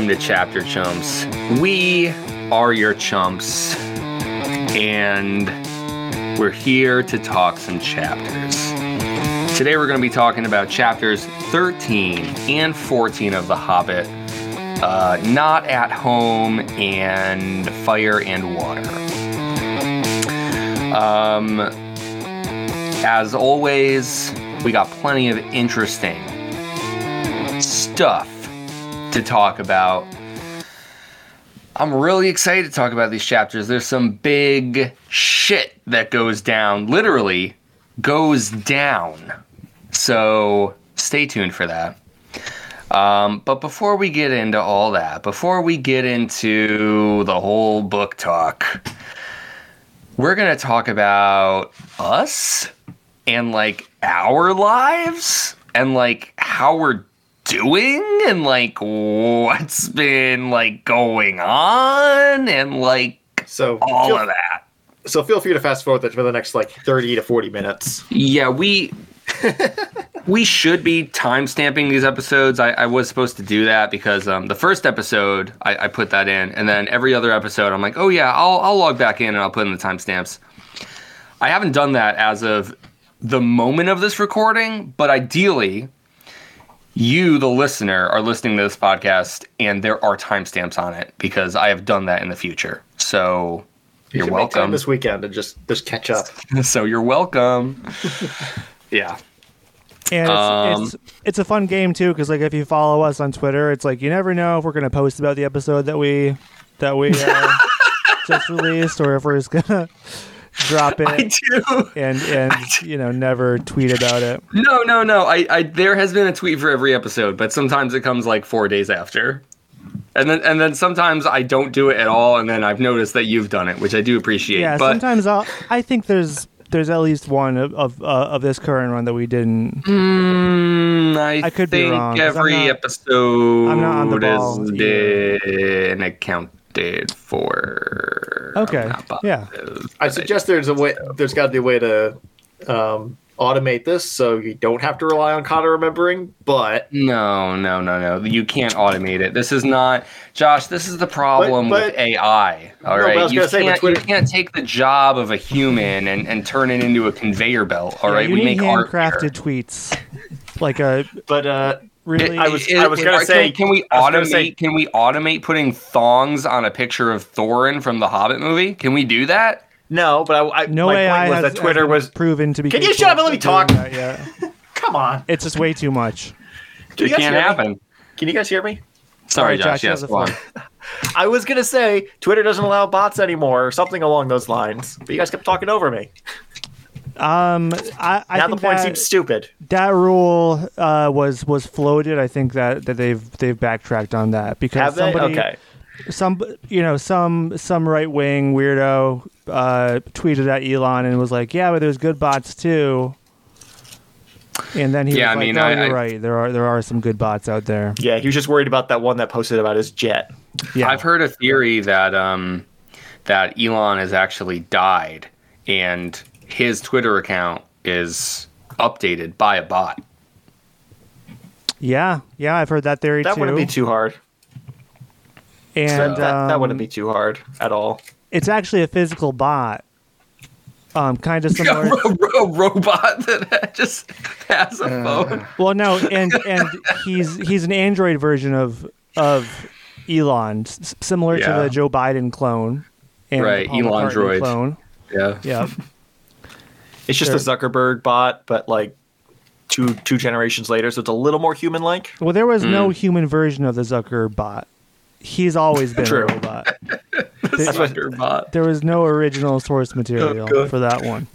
Welcome to Chapter Chumps. We are your chumps, and we're here to talk some chapters. Today we're going to be talking about chapters 13 and 14 of The Hobbit uh, Not at Home and Fire and Water. Um, as always, we got plenty of interesting stuff to talk about. I'm really excited to talk about these chapters. There's some big shit that goes down, literally goes down. So stay tuned for that. Um, but before we get into all that, before we get into the whole book talk, we're going to talk about us and like our lives and like how we're doing and like what's been like going on and like So all feel, of that. so feel free to fast forward that for the next like 30 to 40 minutes. Yeah, we we should be time stamping these episodes. I, I was supposed to do that because um, the first episode I, I put that in, and then every other episode I'm like, oh yeah, I'll I'll log back in and I'll put in the timestamps. I haven't done that as of the moment of this recording, but ideally, you, the listener, are listening to this podcast, and there are timestamps on it because I have done that in the future. So You you're should make time welcome. this weekend and just just catch up. so you're welcome. yeah. And it's, Um, it's it's a fun game too because like if you follow us on Twitter, it's like you never know if we're gonna post about the episode that we that we uh, just released or if we're just gonna drop I it do. and and you know never tweet about it. No, no, no. I, I there has been a tweet for every episode, but sometimes it comes like four days after. And then and then sometimes I don't do it at all, and then I've noticed that you've done it, which I do appreciate. Yeah, but sometimes I'll, I think there's there's at least one of of, uh, of this current run that we didn't. mm, I, I could be think wrong, 'cause I'm every not- episode I'm not on the ball is either. been accounted for. Okay, not yeah. I but suggest there's a way there's got to be a way to um, automate this so you don't have to rely on Connor remembering, but No, no, no, no. You can't automate it. This is not, Josh. This is the problem But- with AI. All No, right, but I was you gonna say, can't, Twitter- you can't take the job of a human and, and turn it into a conveyor belt. All Yeah, right, you we need make handcrafted here. tweets, like a but uh really. I was- It- I was gonna can- say- can we I was gonna automate? say- can we automate putting thongs on a picture of Thorin from the Hobbit movie? Can we do that? no, but I, I no my AI point was has, that Twitter was proven to be. Can you shut up and let me talk? that yet. come on. It's just way too much. Can It can't hear me? happen. Can you guys hear me? Sorry, Sorry, Josh. Josh, yes, have go on. I was gonna say Twitter doesn't allow bots anymore, or something along those lines. But you guys kept talking over me. Um, I, I now the point that, seems stupid. that rule uh, was was floated. I think that, that they've they've backtracked on that because Have they? somebody, Okay. some you know some some right wing weirdo uh, tweeted at Elon and was like, yeah, but there's good bots too. And then he Yeah, was I like, mean, "Oh, I- you're I- right. There are there are some good bots out there." Yeah, he was just worried about that one that posted about his jet. Yeah, I've heard a theory that um, that Elon has actually died, and his Twitter account is updated by a bot. yeah, yeah. I've heard that theory That too. wouldn't be too hard. and that, that um, wouldn't be too hard at all. It's actually a physical bot. Um, kind of a, ro- a robot that just has a phone. Well, no, and and he's he's an Android version of of Elon, s- similar Yeah. to the Joe Biden clone. And Right, the Elon droid. clone. Yeah. Yeah, It's just a Zuckerberg bot, but like two two generations later, so it's a little more human like. Well, there was Hmm. no human version of the Zucker bot. He's always been True. a robot. That's There, what bot. there was no original source material good. for that one.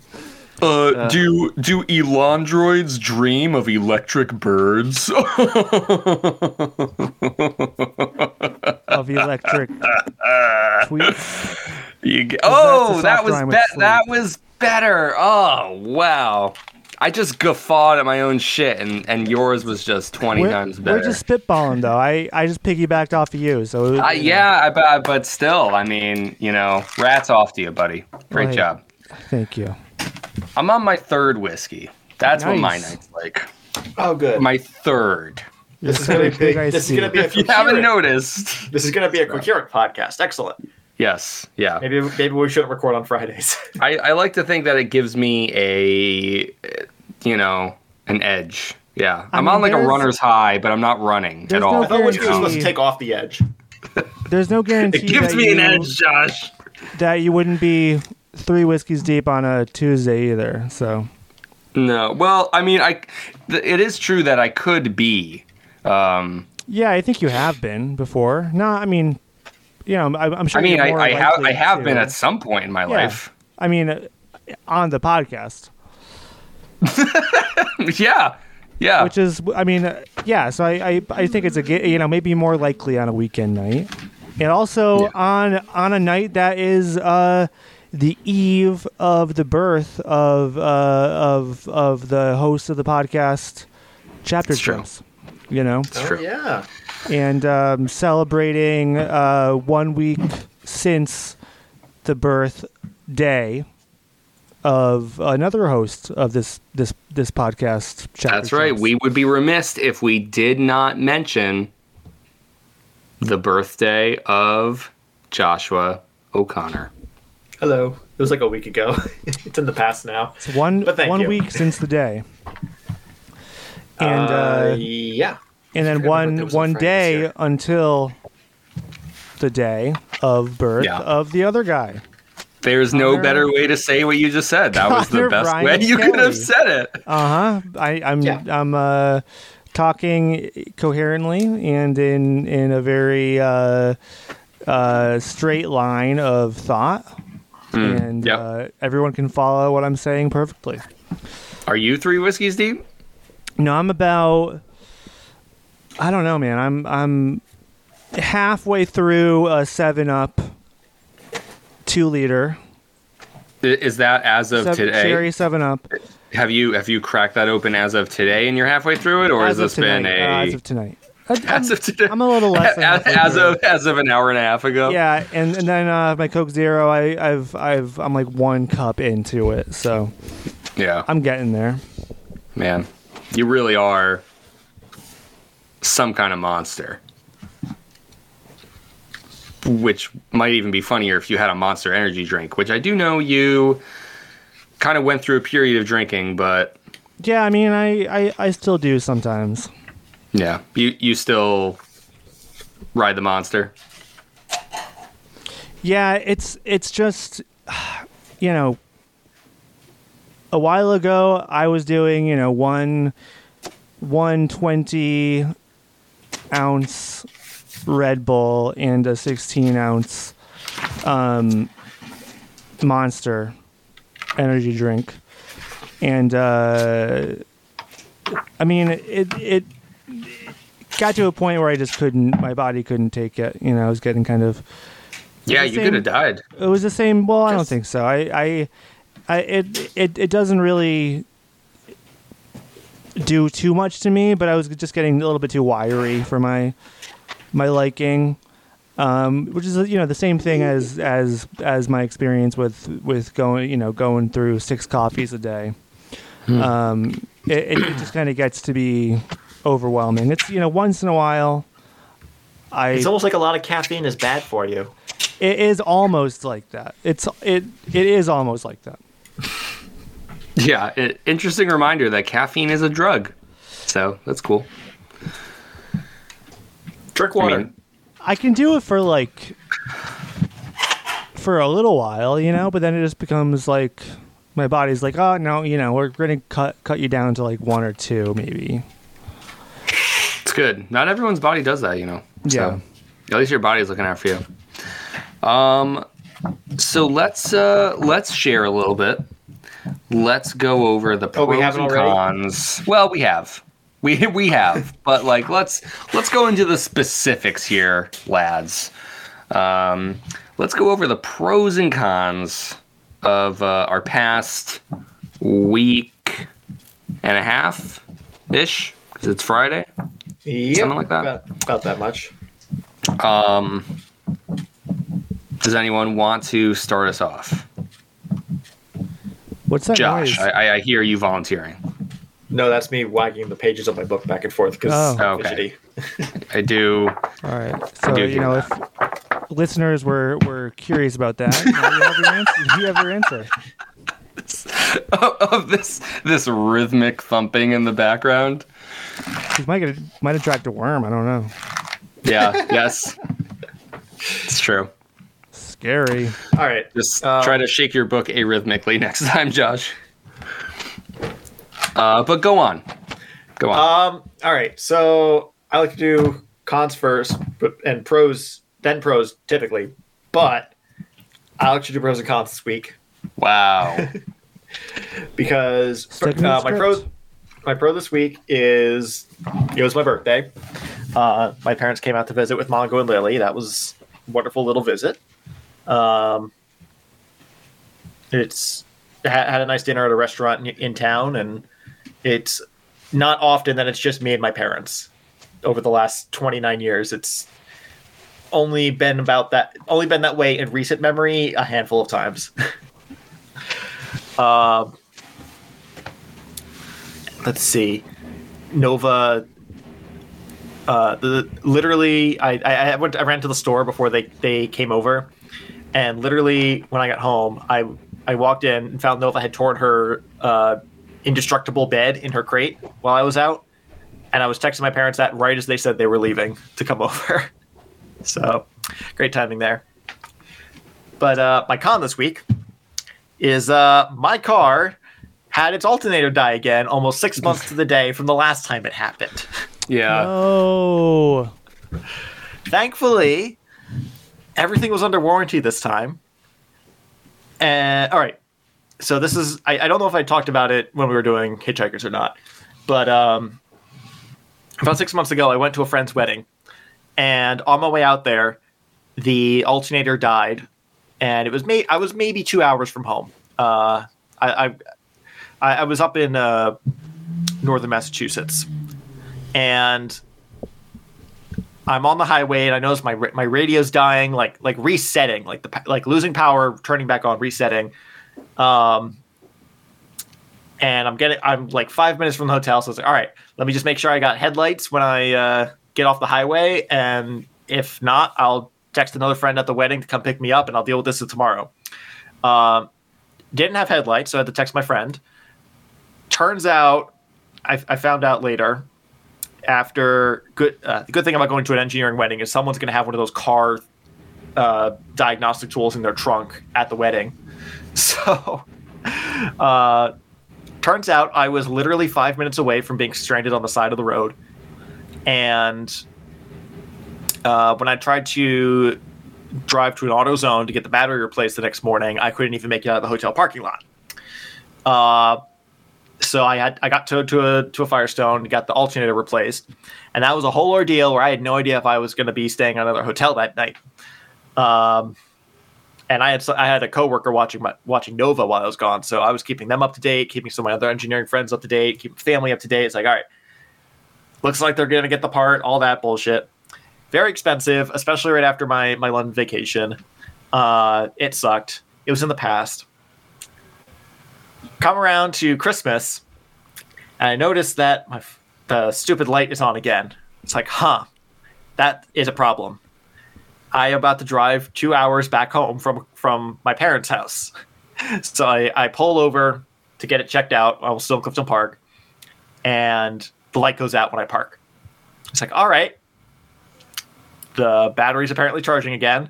Uh, do do Elon droids dream of electric birds? Of electric tweets. You get, oh, that was rhyme be- that was better. Oh wow! I just guffawed at my own shit, and, and yours was just 20 We're, times better. we're just spitballing though. I, I just piggybacked off of you. So Uh, you know. yeah, I, but, but still, I mean, you know, rats off to you, buddy. Great Right. job. Thank you. I'm on my third whiskey. That's what my Nice. night's like. Oh, good. My third. This is gonna be this is gonna be a If you haven't noticed. This is gonna be a coherent podcast. Excellent. Yes, yeah. Maybe maybe we shouldn't record on Fridays. I, I like to think that it gives me a, you know, an edge. Yeah, I I'm mean, on like a there's- runner's high, but I'm not running at no all. I thought whiskey was supposed to take off the edge. There's no guarantee it gives that me an you- edge, Josh. that you wouldn't be three whiskeys deep on a Tuesday either. So No, well, I mean, I, th- it is true that I could be. Um, yeah, I think you have been before. No, I mean, you know, I, I'm sure. I mean, you're I, more I have I have to. been at some point in my Yeah. life. I mean, uh, on the podcast, yeah, yeah. which is, I mean, uh, yeah. So I, I, I think it's a, you know, maybe more likely on a weekend night, and also Yeah. on on a night that is uh, the eve of the birth of uh, of of the host of the podcast, Chapter It's true. Trips. You know, it's true. Oh, yeah. And um, celebrating uh, one week since the birth day of another host of this this this podcast. Chapter That's right. Trips. We would be remiss if we did not mention the birthday of Joshua O'Connor. Hello. It was like a week ago. it's in the past now. It's one But thank one you. week since the day, and uh, uh, yeah. And then forgot my birthday one one Friday day year. until the day of birth Yeah. of the other guy. There's no better way to say what you just said. That was the best Ryan way you could have said it. Uh huh. I, I'm Yeah. I'm uh, talking coherently and in in a very uh, uh, straight line of thought, and Hmm. yep. uh, everyone can follow what I'm saying perfectly. Are you three whiskeys deep? No, I'm about. I don't know, man. I'm I'm halfway through a Seven Up, two liter Is that as of Seven- today? cherry Seven Up. Have you have you cracked that open as of today and you're halfway through it, or as has this tonight. been uh, a as of tonight. I'm, as of today? I'm a little less than as, as of as of an hour and a half ago. Yeah, and, and then uh, my Coke Zero, I, I've I've I'm like one cup into it, so yeah. I'm getting there. Man, you really are some kind of monster. Which might even be funnier if you had a monster energy drink, which I do know you kind of went through a period of drinking, but Yeah, I mean, I, I, I still do sometimes. yeah, you you still ride the monster. Yeah, it's it's just you know a while ago I was doing, you know, one one twenty ounce Red Bull and a sixteen ounce um monster energy drink. And uh I mean it it got to a point where I just couldn't my body couldn't take it. You know, I was getting kind of Yeah, you same- could have died. it was the same. Well, I don't think so. I, I, I it, it, it doesn't really do too much to me, but I was just getting a little bit too wiry for my, my liking. Um, which is you know the same thing as as as my experience with with going you know going through six coffees a day. Um, it, it, it just kind of gets to be overwhelming. It's you know once in a while. I It's almost like a lot of caffeine is bad for you. it is almost like that. It's it it is almost like that. Yeah, i- interesting reminder that caffeine is a drug. So that's cool. Drink I water. mean, I can do it for like for a little while, you know, but then it just becomes like my body's like, oh no, you know, we're gonna cut cut you down to like one or two, maybe. it's good. Not everyone's body does that, you know. Yeah. So, at least your body's looking out for you. Um, so let's uh let's share a little bit. Let's go over the Oh, pros we haven't and cons. Well, we have. We we have, but like let's let's go into the specifics here, lads. Um, let's go over the pros and cons of uh, our past week and a half ish because it's Friday. Yep, something like that. About, about that much. Um, does anyone want to start us off? What's that Josh, noise? I, I, I hear you volunteering. No, that's me wagging the pages of my book back and forth because Oh. I'm Okay. fidgety. I do. All right. So you hear know, if listeners were were curious about that, now you have your answer. You have your answer. of this this rhythmic thumping in the background. It might get might attract a worm. I don't know. Yeah. yes. It's true. Scary. All right. Just Um, try to shake your book arrhythmically next time, Josh. Uh, but go on. Go on. Um. All right. So I like to do cons first, but and pros then pros typically, but I like to do pros and cons this week wow. Because uh, my pros my pro this week is it was my birthday. Uh, my parents came out to visit with Mongo and Lily. That was a wonderful little visit. Um, it's had a nice dinner at a restaurant in, in town, and it's not often that it's just me and my parents. Over the last twenty nine years, it's only been about that only been that way in recent memory a handful of times. um, let's see, Nova. Uh, the literally, I, I I went I ran to the store before they they came over, and literally when I got home, I I walked in and found Nova had torn her uh, indestructible bed in her crate while I was out, and I was texting my parents that right as they said they were leaving to come over. so, great timing there. But uh, my con this week is uh, my car had its alternator die again almost six months to the day from the last time it happened. Yeah. Oh. Thankfully, everything was under warranty this time. And all right, so this is I, I don't know if I talked about it when we were doing Hitchhikers or not, but um, about six months ago, I went to a friend's wedding, and on my way out there, the alternator died, and it was may I was maybe two hours from home. Uh, I I I was up in uh, northern Massachusetts, and I'm on the highway and I notice my my radio's dying, like like resetting, like the like losing power, turning back on, resetting. Um, and I'm getting I'm like five minutes from the hotel, so it's like, all right, let me just make sure I got headlights when I uh, get off the highway, and if not, I'll text another friend at the wedding to come pick me up, and I'll deal with this tomorrow. Um, didn't have headlights, so I had to text my friend. Turns out, I, I found out later after good uh, the good thing about going to an engineering wedding is someone's going to have one of those car uh, diagnostic tools in their trunk at the wedding. So uh, turns out i was literally five minutes away from being stranded on the side of the road. And uh, when i tried to drive to an AutoZone to get the battery replaced the next morning i couldn't even make it out of the hotel parking lot. Uh, so I had I got towed to a to a Firestone, got the alternator replaced, and that was a whole ordeal where I had no idea if I was going to be staying at another hotel that night. Um, and I had I had a coworker watching my watching Nova while I was gone, so I was keeping them up to date, keeping some of my other engineering friends up to date, keeping family up to date. It's like, all right, looks like they're going to get the part, all that bullshit. Very expensive, especially right after my my London vacation. Uh, it sucked. It was in the past come around to Christmas, and I notice that my the stupid light is on again. It's like, huh, that is a problem. I am about to drive two hours back home from from my parents' house, so I, I pull over to get it checked out. I will still in Clifton Park, and the light goes out when I park. It's like, all right, the battery's apparently charging again.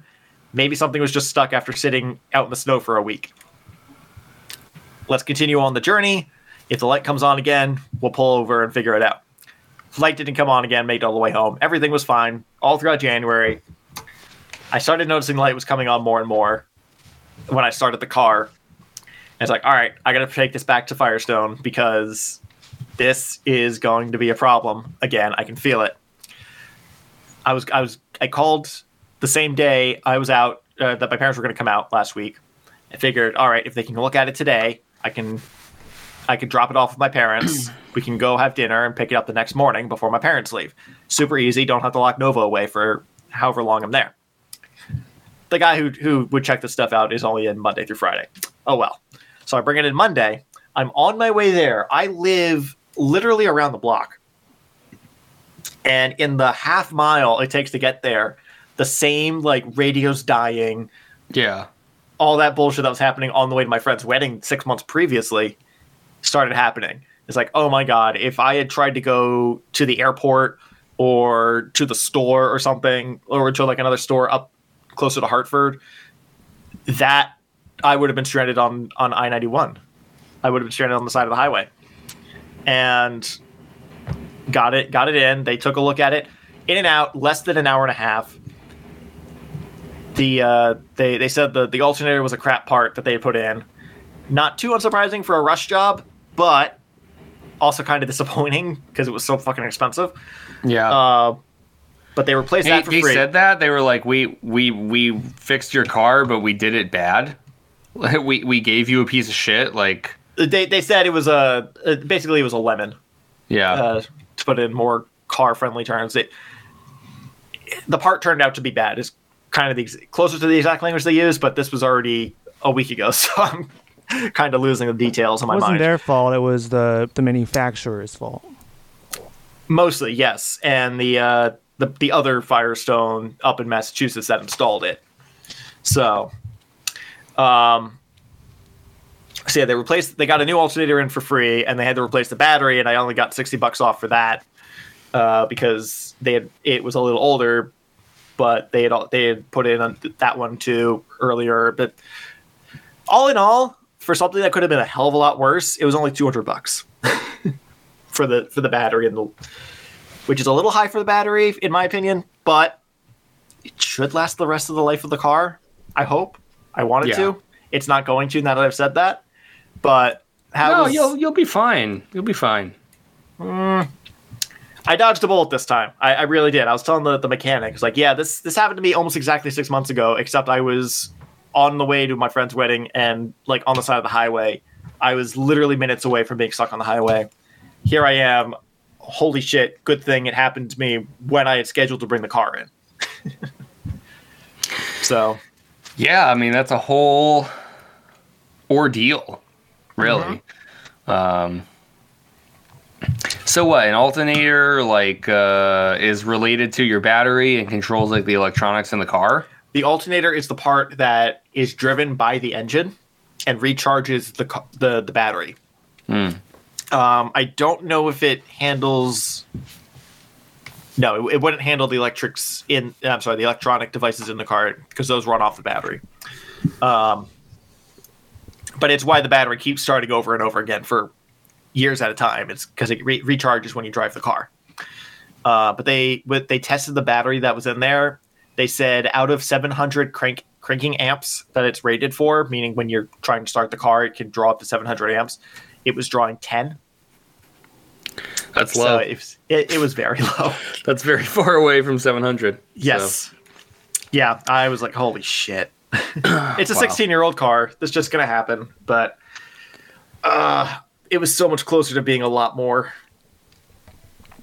Maybe something was just stuck after sitting out in the snow for a week let's continue on the journey. If the light comes on again, we'll pull over and figure it out. Light didn't come on again, made it all the way home. Everything was fine all throughout January. I started noticing light was coming on more and more when I started the car. And it's like, all right, I got to take this back to Firestone because this is going to be a problem again. I can feel it. I was, I was, I called the same day I was out uh, that my parents were going to come out last week. I figured, all right, if they can look at it today, I can I can drop it off with my parents. we can go have dinner and pick it up the next morning before my parents leave. Super easy. Don't have to lock Nova away for however long I'm there. The guy who who would check this stuff out is only in Monday through Friday. Oh well. So I bring it in Monday. I'm on my way there. I live literally around the block. And in the half mile it takes to get there, the same like radios dying, Yeah. All that bullshit that was happening on the way to my friend's wedding six months previously started happening. It's like, oh my god, if I had tried to go to the airport or to the store or something, or to like another store up closer to Hartford, that I would have been stranded on on I ninety one. I would have been stranded on the side of the highway, and got it got it in. They took a look at it, in and out, less than an hour and a half the uh, they they said the the alternator was a crap part that they had put in. Not too unsurprising for a rush job, but also kind of disappointing because it was so fucking expensive. Yeah. Uh, but they replaced they, that for they free. said that they were like, we we we fixed your car, but we did it bad. we we gave you a piece of shit. Like, they they said it was a uh, basically it was a lemon. yeah, Uh, to put it in more car friendly terms, it the part turned out to be bad. Is kind of the closer to the exact language they use, but this was already a week ago, so I'm kind of losing the details in It my wasn't mind. their fault. It was the the manufacturer's fault. Mostly, yes, and the uh, the the other Firestone up in Massachusetts that installed it. So, um, so yeah, they replaced. They got a new alternator in for free, and they had to replace the battery, and I only got sixty bucks off for that uh, because they had it was a little older, but they had al- they had put in on that one too earlier. But all in all, for something that could have been a hell of a lot worse, it was only two hundred bucks for the for the battery and the which is a little high for the battery in my opinion, but it should last the rest of the life of the car. I hope. I want it Yeah. to. It's not going to now that I've said that. But how no, was- you'll you'll be fine. You'll be fine. Mm, I dodged a bullet this time. I, I really did. I was telling the, the mechanic, it's like, yeah, this this happened to me almost exactly six months ago, except I was on the way to my friend's wedding and like on the side of the highway. I was literally minutes away from being stuck on the highway. Here I am. Holy shit, good thing it happened to me when I had scheduled to bring the car in. so Yeah, I mean that's a whole ordeal, really. Um, so what? An alternator like uh, is related to your battery and controls like the electronics in the car. the alternator is the part that is driven by the engine and recharges the the, the battery. Hmm. Um, I don't know if it handles. No, it, it wouldn't handle the electrics in. I'm sorry, the electronic devices in the car because those run off the battery. Um, but it's why the battery keeps starting over and over again for years at a time. It's because it re- recharges when you drive the car. Uh, but they but they tested the battery that was in there. They said out of 700 crank cranking amps that it's rated for, meaning when you're trying to start the car, it can draw up to 700 amps. It was drawing 10. That's So low. it, was- it, it was very low. That's very far away from 700. Yes. Yeah, I was like, holy shit. it's a Wow. 16 year old car. That's just going to happen. But uh, it was so much closer to being a lot more.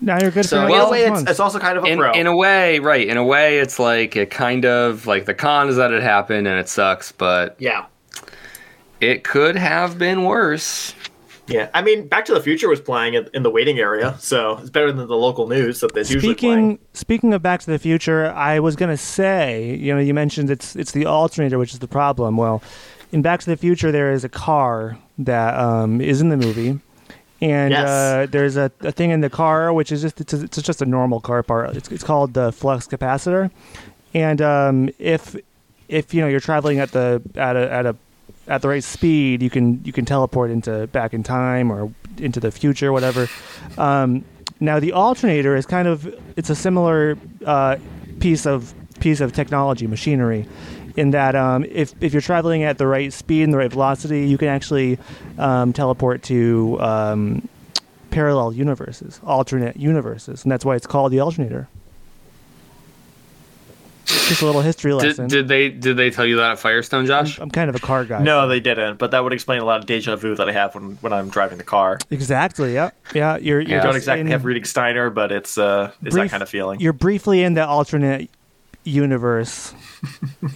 Now you're good So for in another a way, six it's, it's also kind of a in, pro. in a way, right? In a way, it's like it kind of like the con is that it happened and it sucks, but yeah. it could have been worse. Yeah. I mean, Back to the Future was playing in, in the waiting area. So it's better than the local news that there's usually playing. Speaking speaking of Back to the Future, I was gonna say, you know, you mentioned it's it's the alternator which is the problem. Well, in Back to the Future, there is a car that um, is in the movie, and Yes. uh, there's a, a thing in the car which is just it's, a, it's just a normal car part. It's, it's called the flux capacitor, and um, if if you know you're traveling at the at a at a at the right speed, you can you can teleport into back in time or into the future, whatever. Um, now the alternator is kind of it's a similar uh, piece of piece of technology machinery, in that um, if if you're traveling at the right speed and the right velocity, you can actually um, teleport to um, parallel universes, alternate universes, and that's why it's called the alternator. Just a little history lesson. Did, did they did they tell you that at Firestone, Josh? I'm kind of a car guy. No, they didn't. But that would explain a lot of deja vu that I have when, when I'm driving the car. Exactly. Yeah. Yeah. You're. you're I Yeah. don't exactly in- have reading Steiner, but it's uh, it's that kind of feeling. You're briefly in the alternate universe,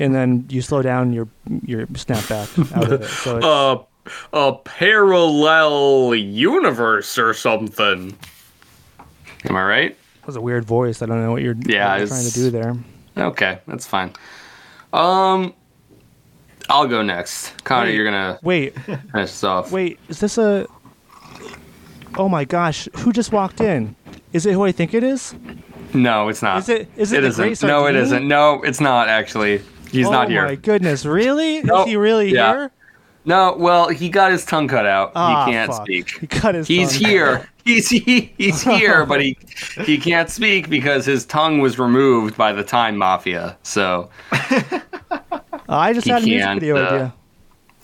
and then you slow down. You're you're snap back out of it. So it's, Uh, a parallel universe or something. Am I right? That was a weird voice. I don't know what you're, Yeah, what you're trying to do there. Okay, that's fine. Um, I'll go next. Connor, Wait. you're gonna Wait, finish this off. wait. Is this a? Oh my gosh! Who just walked in? Is it who I think it is? No, it's not. Is it- is it the isn't. Great no, it isn't. No, it's not actually. He's oh not here. Oh my goodness! Really? Nope. Is he really Yeah. here? No, well, he got his tongue cut out. Ah, he can't fuck. speak. He cut his. He's here. He's he, he's here, but he he can't speak because his tongue was removed by the Time Mafia. So I just had a music video uh, idea.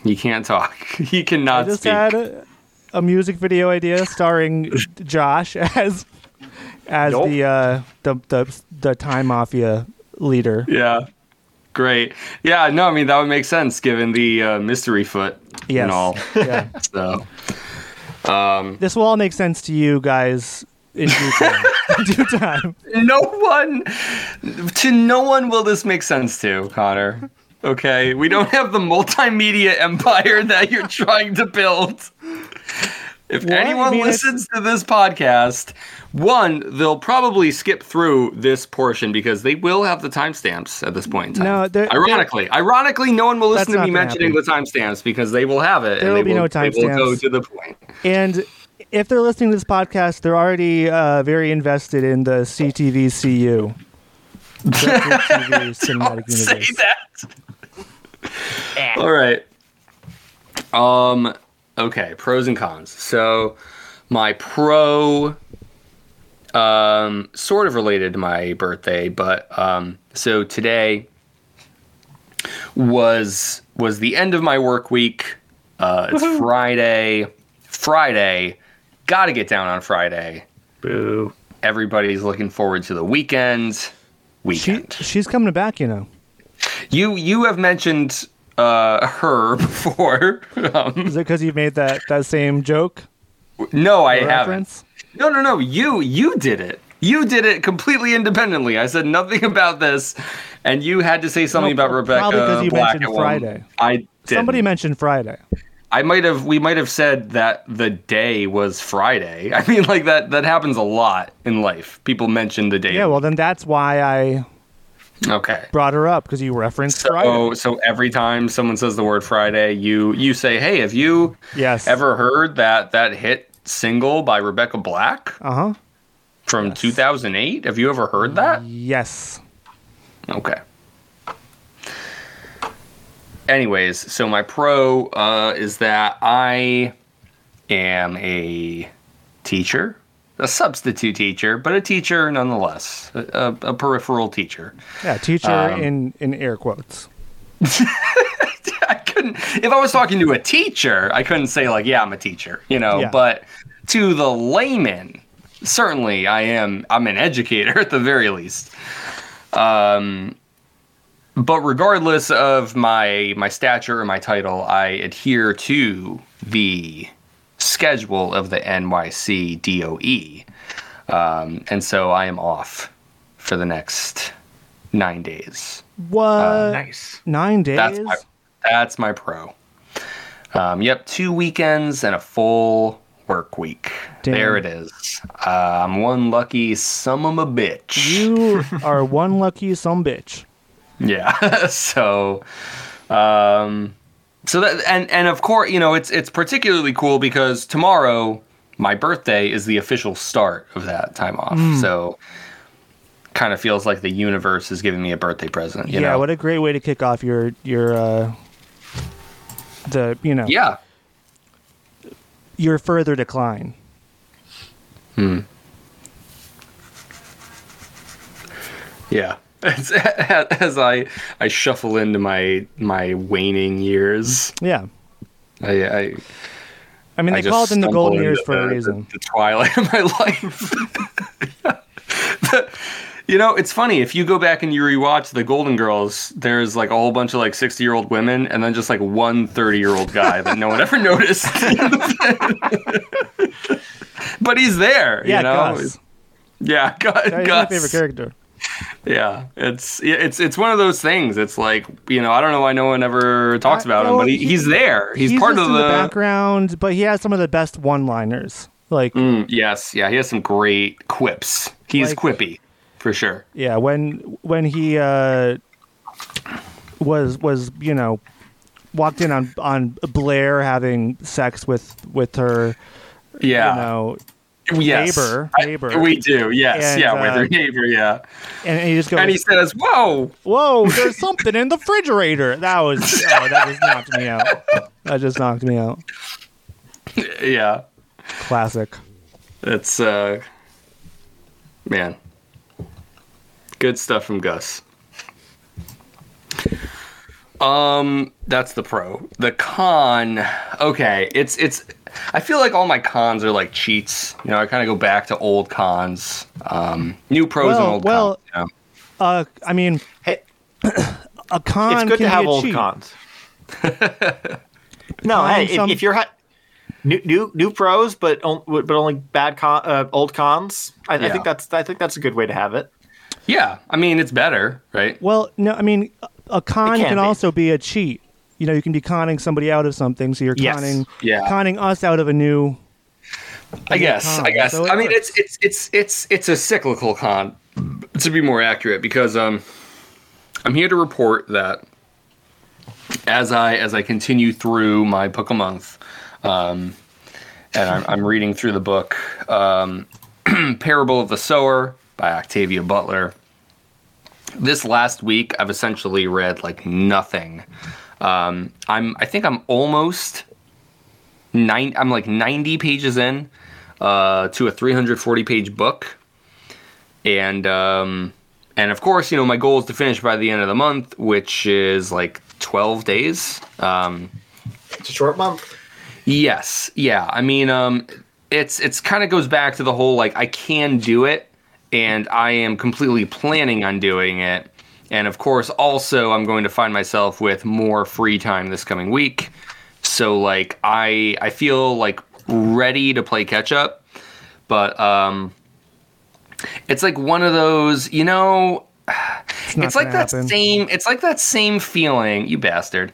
he can't talk. He cannot I just speak. had a, a music video idea starring Josh as as Nope. the uh, the the the Time Mafia leader. Yeah. Great. Yeah, no, I mean that would make sense given the uh, mystery foot Yes. and all. Yeah. So um This will all make sense to you guys in due time. in due time. no one to no one will this make sense to, Connor. Okay? We don't have the multimedia empire that you're trying to build. If What? I anyone mean, it's- listens to this podcast, one, they'll probably skip through this portion because they will have the timestamps at this point in time. No, they're- ironically, ironically, no one will listen That's to me not gonna mentioning the timestamps because they will have it. There and will they be no They will go to the point. And if they're listening to this podcast, they're already uh, very invested in the CTVCU. Separate TV cinematic Say universe. that. All right. Um. Okay. Pros and cons. So, my pro, um, sort of related to my birthday, but um, so today was was the end of my work week. Uh, it's Friday. Friday. Got to get down on Friday. Boo. Everybody's looking forward to the weekend. She, Weekend. she's coming back, you know. You you have mentioned uh, her before. um, Is it because you made that, that same joke? no, I the haven't. No, no, no. You you did it. You did it completely independently. I said nothing about this, and you had to say something No, about Rebecca probably 'cause you Black mentioned Friday. I did. Somebody mentioned Friday. I might have. We might have said that the day was Friday. I mean, like that. That happens a lot in life. People mention the day. Yeah, well, then that's why I Okay. brought her up because you referenced Friday. Oh, so every time someone says the word Friday, you you say, "Hey, have you Yes. ever heard that that hit single by Rebecca Black Uh huh. from 2008? Have you ever heard that?" Yes. Okay. Anyways, so my pro uh, is that I am a teacher, a substitute teacher, but a teacher nonetheless, a, a, a peripheral teacher. Yeah, teacher Um, in in air quotes. I couldn't if I was talking to a teacher, I couldn't say like, yeah, I'm a teacher, you know, Yeah. but to the layman, certainly I am I'm an educator at the very least. Um but regardless of my my stature or my title, I adhere to the schedule of the NYC DOE. Um, and so I am off for the next nine days. What? nice. Nine days? Uh, That's my that's my pro. Um, yep, two weekends and a full work week. Damn. There it is. Uh, I'm one lucky son of a bitch. you are one lucky some bitch. Yeah. so, um, so that and and of course, you know, it's it's particularly cool because tomorrow my birthday is the official start of that time off. Hmm. So, kind of feels like the universe is giving me a birthday present. You yeah, know? what a great way to kick off your your uh the you know yeah. your further decline. Hmm Yeah. As, as I I shuffle into my my waning years, Yeah. I, I I mean, I they call it in the golden years for the- a reason. The, the twilight of my life. you know, it's funny if you go back and you rewatch the Golden Girls. There's like a whole bunch of like 60 year old women, and then just like one 30 year old guy that no one ever noticed. but he's there. Yeah, you know? Gus. Yeah, Gus. He's my favorite character. Yeah, it's yeah, it's it's one of those things. It's like you know, I don't know why no one ever talks about him, well, but he, he- he's there. He's, He's part of the. the background, but he has some of the best one-liners. Like, Mm, yes, yeah, he has some great quips. He's Like- quippy, for sure. yeah, when when he uh, was was you know walked in on on Blair having sex with with her, Yeah, you know, yes. neighbor- I- neighbor. we do. Yes, And, yeah, with uh, her neighbor. Yeah, and, and he just goes, and he says, "Whoa, "Whoa, there's something in the refrigerator." That was oh, that just knocked me out. That just knocked me out. yeah." Classic. It's uh, man, good stuff from Gus. Um, that's the pro. The con, okay, it's it's. I feel like all my cons are like cheats. You know, I kind of go back to old cons. Um, new pros and Well- old well, cons. Uh, I mean, Hey, a con it's good can to have old cheat. cons. no, Con, hey, if, some- if you're ha- new, new new pros, but on, but only bad con, uh, old cons, I, I think that's I think that's a good way to have it. Yeah, I mean it's better, right? Well, no, I mean, a- a con It can, can be. also be a cheat. You know, you can be conning somebody out of something, so you're Yes. conning, Yeah. conning us out of a new. I guess. con, I guess. so it I mean, works. it's it's it's it's it's a cyclical con, to be more accurate, because um, I'm here to report that as I as I continue through my book a month, um, and I'm, I'm reading through the book, um, Parable of the Sower by Octavia Butler. This last week, I've essentially read like nothing. Um, I'm I think I'm almost nine. I'm like 90 pages in uh, to a 340 page book, and um, and of course, you know, my goal is to finish by the end of the month, which is like 12 days. Um, It's a short month. Yes, yeah. I mean, um, it's it's kind of goes back to the whole like I can do it, and I am completely planning on doing it. And of course, also I'm going to find myself with more free time this coming week. So like I I feel like ready to play catch up, but um, it's like one of those you know It's, it's like that happen. same it's like that same feeling you bastard.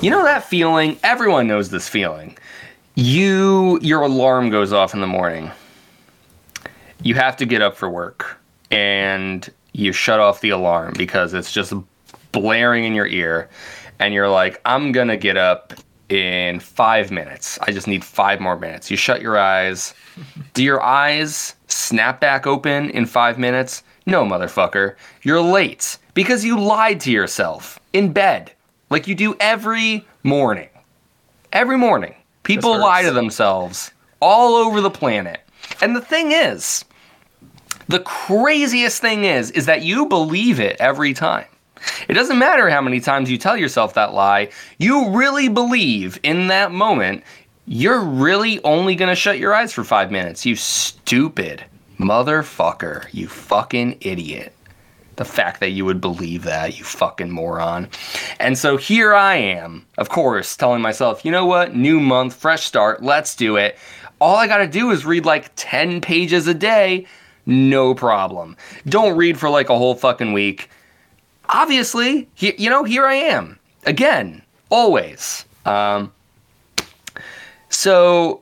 You know that feeling? Everyone knows this feeling. You your alarm goes off in the morning. You have to get up for work. And you shut off the alarm because it's just blaring in your ear and you're like i'm gonna get up in five minutes. I just need five more minutes. You shut your eyes. Do your eyes snap back open in five minutes? No motherfucker. You're late because you lied to yourself in bed like you do every morning. Every morning. People lie to themselves all over the planet. And the thing is the craziest thing is is that you believe it every time. It doesn't matter how many times you tell yourself that lie, you really believe in that moment you're really only going to shut your eyes for 5 minutes. You stupid motherfucker, you fucking idiot. The fact that you would believe that, you fucking moron. And so here I am, of course, telling myself, you know what? New month, fresh start, let's do it. All I gotta do is read like 10 pages a day, no problem. Don't read for like a whole fucking week. Obviously, he, you know, here I am. Again, always. Um, so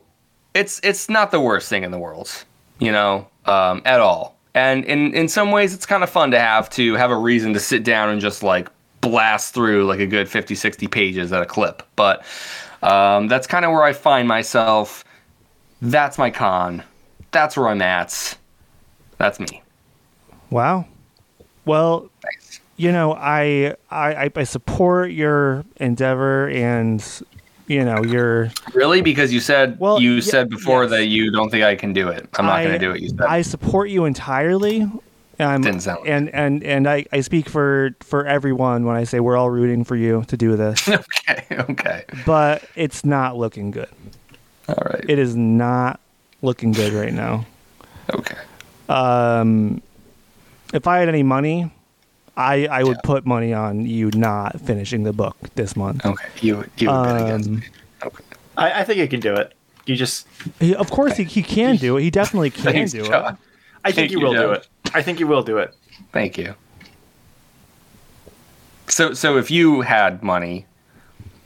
it's it's not the worst thing in the world, you know, um, at all. And in in some ways, it's kind of fun to have to have a reason to sit down and just like blast through like a good 50, 60 pages at a clip. But um, that's kind of where I find myself. That's my con. That's where I'm at. That's me. Wow. Well, Thanks. you know, I I I support your endeavor and you know your. Really? Because you said Well, you ye- said before yes. that you don't think I can do it. I'm not going to do it. You said. I support you entirely. Um, Didn't sound like and and and I, I speak for for everyone when I say we're all rooting for you to do this, okay. Okay. but it's not looking good. All right. It is not looking good right now. okay. Um, if I had any money, I I would Yeah. put money on you not finishing the book this month. Okay. You you would bet against Um, me. Okay. I, I think you can do it. You just, He, of course, he, he can do it. He definitely can Thanks, do John. it. I think Thank you you, will do it. I think you will do it. Thank you. So, so if you had money,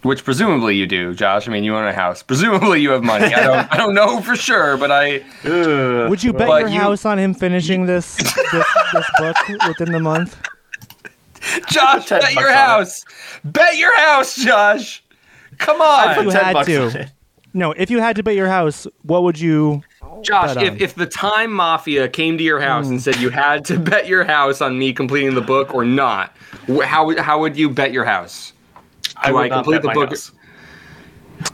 which presumably you do, Josh. I mean, you own a house. Presumably you have money. I don't. I don't know for sure, but I. Ugh. Would you bet your you- house on him finishing this this, this book within the month? Josh, bet your bucks on it. house. Bet your house, Josh. Come on, put You had to. No, if you had to bet your house, what would you? Josh. If, if the Time Mafia came to your house and hmm. said you had to bet your house on me completing the book or not, how how would you bet your house? I Do would I not complete bet the book? house.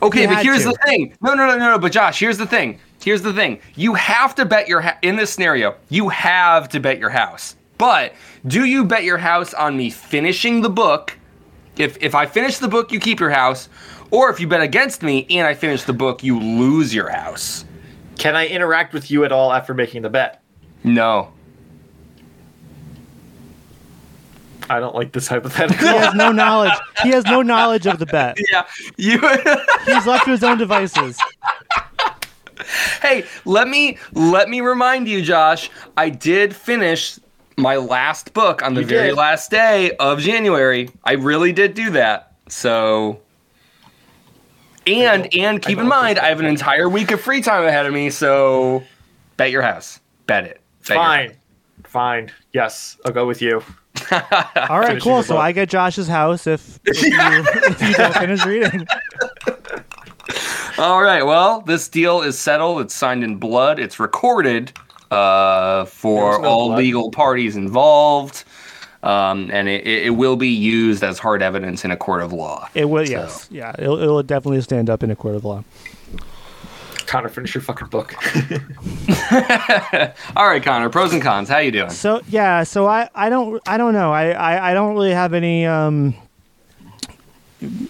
Okay, but here's to. the thing. No, no, no, no, no. But Josh, here's the thing. Here's the thing. You have to bet your ha- in this scenario. You have to bet your house. But do you bet your house on me finishing the book? If if I finish the book, you keep your house. Or if you bet against me and I finish the book, you lose your house. Can I interact with you at all after making the bet? No. I don't like this hypothetical. He has no knowledge. He has no knowledge of the bet. Yeah. You. He's left to his own devices. hey, let me let me remind you, Josh. I did finish my last book on the You very did. last day of January. I really did do that. So and and keep in mind, I have an entire week of free time ahead of me, so bet your house. Bet it. Bet Fine. Fine. Yes, I'll go with you. All right, cool. So. I get Josh's house if if you, if you don't finish reading. All right. Well, this deal is settled. It's signed in blood. It's recorded uh, for no all blood. legal parties involved, um, and it, it it will be used as hard evidence in a court of law. It will. Yes. Yeah. It it will definitely stand up in a court of law. Connor, finish your fucking book. All right, Connor. Pros and cons. How you doing? So yeah, so I, I don't I don't know I, I, I don't really have any um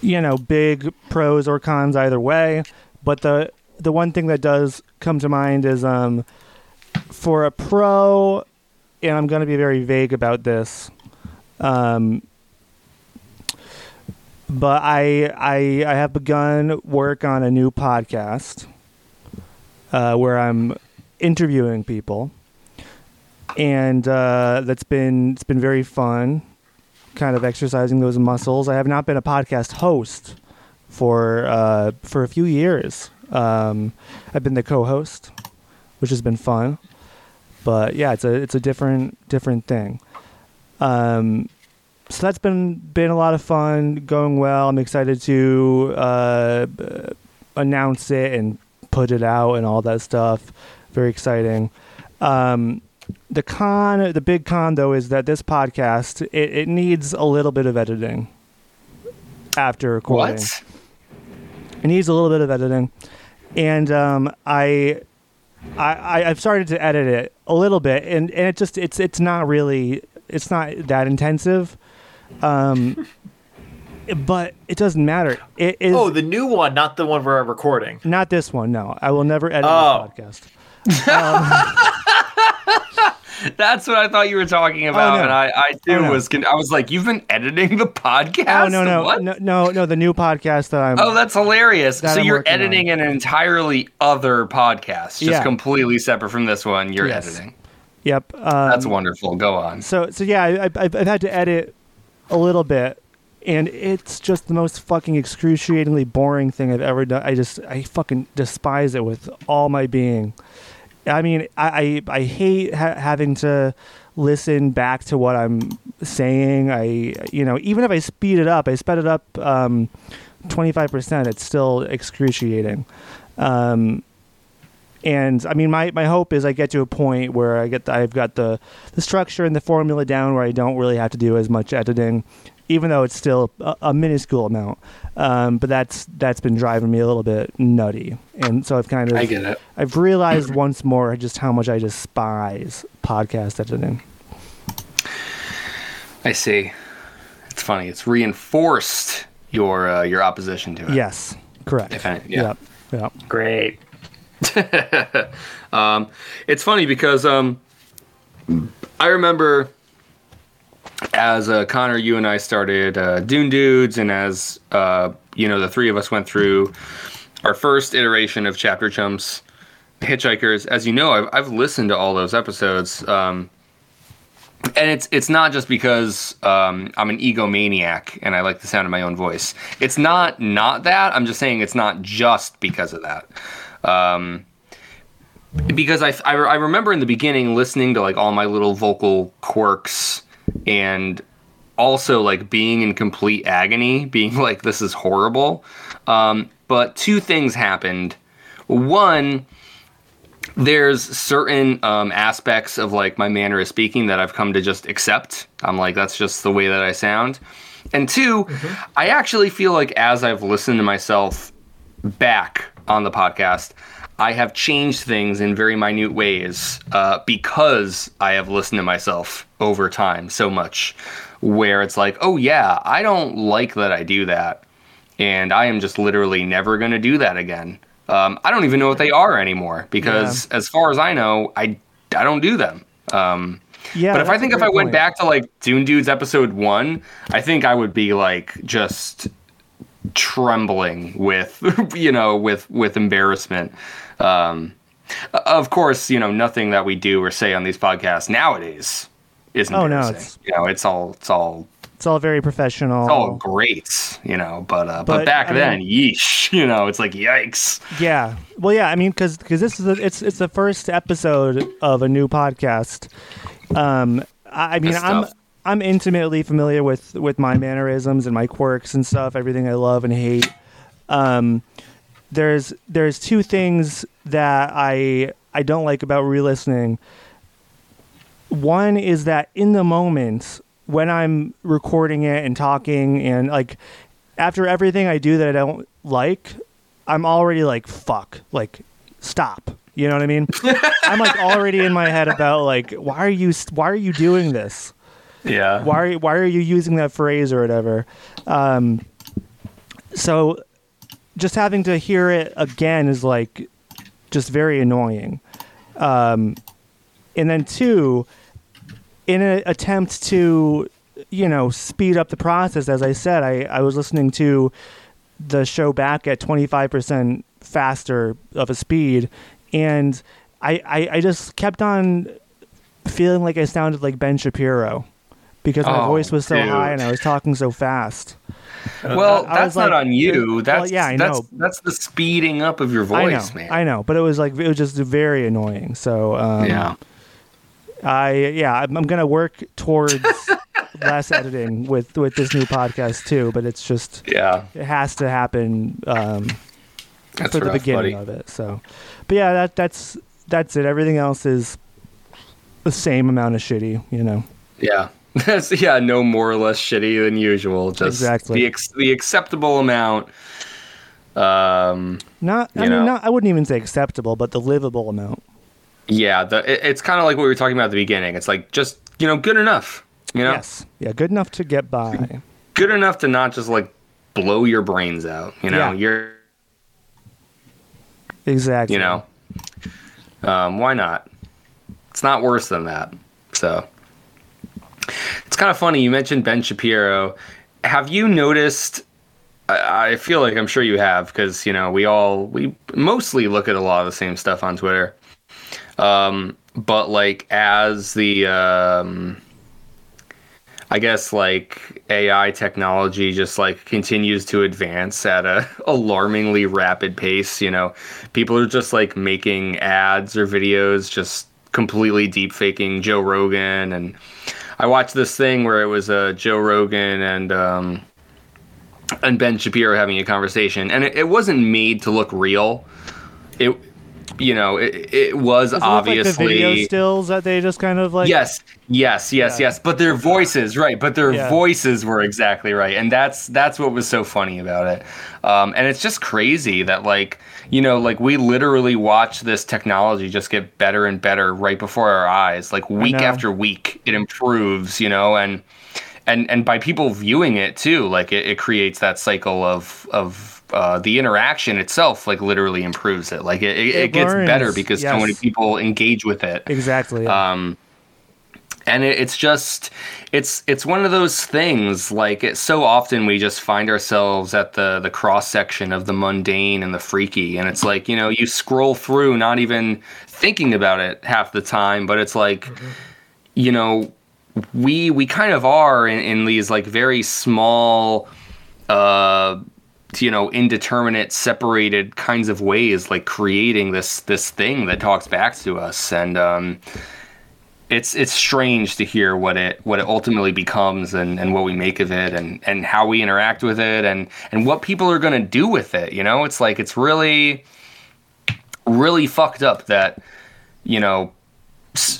you know big pros or cons either way, but the the one thing that does come to mind is um for a pro, and I'm going to be very vague about this, um. But I I I have begun work on a new podcast, uh, where I'm interviewing people and uh, that's been it's been very fun, kind of exercising those muscles. I have not been a podcast host for uh, for a few years. Um, I've been the co-host, which has been fun, but yeah, it's a it's a different different thing. Um, so that's been been a lot of fun, going well. I'm excited to uh, announce it and put it out and all that stuff. Very exciting. Um, the con, the big con though, is that this podcast it, it needs a little bit of editing after recording. What? It needs a little bit of editing, and um, I, I, I- I've started to edit it a little bit, and, and it just it's it's not really it's not that intensive, um, but it doesn't matter. It is oh, the new one, not the one we're recording. not this one. No, I will never edit Oh. this podcast. That's what I thought you were talking about, no. and I, I too Oh, no. was. Con- I was like, "You've been editing the podcast? Oh no no, What? no no no the new podcast that I'm. Oh, that's hilarious. That so I'm you're working on. editing an entirely other podcast, just Yeah. completely separate from this one. You're Yes. editing. yep. Um, That's wonderful. Go on. So so yeah, I, I've, I've had to edit a little bit, and it's just the most fucking excruciatingly boring thing I've ever done. I just I fucking despise it with all my being. I mean, I I, I hate ha- having to listen back to what I'm saying. I you know even if I speed it up, I sped it up um, 25%. It's still excruciating. Um, and I mean, my, my hope is I get to a point where I get the, I've got the the structure and the formula down where I don't really have to do as much editing, even though it's still a, a minuscule amount. Um, but that's that's been driving me a little bit nutty, and so I've kind of I get it. I've realized once more just how much I despise podcast editing. I see. It's funny. It's reinforced your uh, your opposition to it. Yes, correct. If any- yeah. Yep. Yep. Great. um, it's funny because um, I remember as uh, Connor, you and I started uh, Dune Dudes, and as uh, you know, the three of us went through our first iteration of Chapter Chumps Hitchhikers. As you know, I've, I've listened to all those episodes. Um, and it's it's not just because um, I'm an egomaniac and I like the sound of my own voice. It's not not that. I'm just saying it's not just because of that. Um, because I, I, I remember in the beginning listening to like all my little vocal quirks and also like being in complete agony, being like this is horrible. Um, but two things happened. One, there's certain um, aspects of like my manner of speaking that I've come to just accept. I'm like, that's just the way that I sound. And 2 I actually feel like as I've listened to myself back on the podcast, I have changed things in very minute ways uh, because I have listened to myself over time so much. Where it's like, oh yeah, I don't like that I do that, and I am just literally never going to do that again. Um, I don't even know what they are anymore because, as far as I know, I I don't do them. Um, Yeah, but if I think if I went point. back to like Dune Dudes episode one, I think I would be like just trembling with you know with with embarrassment. Um, of course, you know nothing that we do or say on these podcasts nowadays is Oh, no, it's- you know it's all it's all it's all very professional. it's all great, you know. But uh, but, But, back I then, mean- yeesh, you know, it's like yikes. Yeah. Well, yeah. I mean, because because this is the, it's it's the first episode of a new podcast. Um, I, I mean, I'm. I'm intimately familiar with with my mannerisms and my quirks and stuff, everything I love and hate. Um, there's there's two things that I I don't like about re-listening. One is that in the moment when I'm recording it and talking and like after everything I do that I don't like, I'm already like fuck, like stop. You know what I mean? I'm like already in my head about like why are you why are you doing this? Yeah. Why are, why are you using that phrase or whatever? Um, so just having to hear it again is like just very annoying. Um, and then two, in an attempt to, you know, speed up the process, as I said, I, I was listening to the show back at 25% faster of a speed. And I, I, I just kept on feeling like I sounded like Ben Shapiro because my Oh, voice was so dude. high and I was talking so fast. Well, I- I that's was not like- on you. well, That's yeah, I that's know. that's the speeding up of your I know, voice, man. I know, but it was like it was just very annoying. So um, yeah. I yeah, I'm, I'm gonna work towards less editing with with this new podcast too. But it's just Yeah. it has to happen um, That's for the beginning buddy. of it. So, but yeah, that that's that's it. Everything else is the same amount of shitty. You know. Yeah. That's yeah, no more or less shitty than usual. Just Exactly. the ex- the acceptable amount. Um Not, I mean, know. not, I wouldn't even say acceptable, but the livable amount. yeah, the it, it's kind of like what we were talking about at the beginning. It's like just, you know, good enough. You know? Yes. Yeah, good enough to get by. Good enough to not just like blow your brains out, you know. Yeah. You're Exactly. you know. Um, why not? It's not worse than that. So it's kind of funny. You mentioned Ben Shapiro. Have you noticed? I, feel like I'm sure you have because you know we all we mostly look at a lot of the same stuff on Twitter. Um, but like as the um, I guess like AI technology just like continues to advance at a alarmingly rapid pace, you know, people are just like making ads or videos just completely deep faking Joe Rogan and I watched this thing where it was uh, Joe Rogan and um, and Ben Shapiro having a conversation and it, it wasn't made to look real. It you know, it, it was Does it like obviously the video stills that they just kind of like. yes, yes, yes, Yeah. yes. But their voices, right? But their Yeah. voices were exactly right, and that's that's what was so funny about it. Um, and it's just crazy that like you know like we literally watch this technology just get better and better right before our eyes. Like week after week, it improves. You know, and and and by people viewing it too, like it, it creates that cycle of of. Uh, the interaction itself, like, literally improves it. Like, it, it, It gets better learns, because so many people engage with it Exactly. yeah. um and it, it's just it's it's one of those things like it, so often we just find ourselves at the the cross section of the mundane and the freaky and it's like you know you scroll through not even thinking about it half the time but it's like you know we we kind of are in, in these like very small uh you know indeterminate separated kinds of ways like creating this this thing that talks back to us. And um it's it's strange to hear what it what it ultimately becomes and, and what we make of it and and how we interact with it and and what people are to do with it you know? It's like it's really really fucked up that you know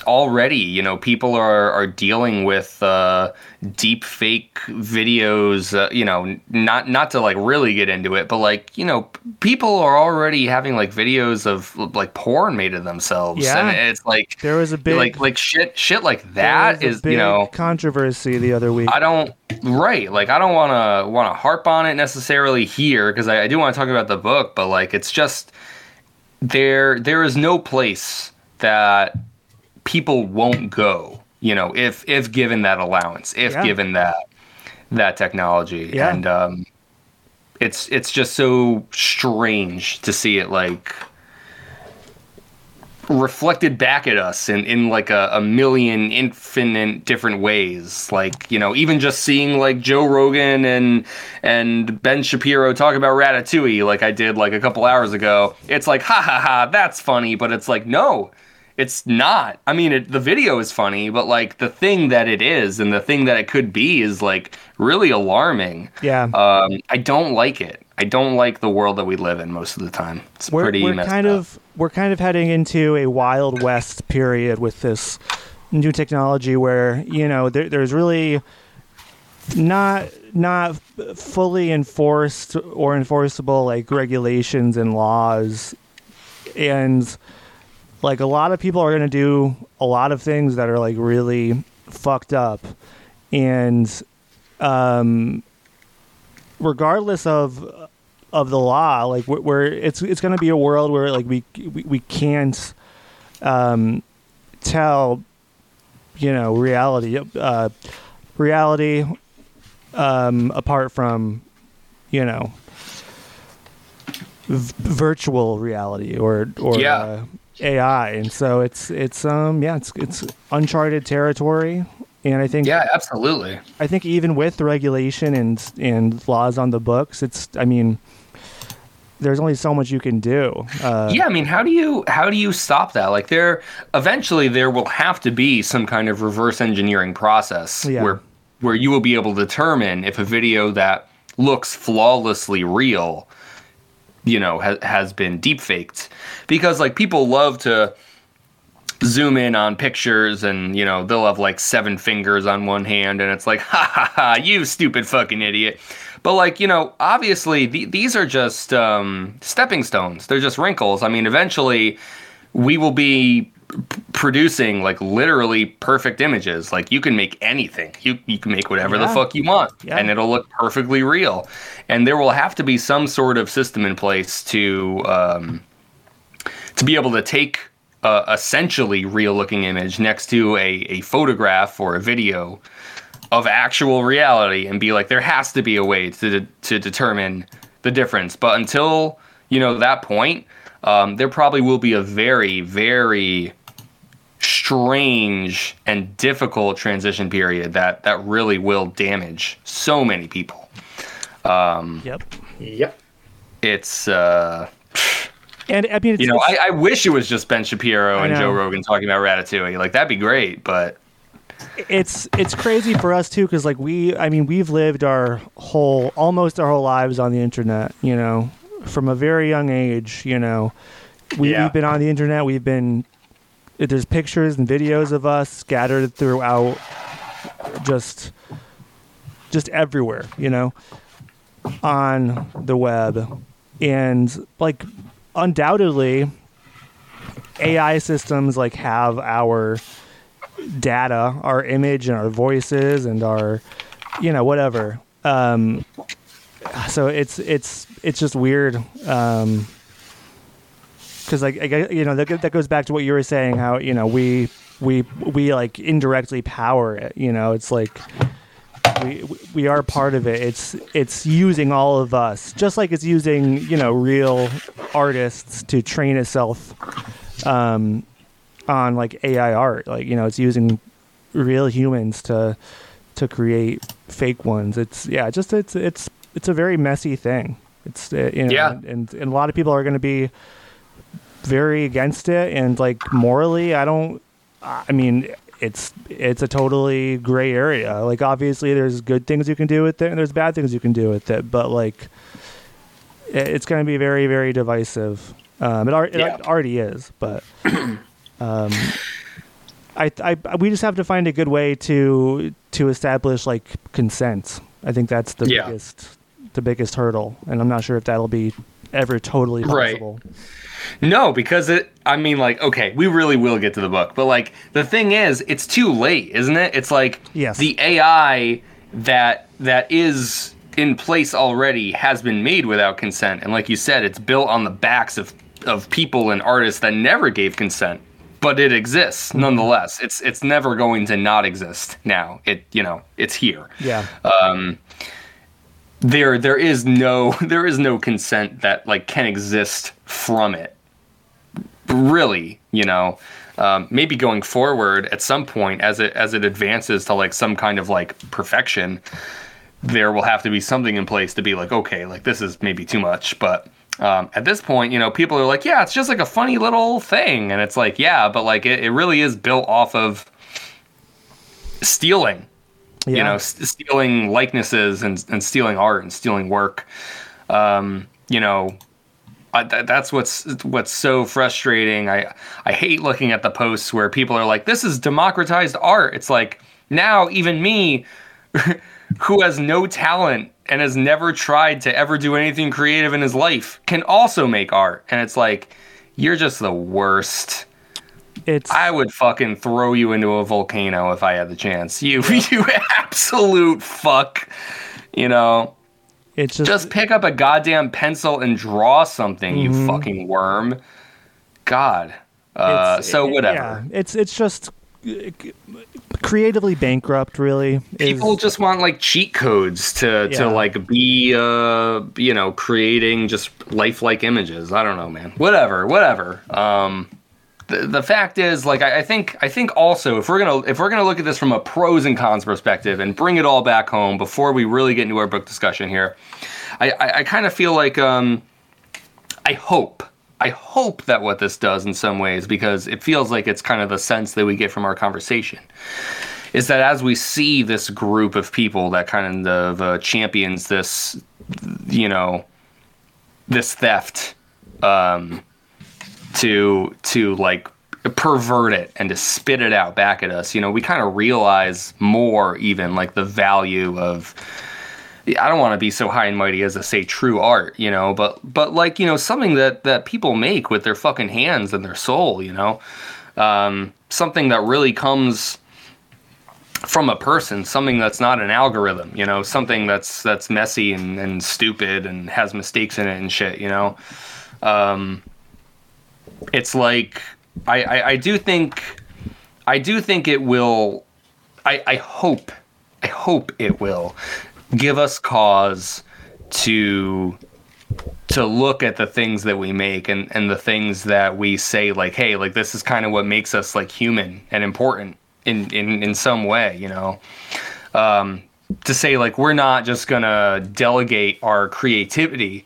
already you know people are are dealing with uh deep fake videos uh, you know not not to like really get into it but like you know people are already having like videos of like porn made of themselves Yeah. and it's like There was a big like like shit shit like that is you know controversy the other week. I don't right like I don't want to want to harp on it necessarily here because I, I do want to talk about the book but like it's just there there is no place that people won't go you know if if given that allowance if Yeah. given that that technology Yeah. and um it's it's just so strange to see it like reflected back at us in, in like a, a million infinite different ways like you know even just seeing like joe rogan and and ben shapiro talk about ratatouille like i did like a couple hours ago it's like ha ha ha that's funny but it's like no it's not. I mean it, the video is funny but like the thing that it is and the thing that it could be is like really alarming. Yeah. um, i don't like it. I don't like the world that we live in most of the time. It's we're, pretty we're kind up. of we're kind of heading into a wild west period with this new technology where you know there, there's really not not fully enforced or enforceable like regulations and laws. And like a lot of people are going to do a lot of things that are like really fucked up and um regardless of of the law like wh- where it's it's going to be a world where like we we, we can't um tell you know reality uh reality um apart from you know v- virtual reality or or Yeah. uh, AI and so it's it's um yeah it's it's uncharted territory and I think yeah absolutely I think even with regulation and and laws on the books, it's I mean, there's only so much you can do. Uh, yeah i mean how do you how do you stop that like there eventually there will have to be some kind of reverse engineering process Yeah. where where you will be able to determine if a video that looks flawlessly real you know ha- has been deep faked because like people love to zoom in on pictures and you know they'll have like seven fingers on one hand and it's like ha ha ha you stupid fucking idiot. But like you know obviously the, these are just um, stepping stones. They're just wrinkles. I mean eventually we will be p- producing like literally perfect images. Like you can make anything. You, you can make whatever the fuck you want Yeah. and it'll look perfectly real. And there will have to be some sort of system in place to um, to be able to take a essentially real looking image next to a, a photograph or a video of actual reality and be like there has to be a way to to determine the difference. But until you know that point um, there probably will be a very very strange and difficult transition period that that really will damage so many people Yep. Yep. it's uh And I mean, it's, You know, it's- I, I wish it was just Ben Shapiro and Joe. Rogan talking about Ratatouille. Like that'd be great, but it's it's crazy for us too because like we I mean we've lived our whole almost our whole lives on the internet. You know, from a very young age. You know, we, Yeah. we've been on the internet. We've been there's pictures and videos of us scattered throughout, just just everywhere. You know, on the web, and like undoubtedly, AI systems like have our data, our image and our voices and our, you know, whatever. Um, so it's it's it's just weird. Um, because like you know that, that goes back to what you were saying, how you know we we we like indirectly power it. You know, it's like we we are part of it. It's it's using all of us, just like it's using you know real artists to train itself um, on like AI art. Like you know, it's using real humans to to create fake ones. It's yeah, just it's it's it's a very messy thing. It's uh, you know, Yeah. and, and a lot of people are going to be very against it and like morally i don't i mean it's it's a totally gray area like obviously there's good things you can do with it and there's bad things you can do with it but like it- it's going to be very very divisive um it, al- it Yeah. already is but um I, I we just have to find a good way to to establish like consent i think that's the Yeah. biggest the biggest hurdle and i'm not sure if that'll be ever totally possible. Right. No, because it. I mean, like, okay, we really will get to the book, but like, the thing is, it's too late, isn't it? It's like Yes. the AI that that is in place already has been made without consent, and like you said, it's built on the backs of of people and artists that never gave consent, but it exists mm-hmm. nonetheless. It's it's never going to not exist now. It you know it's here yeah um, there there is no there is no consent that like can exist from it. Really you know um, maybe going forward at some point as it as it advances to like some kind of like perfection there will have to be something in place to be like okay like this is maybe too much. But um, at this point you know people are like yeah it's just like a funny little thing. And it's like yeah but like it, it really is built off of stealing yeah you know, stealing likenesses and, and stealing art and stealing work. Um, you know, I, th- that's what's what's so frustrating. I I hate looking at the posts where people are like, "This is democratized art." It's like now even me, who has no talent and has never tried to ever do anything creative in his life, can also make art, and it's like, you're just the worst. It's I would fucking throw you into a volcano if I had the chance. You, you absolute fuck. You know, it's just, just pick up a goddamn pencil and draw something, you fucking worm. God. Uh, so it- whatever. yeah, it's it's just uh, creatively bankrupt really is- People just want like cheat codes to Yeah. to like be uh you know creating just lifelike images. I don't know, man. Whatever, whatever. Um, the, the fact is, like, I, I think I think also if we're gonna if we're gonna look at this from a pros and cons perspective and bring it all back home before we really get into our book discussion here, I I, I kind of feel like um, I hope. I hope that what this does in some ways, because it feels like it's kind of the sense that we get from our conversation, is that as we see this group of people that kind of uh, champions this, you know, this theft, um, to to like pervert it and to spit it out back at us, you know, we kind of realize more even like the value of I don't want to be so high and mighty as to say true art, you know, but but like you know something that that people make with their fucking hands and their soul, you know, um, something that really comes from a person, something that's not an algorithm, you know, something that's that's messy and, and stupid and has mistakes in it and shit, you know. Um, it's like I, I I do think I do think it will. I I hope I hope it will give us cause to to look at the things that we make and and the things that we say like hey like this is kind of what makes us like human and important in in in some way you know um to say like we're not just gonna delegate our creativity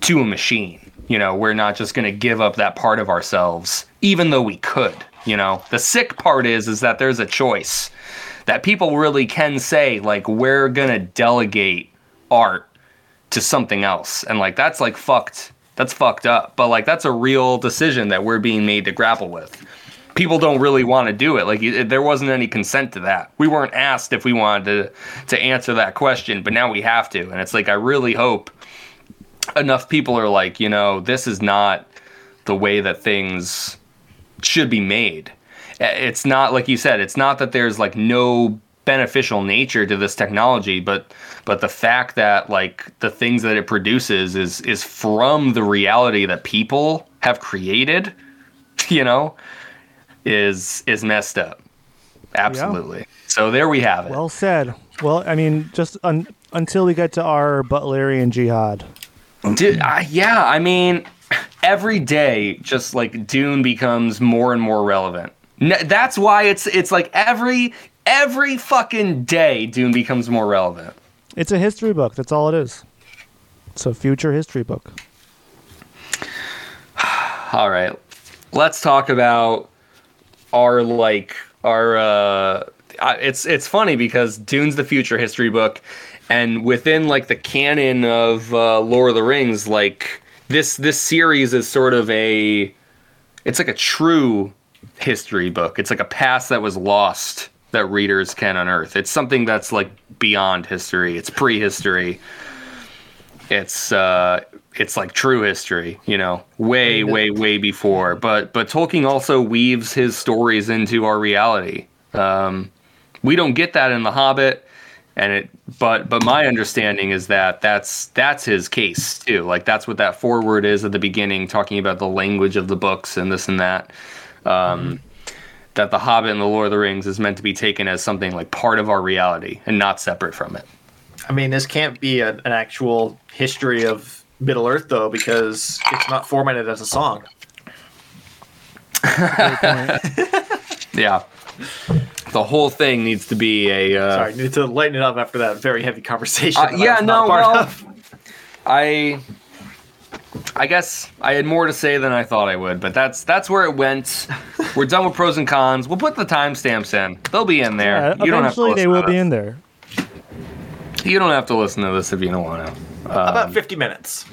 to a machine you know we're not just gonna give up that part of ourselves even though we could you know? The sick part is is that there's a choice that people really can say like we're gonna delegate art to something else. And like that's like fucked that's fucked up. But like that's a real decision that we're being made to grapple with. People don't really want to do it. Like it, there wasn't any consent to that. We weren't asked if we wanted to to answer that question but now we have to. And it's like i really hope enough people are like you know this is not the way that things should be made. It's not like you said it's not that there's like no beneficial nature to this technology but but the fact that like the things that it produces is is from the reality that people have created you know is is messed up. Absolutely. So there we have it. Well said. Well i mean just un- until we get to our butlerian jihad Dude, I, yeah, I mean, every day, just like Dune becomes more and more relevant. N- that's why it's it's like every every fucking day Dune becomes more relevant. It's a history book. That's all it is. It's a future history book. All right. Let's talk about our like our uh I- it's it's funny because Dune's the future history book and within like the canon of uh, Lord of the Rings like this this series is sort of a it's like a true history book. It's like a past that was lost that readers can unearth. It's something that's like beyond history. It's prehistory. It's uh it's like true history, you know, way way way before. But but Tolkien also weaves his stories into our reality. Um we don't get that in The Hobbit and it but but my understanding is that that's that's his case too. Like that's what that forward is at the beginning talking about the language of the books and this and that. Um that the hobbit and the lord of the rings is meant to be taken as something like part of our reality and not separate from it. I mean, this can't be a, an actual history of Middle Earth though, because it's not formatted as a song. Yeah the whole thing needs to be a uh, Sorry, need to lighten it up after that very heavy conversation. Uh, yeah, no, not a part well, of. I I guess I had more to say than I thought I would, but that's that's where it went. We're done with pros and cons. We'll put the timestamps in. They'll be in there. Yeah, you don't have to eventually, they will to be this. in there. You don't have to listen to this if you don't want to. About 50 minutes.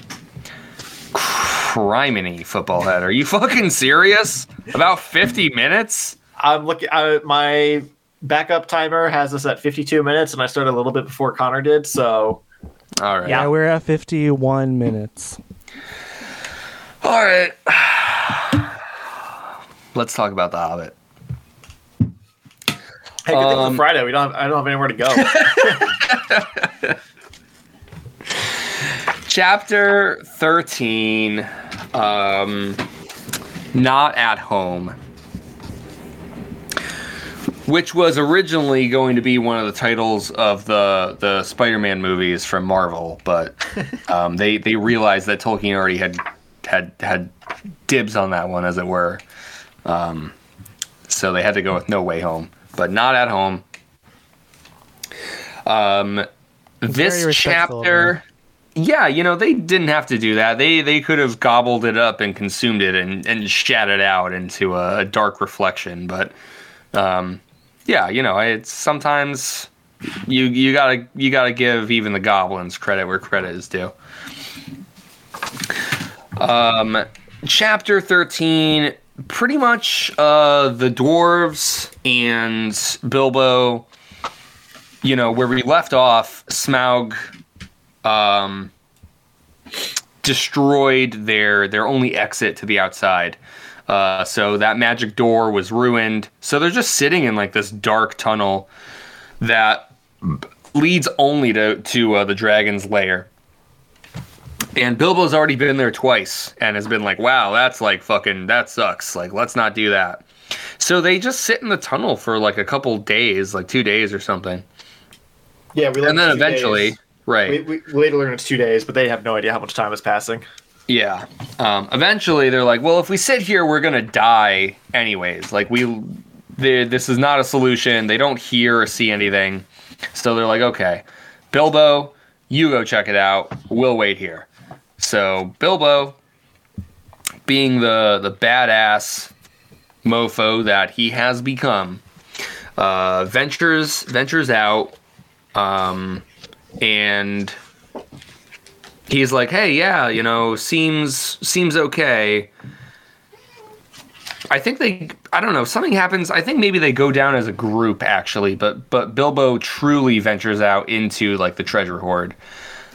Criminy football head. Are you fucking serious? About 50 minutes? I'm looking. I, my backup timer has us at 52 minutes, and I started a little bit before Connor did. So All right. Yeah, we're at 51 minutes. All right. Let's talk about the Hobbit. hey, good thing Um, for Friday. We don't. Have, I don't have anywhere to go. Chapter 13 um Not at Home. Which was originally going to be one of the titles of the the Spider-Man movies from Marvel, but um, they they realized that Tolkien already had had had dibs on that one, as it were. Um, so they had to go with No Way Home, but not at home. Um, this chapter, yeah, you know they didn't have to do that. They they could have gobbled it up and consumed it and and shat it out into a, a dark reflection. But um, yeah, you know it's sometimes you you gotta you gotta give even the goblins credit where credit is due. Um, chapter thirteen, pretty much uh the dwarves and Bilbo. You know where we left off, Smaug um, destroyed their their only exit to the outside. Uh, so that magic door was ruined. So they're just sitting in like this dark tunnel that leads only to to uh, the dragon's lair. And Bilbo's already been there twice and has been like, "Wow, that's like fucking that sucks. Like, let's not do that." So they just sit in the tunnel for like a couple days, like two days or something, yeah, we. and then eventually, right? we, we later learn it's two days, but they have no idea how much time is passing. Yeah. Um, eventually, they're like, well, if we sit here, we're gonna die anyways. Like we, this is not a solution. They don't hear or see anything, so they're like, okay, Bilbo, you go check it out. We'll wait here. So Bilbo, being the the badass mofo that he has become, uh, ventures ventures out, um, and he's like, "Hey, yeah, you know, seems seems okay." I think they I don't know, something happens. I think maybe they go down as a group actually, but but Bilbo truly ventures out into like the treasure hoard.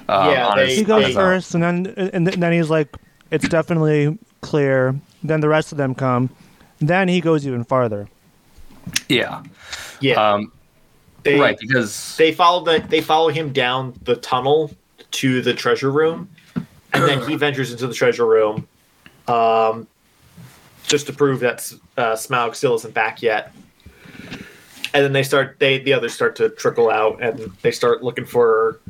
um, Yeah, they- his- He goes his own. first, and then and then he's like, "It's definitely clear." Then the rest of them come. Then he goes even farther. Yeah. Yeah, Um, they, right, because they follow the they follow him down the tunnel to the treasure room, and then he ventures into the treasure room, um, just to prove that uh, Smaug still isn't back yet. And then they start they the others start to trickle out, and they start looking for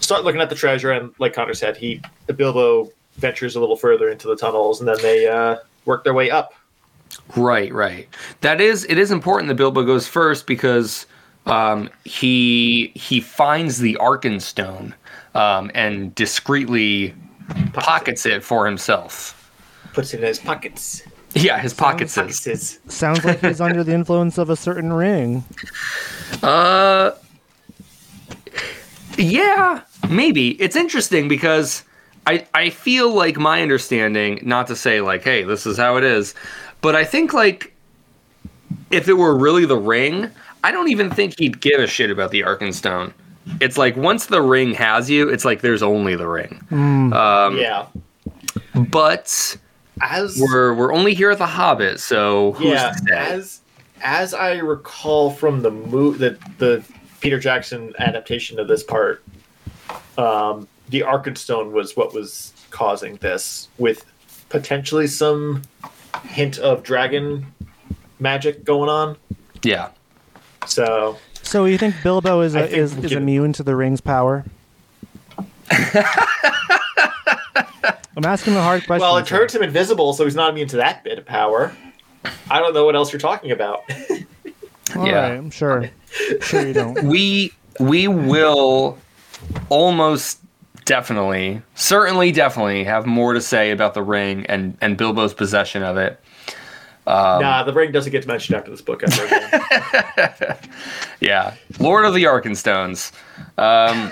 start looking at the treasure. And like Connor said, he Bilbo ventures a little further into the tunnels, and then they uh, work their way up. Right, right. That is it is important that Bilbo goes first because um, he he finds the Arkenstone um, and discreetly pockets it for himself. Puts it in his pockets. Yeah, his pockets is. Pockets. Sounds like he's under the influence of a certain ring. Uh, yeah, maybe. It's interesting because I I feel like my understanding, not to say like, hey, this is how it is, but I think like if it were really the ring, I don't even think he'd give a shit about the Arkenstone. It's like once the ring has you, it's like there's only the ring. Um, Yeah. But As we're we're only here at the Hobbit, so who's yeah, to say? as as I recall from the mo- the the Peter Jackson adaptation of this part, um, the Arkenstone was what was causing this, with potentially some hint of dragon magic going on. yeah. So So you think Bilbo is I a, think is, is immune to the ring's power? I'm asking the hard question. well, it turns him invisible, so he's not immune to that bit of power. I don't know what else you're talking about. All Yeah. right, I'm sure. Sure you don't. we we will almost definitely certainly definitely have more to say about the ring and and bilbo's possession of it nah, the ring doesn't get mentioned after this book ever again. yeah. Lord of the arkenstones um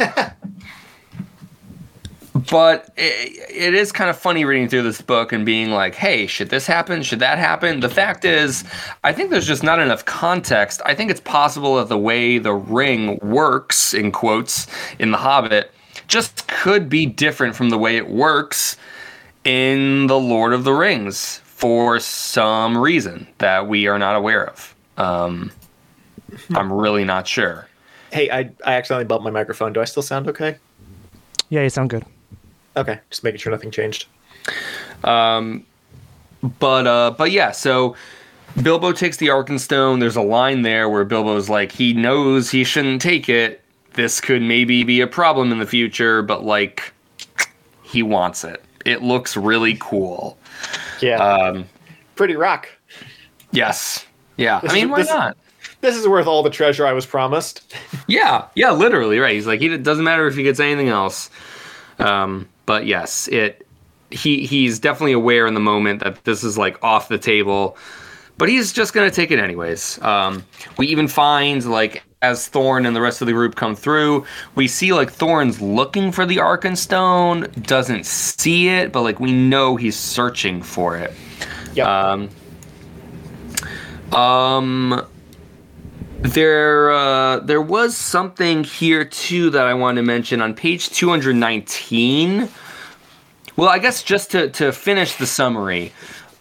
but it, it is kind of funny reading through this book and being like hey should this happen? Should that happen? The fact is i think there's just not enough context. I think it's possible that the way the ring works in quotes in the hobbit just could be different from the way it works in the lord of the rings for some reason that we are not aware of um, i'm really not sure hey, I I accidentally bumped my microphone. Do I still sound okay? Yeah, you sound good. Okay, just making sure nothing changed. Um, but uh but yeah so bilbo takes the arkenstone there's a line there where bilbo's like he knows he shouldn't take it this could maybe be a problem in the future but like he wants it it looks really cool Yeah, um pretty rock. yes. Yeah. This i mean is- why this- not? This is worth all the treasure I was promised. yeah. Yeah literally right. He's like he it doesn't matter if he gets anything else. Um but yes it he he's definitely aware in the moment that this is like off the table. But he's just gonna take it anyways. Um we even find like as Thorin and the rest of the group come through we see like Thorin's looking for the arkenstone doesn't see it but like we know he's searching for it Yep. um um there uh, there was something here too that I wanted to mention on page 219. Well, I guess just to to finish the summary,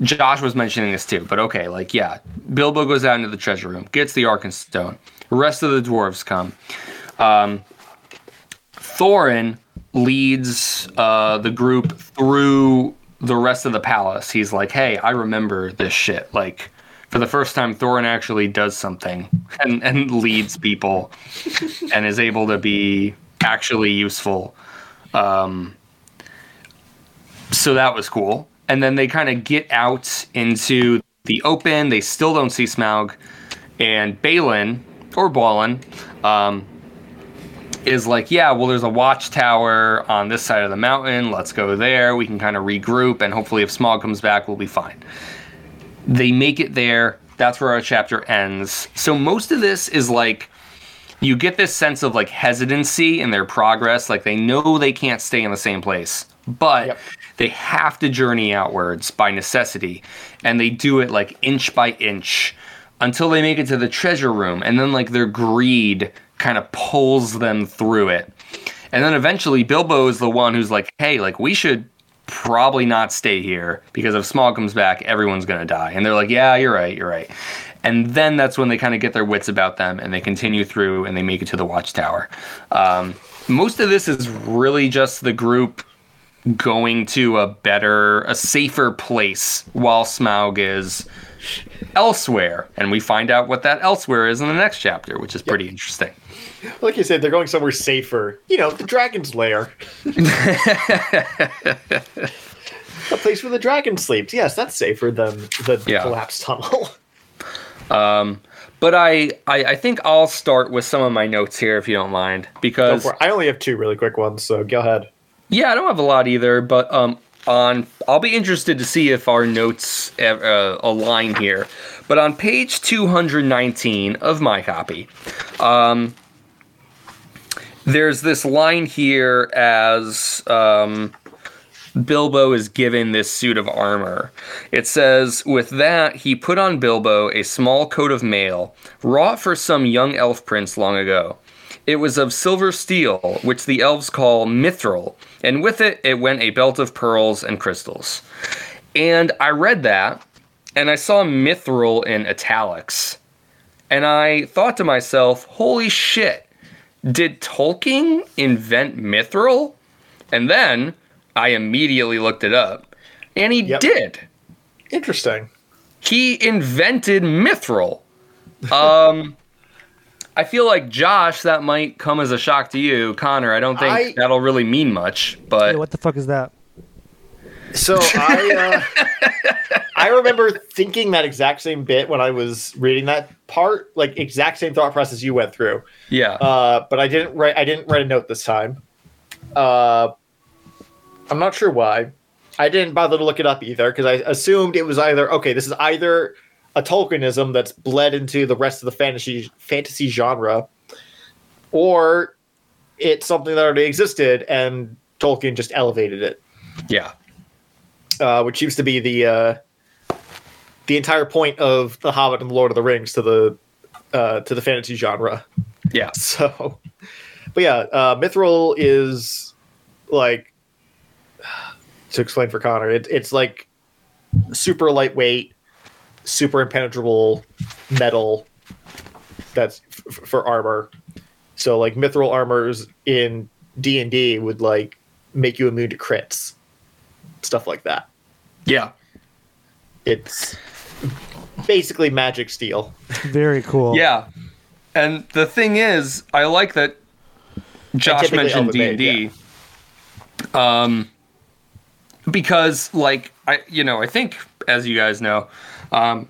Josh was mentioning this too, but okay, like yeah, Bilbo goes out into the treasure room, gets the Arkenstone. The rest of the dwarves come. Um, Thorin leads uh, the group through the rest of the palace. He's like, "Hey, I remember this shit." Like, for the first time, Thorin actually does something and and leads people, and is able to be actually useful. Um, so that was cool. And then they kind of get out into the open. They still don't see Smaug, and Balin or Balin. Um, is like, yeah, well, there's a watchtower on this side of the mountain. Let's go there. We can kind of regroup, and hopefully, if Smaug comes back, we'll be fine. They make it there. That's where our chapter ends. So most of this is like, you get this sense of like hesitancy in their progress. Like they know they can't stay in the same place, but Yep. they have to journey outwards by necessity, and they do it like inch by inch until they make it to the treasure room, and then like their greed kind of pulls them through it. And then eventually Bilbo is the one who's like, "Hey, like we should probably not stay here because if Smaug comes back, everyone's going to die." And they're like, "Yeah, you're right, you're right." And then that's when they kind of get their wits about them and they continue through and they make it to the watchtower. Um, most of this is really just the group going to a better, a safer place while Smaug is elsewhere. And we find out what that elsewhere is in the next chapter, which is pretty interesting. Like you said, they're going somewhere safer. You know, the dragon's lair. A place where the dragon sleeps. Yes, that's safer than the Yeah. collapsed tunnel. Um, but I, I I think I'll start with some of my notes here if you don't mind because. I only have two really quick ones, so go ahead. yeah I don't have a lot either but um on I'll be interested to see if our notes uh, align here but on page 219 of my copy um there's this line here as um Bilbo is given this suit of armor. It says, With that, he put on Bilbo a small coat of mail, wrought for some young elf prince long ago. It was of silver steel, which the elves call mithril, and with it, it went a belt of pearls and crystals. And I read that, and I saw mithril in italics. And I thought to myself, holy shit, did Tolkien invent mithril? And then I immediately looked it up, and he Yep. did. Interesting. He invented mithril. Um, I feel like Josh, that might come as a shock to you, Connor. I don't think I- that'll really mean much, but Hey, what the fuck is that? So I uh, I remember thinking that exact same bit when I was reading that part, like exact same thought process you went through. yeah, Uh, but I didn't write I didn't write a note this time. Uh, I'm not sure why. I didn't bother to look it up either because I assumed it was either okay. This is either a Tolkienism that's bled into the rest of the fantasy fantasy genre, or it's something that already existed and Tolkien just elevated it yeah, uh, which used to be the uh, the entire point of the Hobbit and the Lord of the Rings to the uh, to the fantasy genre. yeah, So, but yeah, uh, Mithril is like to explain for Connor. It, it's like super lightweight, super impenetrable metal that's f- for armor. So like mithril armors in D and D would like make you immune to crits, stuff like that. yeah. It's basically magic steel. Very cool. Yeah, and the thing is, I like that Josh mentioned D and D. um, because like I, you know, I think as you guys know, um,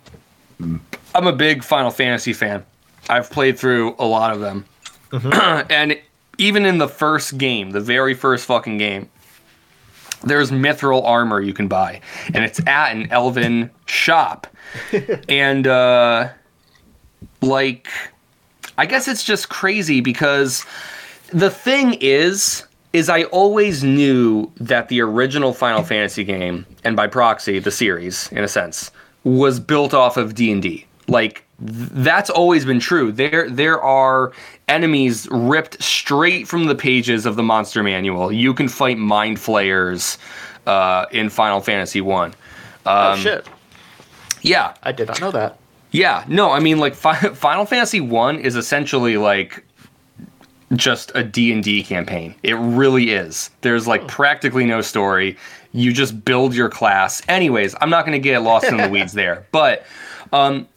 I'm a big Final Fantasy fan. I've played through a lot of them, and even in the first game, the very first fucking game, there's mithril armor you can buy, and it's at an elven shop, and uh, like, I guess it's just crazy because the thing is is I always knew that the original Final Fantasy game and by proxy the series in a sense was built off of D&D. Like th- that's always been true. There there are enemies ripped straight from the pages of the monster manual. You can fight mind flayers uh, in Final Fantasy 1. oh Um, shit! Yeah, I did not know that. yeah, no, I mean like Fi- Final Fantasy 1 is essentially like just a D&D campaign. It really is. There's like practically no story. You just build your class. Anyways, I'm not going to get lost in the weeds there. But um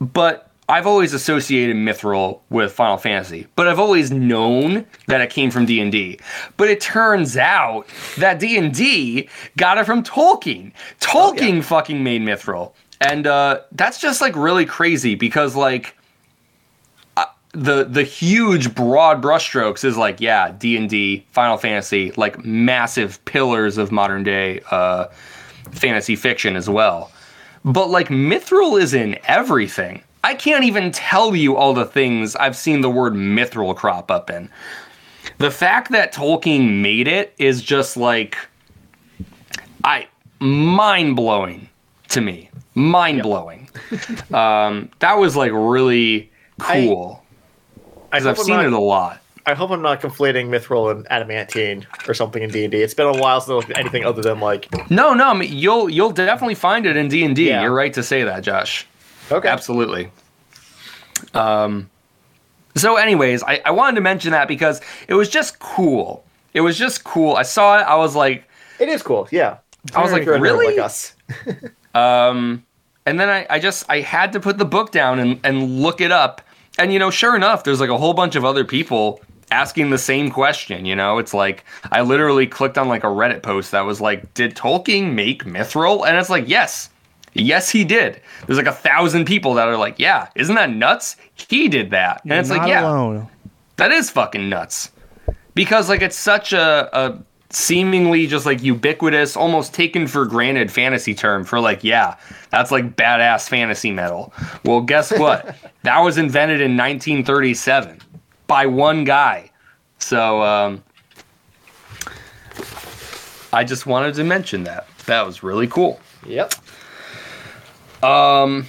but I've always associated Mithril with Final Fantasy, but I've always known that it came from D&D. But it turns out that D&D got it from Tolkien. Tolkien fucking made Mithril. And uh, that's just like really crazy because like the the huge broad brushstrokes is like yeah D&D, Final Fantasy, like massive pillars of modern day uh, fantasy fiction as well. But like mithril is in everything. I can't even tell you all the things I've seen the word mithril crop up in. The fact that Tolkien made it is just like I mind blowing to me. Mind blowing. um, that was like really cool I because I've seen not- it a lot. I hope I'm not conflating mithril and adamantine or something in D and D. It's been a while since I looked at anything other than like No, no, I mean, you'll you'll definitely find it in D and D. You're right to say that, Josh. okay, Absolutely. Um, so, anyways, I, I wanted to mention that because it was just cool. It was just cool. I saw it. I was like, It is cool. Yeah, I was like, you're a nerd really? like us. Um, and then I, I just I had to put the book down and, and look it up. And you know, sure enough, there's like a whole bunch of other people asking the same question. You know, it's like I literally clicked on like a Reddit post that was like, "Did Tolkien make Mithril?" And it's like, yes, yes, he did. There's like a thousand people that are like, "Yeah, isn't that nuts? He did that." And You're it's like, yeah, alone. that is fucking nuts. Because like it's such a, a seemingly just like ubiquitous, almost taken for granted fantasy term for like, yeah, that's like badass fantasy metal. Well, guess what? that was invented in 1937 by one guy. So um, I just wanted to mention that. That was really cool. Yep. Um,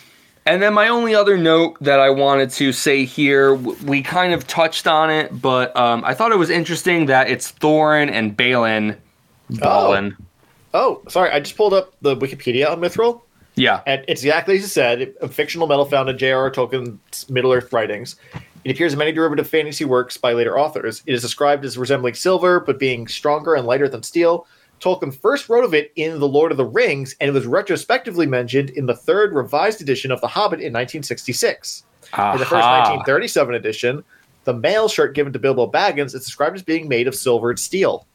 and then my only other note that I wanted to say here, we kind of touched on it, but um, I thought it was interesting that it's Thorin and Balin. Balin. Oh, sorry. I just pulled up the Wikipedia on Mithril, Yeah. and it's exactly as you said a fictional metal found in J.R.R. Tolkien's Middle Earth writings. It appears in many derivative fantasy works by later authors. It is described as resembling silver, but being stronger and lighter than steel. Tolkien first wrote of it in The Lord of the Rings, and it was retrospectively mentioned in the third revised edition of The Hobbit in 1966. In the first 1937 edition, the mail shirt given to Bilbo Baggins is described as being made of silvered steel.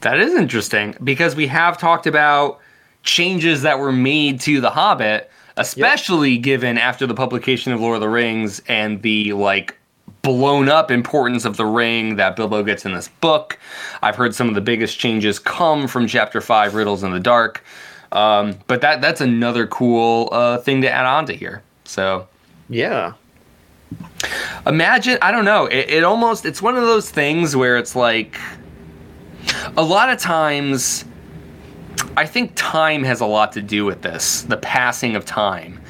That is interesting because we have talked about changes that were made to The Hobbit, especially given after the publication of Lord of the Rings and the like blown up importance of the ring that Bilbo gets in this book. I've heard some of the biggest changes come from chapter 5 Riddles in the Dark. Um, but that that's another cool uh, thing to add on to here. So Yeah. imagine i don't know it, it almost it's one of those things where it's like a lot of times i think time has a lot to do with this the passing of time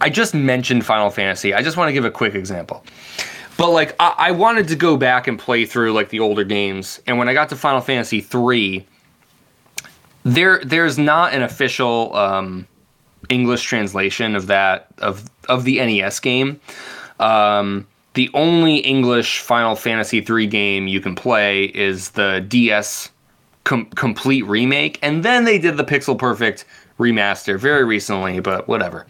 i just mentioned final fantasy i just want to give a quick example but like I, I wanted to go back and play through like the older games. And when i got to final fantasy 3 there there's not an official um, english translation of that of of the nes game. Um, the only English Final Fantasy III game you can play is the DS com- complete remake, and then they did the Pixel Perfect remaster very recently, but whatever.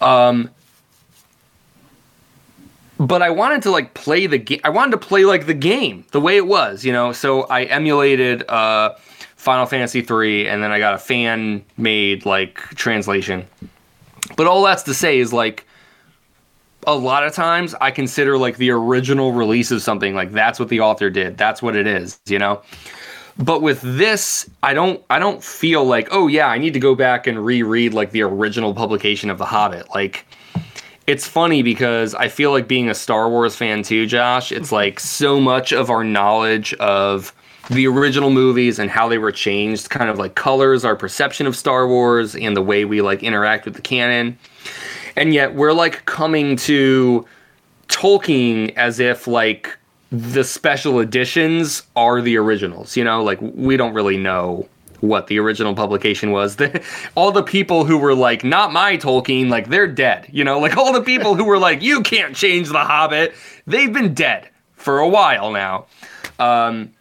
Um, but I wanted to like play the game. I wanted to play like the game the way it was, you know. So I emulated uh, Final Fantasy III, and then I got a fan made like translation. But all that's to say is like a lot of times I consider like the original release of something like that's what the author did. That's what it is, you know? But with this, I don't I don't feel like, oh yeah, I need to go back and reread like the original publication of The Hobbit. Like it's funny because I feel like being a Star Wars fan too, Josh, it's mm-hmm. like so much of our knowledge of the original movies and how they were changed kind of like colors our perception of Star Wars and the way we like interact with the canon and yet we're like coming to Tolkien as if like the special editions are the originals. You know, like we don't really know what the original publication was. All the people who were like, not my Tolkien, like they're dead. You know, like all the people who were like, you can't change the Hobbit, they've been dead for a while now. Um,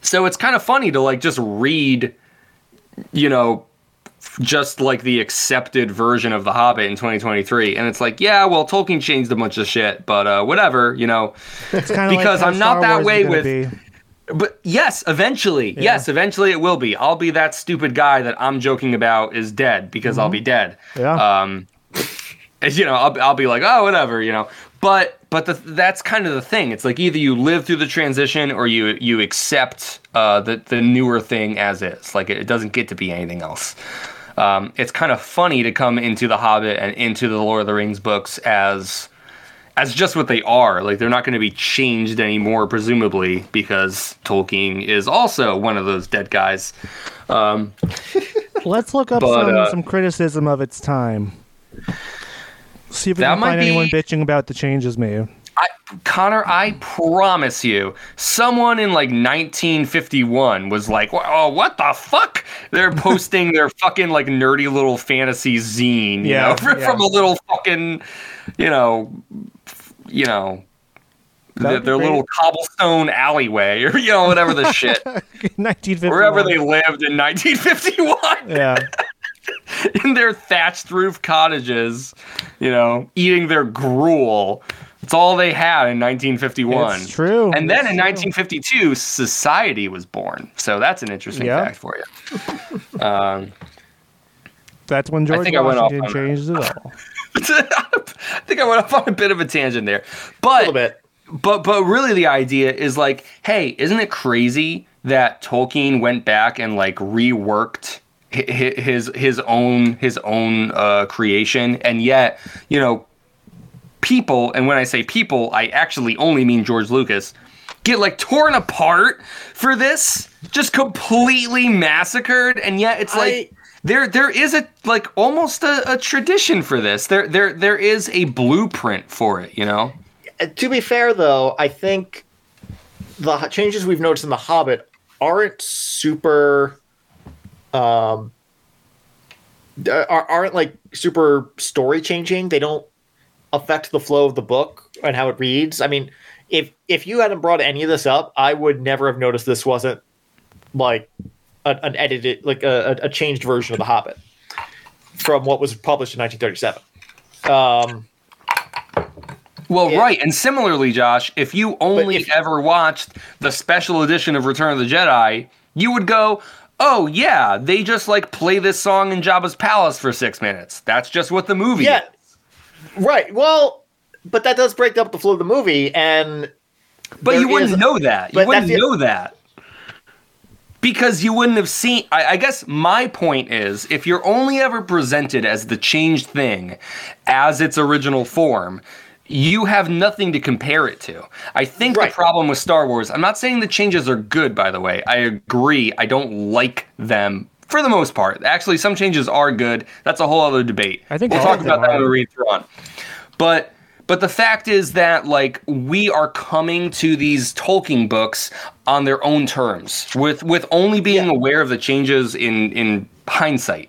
so it's kind of funny to like just read, you know, just like the accepted version of The Hobbit in 2023. And it's like, yeah, well, Tolkien changed a bunch of shit, but uh, whatever, you know. It's kind of Because I'm not that way with- Be. But yes, eventually, yes, eventually it will be. I'll be that stupid guy that I'm joking about is dead because I'll be dead. Yeah. Um, you know, I'll, I'll be like, oh, whatever, you know. But but the, that's kind of the thing. It's like either you live through the transition or you you accept uh, the the newer thing as is. Like it, it doesn't get to be anything else. Um, it's kind of funny to come into the Hobbit and into the Lord of the Rings books as as just what they are. Like they're not going to be changed anymore, presumably, because Tolkien is also one of those dead guys. Um, Let's look up But, some, uh, some criticism of its time. See if we can find be- anyone bitching about the changes made. I, Connor, I promise you, someone in like 1951 was like, "Oh, what the fuck?" They're posting their fucking like nerdy little fantasy zine, you Yeah, know, from, yeah. from a little fucking, you know, you know, That'd their, their little cobblestone alleyway, or you know, whatever the shit, 1951. wherever they lived in 1951. Yeah. in their thatched roof cottages, you know, eating their gruel. It's all they had in 1951. It's true. And then It's in true. 1952, society was born. So that's an interesting Yeah. fact for you. Um, That's when George think I went off Washington changed it all. I think I went off on a bit of a tangent there, A but little bit. but but really the idea is like, hey, isn't it crazy that Tolkien went back and like reworked hi- hi- his his own his own uh, creation, and yet you know people, and when I say people, I actually only mean George Lucas, get like torn apart for this, just completely massacred, and yet it's like. I- there, there is a like almost a, a tradition for this. There, there, there is a blueprint for it. You know. Uh, to be fair, though, I think the changes we've noticed in The Hobbit aren't super. Um, aren't like super story changing. They don't affect the flow of the book and how it reads. I mean, if if you hadn't brought any of this up, I would never have noticed this wasn't like an, an edited, like a, a changed version of The Hobbit from what was published in 1937. Um, Well, It- right, and similarly, Josh, if you only if- ever watched the special edition of Return of the Jedi, you would go, "Oh yeah, they just like play this song in Jabba's palace for six minutes. That's just what the movie." Yeah. is." Right. Well, but that does break up the flow of the movie, and but you wouldn't is- know that. You wouldn't know that because you wouldn't have seen. I, I guess my point is, if you're only ever presented as the changed thing, as its original form. You have nothing to compare it to. I think Right. the problem with Star Wars, I'm not saying the changes are good, by the way. I agree. I don't like them for the most part. Actually, some changes are good. That's a whole other debate. I think we'll talk about that are. when we read through on. But but the fact is that like we are coming to these Tolkien books on their own terms, with with only being Yeah. aware of the changes in in hindsight.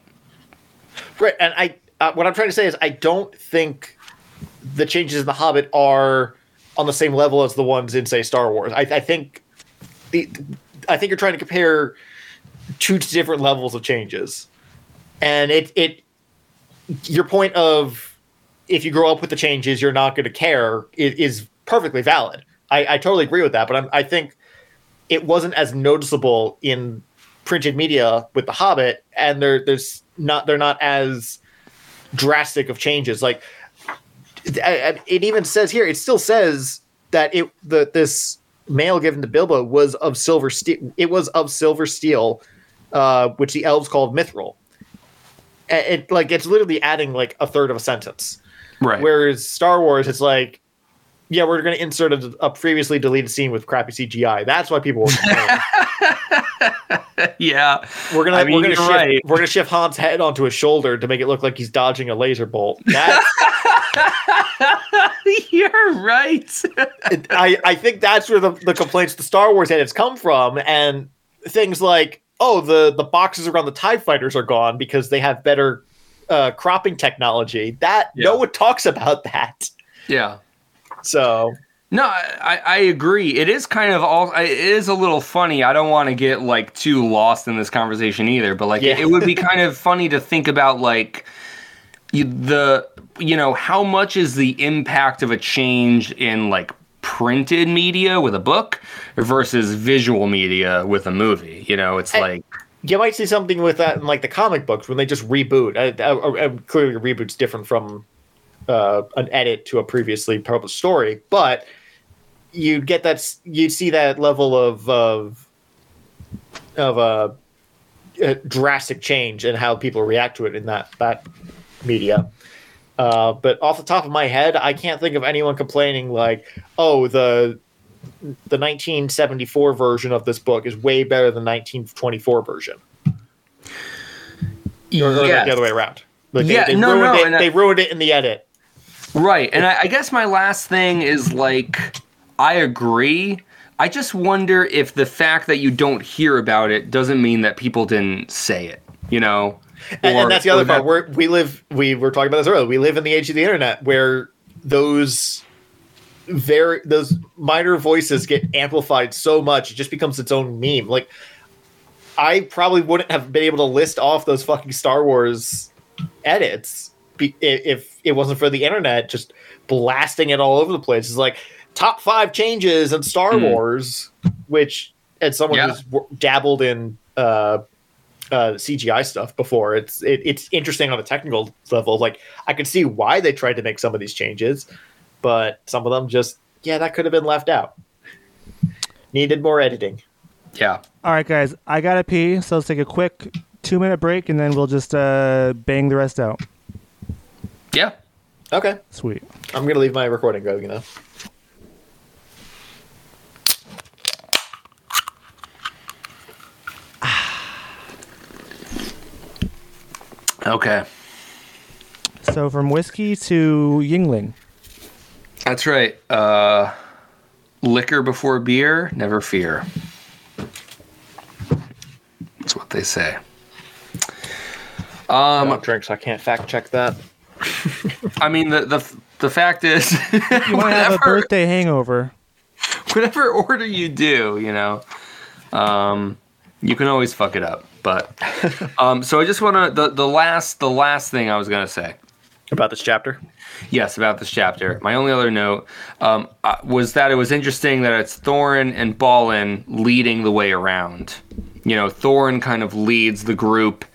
right. And I, uh, what I'm trying to say is, I don't think the changes in the Hobbit are on the same level as the ones in, say, Star Wars. I, I think the, I think you're trying to compare two different levels of changes, and it it your point of if you grow up with the changes, you're not going to care is, is perfectly valid. I, I totally agree with that, but I'm, I think it wasn't as noticeable in printed media with The Hobbit, and there there's not they're not as drastic of changes. Like it even says here, it still says that it the this mail given to Bilbo was of silver steel. It was of silver steel, uh, which the elves called mithril. A- It like it's literally adding like a third of a sentence. Right. Whereas Star Wars, it's like, yeah, we're going to insert a, a previously deleted scene with crappy CGI. That's why people were yeah. We're gonna I mean, we're gonna shift right. we're gonna shift Han's head onto his shoulder to make it look like he's dodging a laser bolt. You're right. I I think that's where the, the complaints the Star Wars edits come from, and things like oh the the boxes around the Tie Fighters are gone because they have better uh, cropping technology. That no one talks about that. yeah. So No, I, I agree. It is kind of all. It is a little funny. I don't want to get like too lost in this conversation either. But like, Yeah. it, it would be kind of funny to think about like you, the you know how much is the impact of a change in like printed media with a book versus visual media with a movie. You know, it's I- like you might see something with that in like the comic books when they just reboot. I, I, I, clearly, a reboot's different from uh, an edit to a previously published story, but you get that you see that level of of of a, drastic change in how people react to it in that that media. Uh, but off the top of my head, I can't think of anyone complaining like, "Oh, the the 1974 version of this book is way better than 1924 version." Or, or the other way around. Like Yeah, they, they no, ruined no, it, I- they ruined it in the edit. Right. And I, I guess my last thing is like, I agree. I just wonder if the fact that you don't hear about it doesn't mean that people didn't say it, you know? And, Or- and that's the other that- part. We're, we live. We were talking about this earlier. We live in the age of the internet where those very those minor voices get amplified so much it just becomes its own meme. Like I probably wouldn't have been able to list off those fucking Star Wars edits be, if it wasn't for the internet just blasting it all over the place. It's like top five changes in Star Hmm. Wars, which as someone Yeah. who's dabbled in uh, uh, CGI stuff before, it's it, it's interesting on a technical level. Like I could see why they tried to make some of these changes, but some of them just yeah, that could have been left out. Needed more editing. Yeah. All right, guys, I gotta pee, so let's take a quick two minute break, and then we'll just uh, bang the rest out. Yeah. Okay, Sweet. I'm gonna leave my recording going now. Okay. So from whiskey to Yuengling. That's right. Uh, liquor before beer, never fear. That's what they say. I Um, don't drink, so I can't fact check that. I mean, the the the fact is, You might have a whatever, birthday hangover. whatever order you do, you know, um, you can always fuck it up. But um, so I just want to the the last the last thing I was gonna say. About this chapter. Yes, about this chapter. My only other note um, uh, was that it was interesting that it's Thorin and Balin leading the way around. You know, Thorin kind of leads the group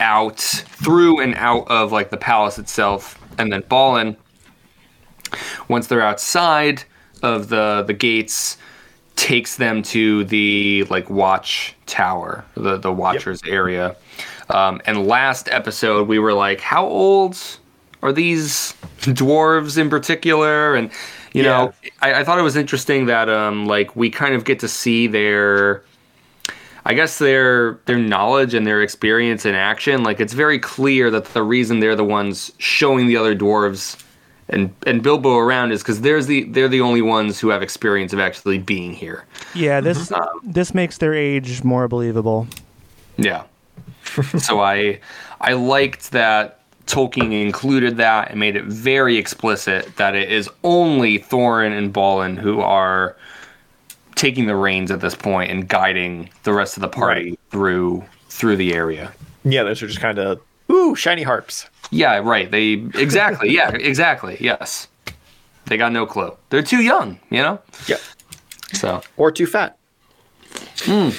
out through and out of like the palace itself, and then Balin, once they're outside of the the gates, takes them to the like watch tower, the the watchers area. Um, and last episode, we were like, how old are these dwarves in particular? And you know, I, I thought it was interesting that um, like we kind of get to see their, I guess their their knowledge and their experience in action. Like it's very clear that the reason they're the ones showing the other dwarves and and Bilbo around is because there's the they're the only ones who have experience of actually being here. Yeah, this this makes their age more believable. Yeah. so I I liked that Tolkien included that and made it very explicit that it is only Thorin and Balin who are taking the reins at this point and guiding the rest of the party Right. through through the area. Yeah, those are just kind of ooh shiny harps. Yeah, right. They exactly. yeah, exactly. Yes. They got no clue. They're too young, you know? Yeah, So, or too fat. Hmm.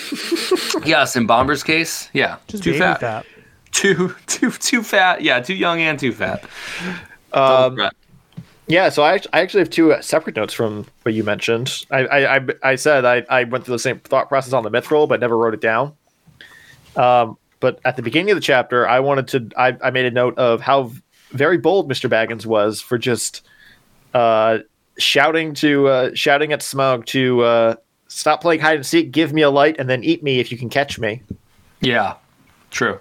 yes, in Bombur's case, yeah. Just too fat. fat. Too too too fat. Yeah, too young and too fat. Um, Yeah, so I, I actually have two uh, separate notes from what you mentioned. I I, I, I said I, I went through the same thought process on the mithril, but never wrote it down. Um, but at the beginning of the chapter, I wanted to I, I made a note of how very bold Mr. Baggins was for just uh, shouting to uh, shouting at Smaug to uh, stop playing hide and seek, give me a light, and then eat me if you can catch me. Yeah. True.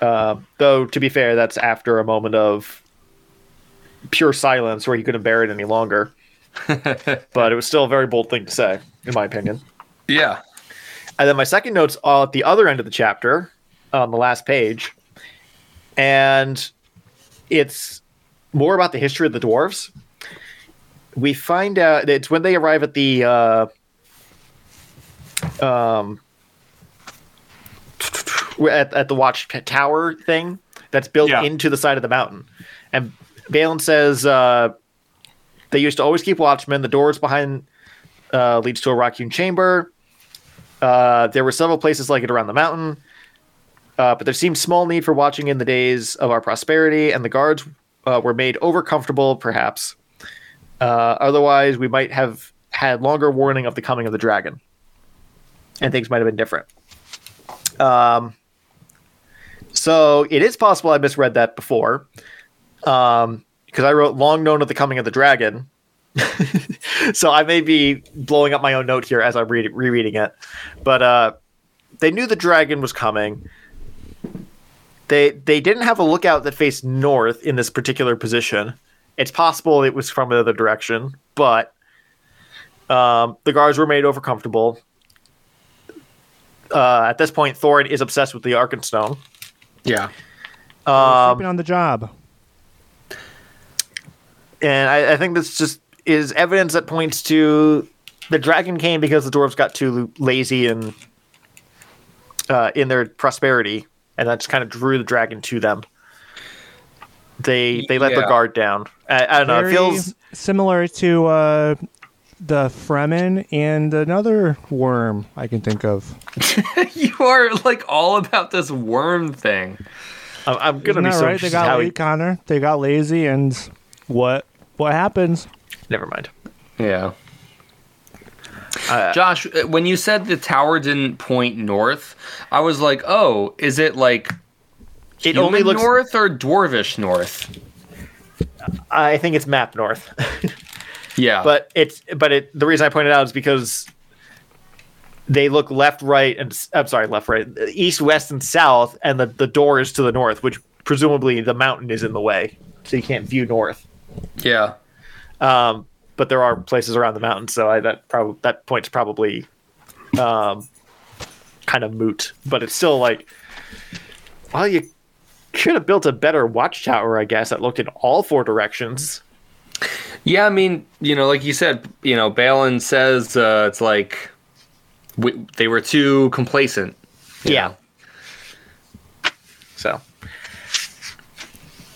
Uh, though to be fair, that's after a moment of pure silence where he couldn't bear it any longer. but it was still a very bold thing to say, in my opinion. Yeah. And then my second note's all at the other end of the chapter, on the last page, and it's more about the history of the dwarves. We find out it's when they arrive at the uh, um at, at the watch tower thing that's built Yeah. into the side of the mountain, and Balin says uh, they used to always keep watchmen. The doors behind uh, leads to a rock-hewn chamber. Uh, there were several places like it around the mountain, uh, but there seemed small need for watching in the days of our prosperity, and the guards uh, were made over comfortable, perhaps. Uh, otherwise, we might have had longer warning of the coming of the dragon, and things might have been different. Um, so it is possible I misread that before, um, because I wrote "long known of the coming of the dragon." so I may be blowing up my own note here as I'm read- rereading it, but uh, they knew the dragon was coming. They they didn't have a lookout that faced north in this particular position. It's possible it was from another direction, but um, the guards were made over comfortable. Uh, at this point, Thorin is obsessed with the Arkenstone. Yeah. Um, Sleeping on the job. and I, I think this just is evidence that points to the dragon came because the dwarves got too lazy and uh, in their prosperity, and that just kind of drew the dragon to them. They they let the Yeah. guard down. I, I don't know. It feels similar to uh, the Fremen and another worm I can think of. you are like all about this worm thing. I'm, I'm gonna Isn't be that so right? They got how lazy, he, Connor. They got lazy, and what what happens? Never mind. Yeah. Uh, Josh, uh, when you said the tower didn't point north, I was like, "Oh, is it like It only looks. north or dwarvish north?" I think it's map north, Yeah, but it's but it. The reason I pointed out is because they look left, right, and I'm sorry, left, right, east, west, and south, and the the door is to the north, which presumably the mountain is in the way, so you can't view north. yeah, Um, but there are places around the mountain, so I, that probably that point's probably um, kind of moot. But it's still like, well, you could have built a better watchtower, I guess, that looked in all four directions. Yeah. I mean, you know, like you said, you know, Balin says uh, it's like we, they were too complacent. Yeah. know? So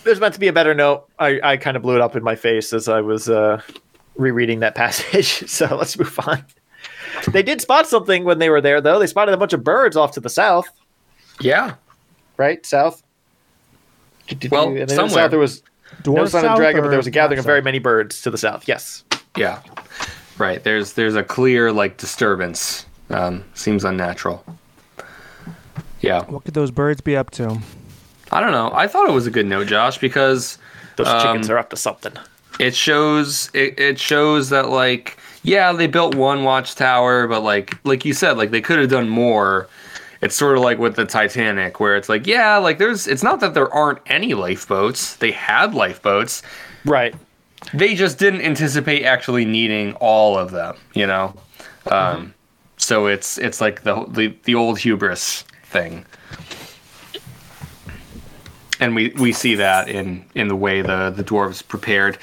there's meant to be a better note. I, I kind of blew it up in my face as I was uh, rereading that passage. So let's move on. They did spot something when they were there, though. They spotted a bunch of birds off to the south. Yeah. right? South. Well, somewhere. south there was Dwarf sign of south dragon, but there was a gathering of very many birds to the south. Yes. Yeah. Right. There's there's a clear like disturbance. Um, seems unnatural. Yeah. What could those birds be up to? I don't know. I thought it was a good note, Josh, because Those chickens Um, are up to something. it shows it, it shows that like yeah they built one watchtower but like like you said like they could have done more it's sort of like with the titanic where it's like yeah like there's it's not that there aren't any lifeboats. They had lifeboats. Right. they just didn't anticipate actually needing all of them you know? Um so it's it's like the the, the old hubris thing. And we we see that in in the way the the dwarves prepared.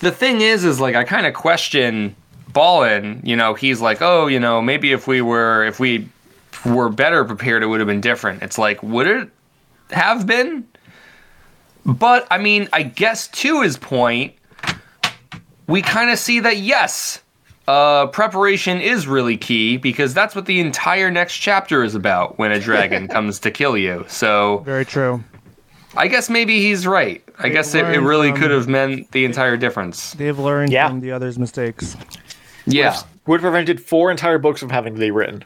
The thing is is like i kind of question Balin, you know? He's like oh you know maybe if we were if we were better prepared it would have been different it's like would it have been but i mean i guess to his point we kind of see that yes uh, preparation is really key because that's what the entire next chapter is about when a dragon comes to kill you so Very true. I guess maybe he's right. I They guess it, it really from- could have meant the entire difference. They've learned Yeah. from the others' mistakes. Yeah, Would have prevented four entire books from having to be written.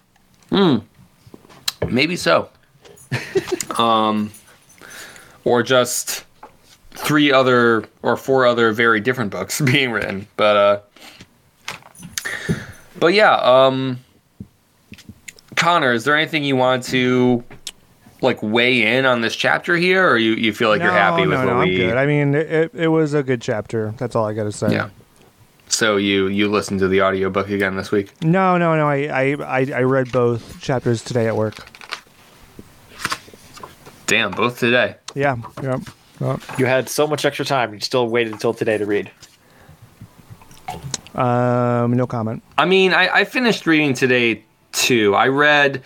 Maybe so. um, or just three other or four other very different books being written. But uh, but yeah. Um, Connor, is there anything you want to like weigh in on this chapter here, or you, you feel like you're happy no, with no, what no, we? I'm good. I mean, it, it was a good chapter. That's all I got to say. Yeah. So you you listened to the audiobook again this week? No, no, no. I, I, I, I read both chapters today at work. Damn, both today. Yeah. Yep. Yep. You had so much extra time, you still waited until today to read. Um, no comment. I mean, I, I finished reading today too. I read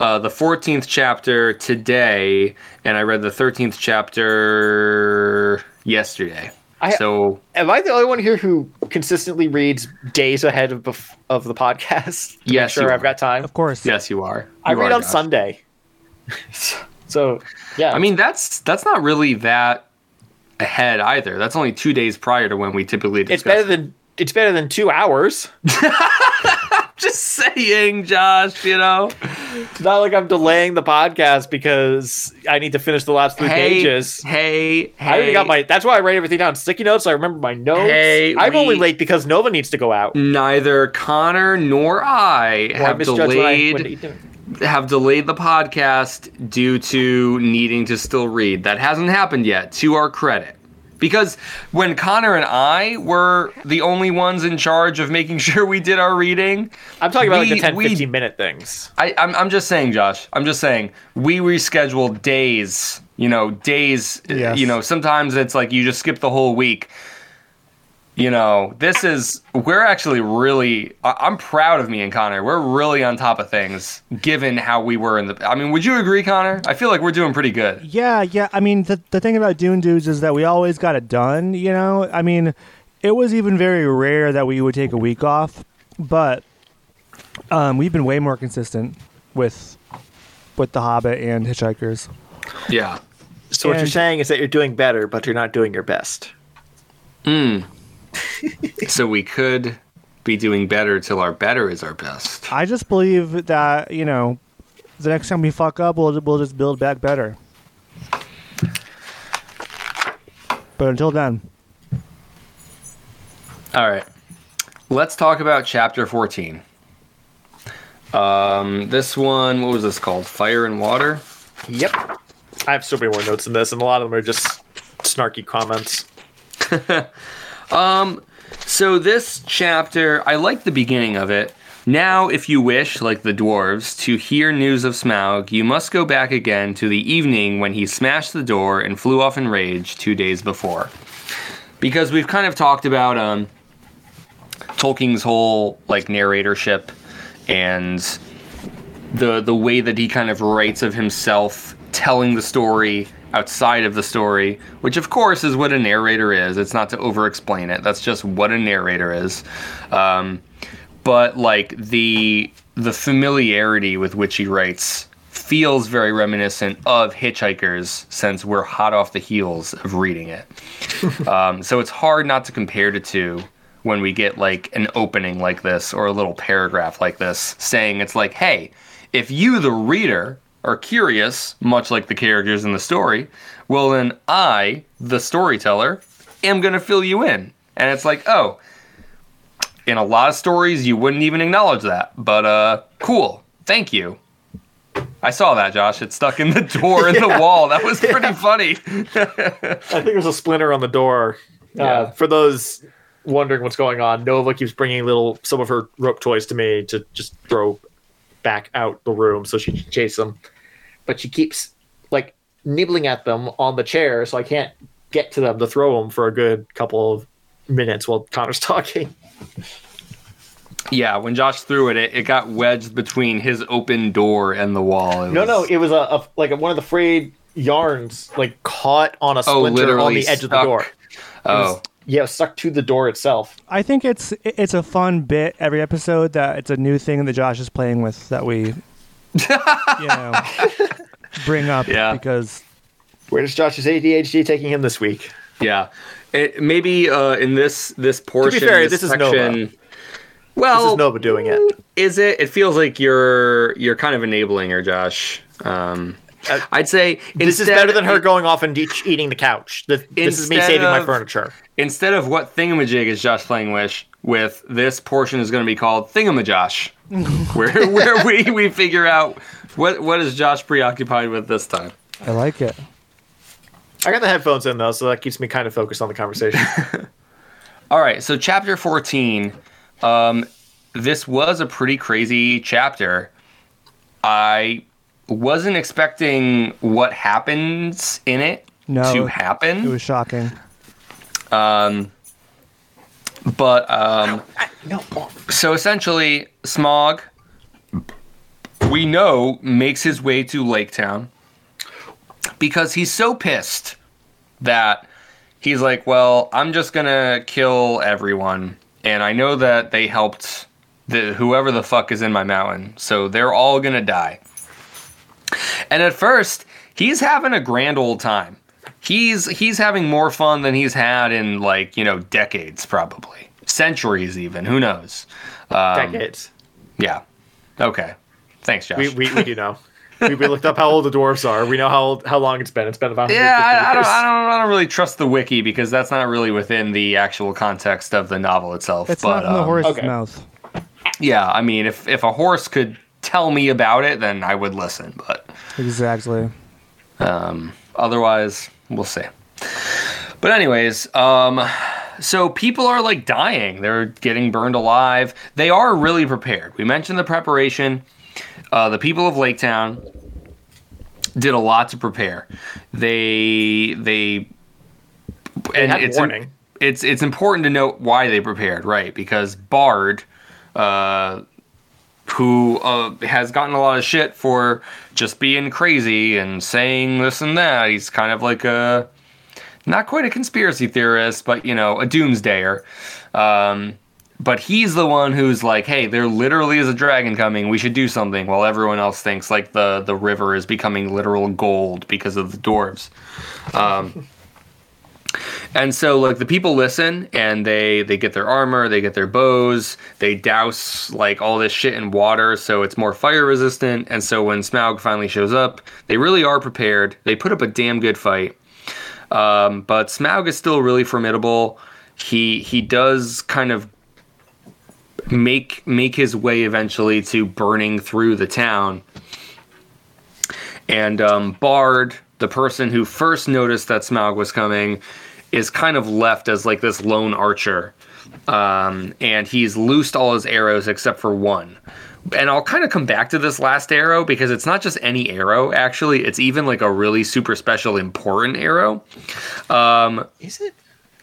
uh, the 14th chapter today, and I read the 13th chapter yesterday. I- so Am I the only one here who consistently reads days ahead of bef- of the podcast? to make Yes, sure I've got time. Of course. yes, you are. I read are, on Josh. Sunday. so yeah, I mean, that's that's not really that ahead either. That's only two days prior to when we typically discuss. it's better than it's better than two hours. just saying, Josh. You know. It's not like I'm delaying the podcast because I need to finish the last three hey, pages. Hey, hey. I already got my. That's why I write everything down. Sticky notes. So I remember my notes. Hey, I'm we- only late because Nova needs to go out. Neither Connor nor I I have I- delayed what doing. have delayed the podcast due to needing to still read. That hasn't happened yet, to our credit. Because when Connor and I were the only ones in charge of making sure we did our reading, I'm talking about like the 10, we- 15 minute things. I, I'm, I'm just saying, Josh, I'm just saying, we rescheduled days, you know, days, Yes. you know, sometimes it's like you just skip the whole week. You know, this is we're actually really. I- I'm proud of me and Connor. We're really on top of things, given how we were in the. I mean, would you agree, Connor? I feel like we're doing pretty good. Yeah, yeah. I mean, the the thing about Dune Dudes is that we always got it done. You know, I mean, it was even very rare that we would take a week off, but um, we've been way more consistent with with The Hobbit and Hitchhikers. Yeah. So what you're saying is that you're doing better, but you're not doing your best. So we could be doing better till our better is our best. I just believe that you know, the next time we fuck up, we'll we'll just build back better. But until then, All right. Let's talk about chapter 14. Um, this one, what was this called? Fire and Water? Yep. I have so many more notes in this, and a lot of them are just snarky comments. So this chapter, I like the beginning of it. Now, if you wish, like the dwarves, to hear news of Smaug, you must go back again to the evening when he smashed the door and flew off in rage two days before. Because we've kind of talked about um, Tolkien's whole like narratorship and the the way that he kind of writes of himself telling the story outside of the story, which of course is what a narrator is. It's not to over explain it. That's just what a narrator is. Um, but like the the familiarity with which he writes feels very reminiscent of Hitchhikers since we're hot off the heels of reading it. um, so it's hard not to compare the two when we get like an opening like this or a little paragraph like this saying it's like, hey, if you, the reader, are curious, much like the characters in the story, well, then I, the storyteller, am going to fill you in. And it's like, oh, in a lot of stories, you wouldn't even acknowledge that. But uh, cool. Thank you. I saw that, Josh. It stuck in the door in the wall. That was pretty funny. I think there's a splinter on the door. Yeah. Uh, for those wondering what's going on, Nova keeps bringing little some of her rope toys to me to just throw back out the room so she can chase them. But she keeps like nibbling at them on the chair, so I can't get to them to throw them for a good couple of minutes while Connor's talking. Yeah, when Josh threw it, it, it got wedged between his open door and the wall. It No, was- no, it was a, a like a, one of the frayed yarns like caught on a Oh, splinter on literally the edge of the stuck. door. It was- Oh, yeah, stuck to the door itself. I think it's it's a fun bit every episode that it's a new thing that Josh is playing with that we, you know, bring up Yeah. because Where's Josh's ADHD taking him this week? yeah. It, maybe uh, in this this portion, fair, this is Nova. Well, This is Nova doing it. is it? It feels like you're you're kind of enabling her, Josh. Um, Uh, I'd say This is better than her going off and de- eating the couch. This, this is me Instead saving my furniture. Instead of what thingamajig is Josh playing with, with this portion is going to be called thingamajosh, where where we, we figure out what what is Josh preoccupied with this time. I like it. I got the headphones in though, so that keeps me kind of focused on the conversation. All right, so chapter 14. Um, this was a pretty crazy chapter. I wasn't expecting what happens in it No, to happen. It was shocking. um, but um, no, so essentially, Smaug, we know, makes his way to Lake Town because he's so pissed that he's like, well, I'm just gonna kill everyone, and I know that they helped the whoever the fuck is in my mountain, so they're all gonna die. And at first, he's having a grand old time. He's he's having more fun than he's had in like you know decades, probably centuries, even. Who knows? Um, decades. Yeah. Okay. Thanks, Josh. We, we, we do know. we, we looked up how old the dwarves are. We know how old, how long it's been. It's been about yeah, 150 I, I don't. I don't, I don't really trust the wiki because that's not really within the actual context of the novel itself. It's but not in the um, horse's okay. mouth. yeah, I mean, if if a horse could tell me about it, then I would listen. But Exactly. Um, otherwise, we'll see. But anyways, um, so people are like dying. They're getting burned alive. They are really prepared. We mentioned the preparation. Uh, the people of Lake Town did a lot to prepare. They they They and it's warning. it's it's important to note why they prepared, right? Because Bard, uh, who uh, has gotten a lot of shit for just being crazy and saying this and that, he's kind of like a not quite a conspiracy theorist, but you know, a doomsdayer. Um, but he's the one who's like, "Hey, there literally is a dragon coming. We should do something." While everyone else thinks like the the river is becoming literal gold because of the dwarves. Um, and so like the people listen and they they get their armor, they get their bows, they douse like all this shit in water so it's more fire resistant. And so when Smaug finally shows up, they really are prepared. They put up a damn good fight. Um, but Smaug is still really formidable. He he does kind of make make his way eventually to burning through the town. And um, Bard, the person who first noticed that Smaug was coming, is kind of left as like this lone archer. Um, and he's loosed all his arrows except for one. And I'll kind of come back to this last arrow because it's not just any arrow, actually. It's even like a really super special, important arrow. Um, Is it?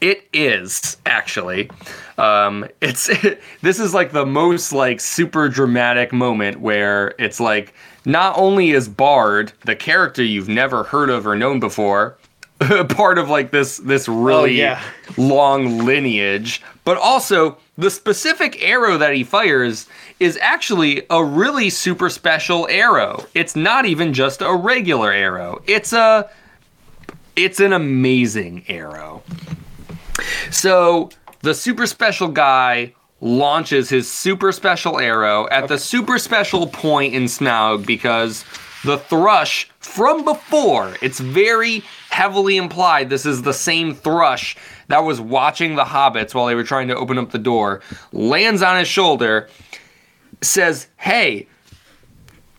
it is actually. Um, it's this is like the most like super dramatic moment where it's like not only is Bard the character you've never heard of or known before, part of like this this really oh, yeah. long lineage, but also the specific arrow that he fires is actually a really super special arrow. It's not even just a regular arrow. It's a it's an amazing arrow. So the super special guy launches his super special arrow at the super special point in Smaug because the thrush from before, it's very heavily implied this is the same thrush that was watching the hobbits while they were trying to open up the door, lands on his shoulder, says, Hey,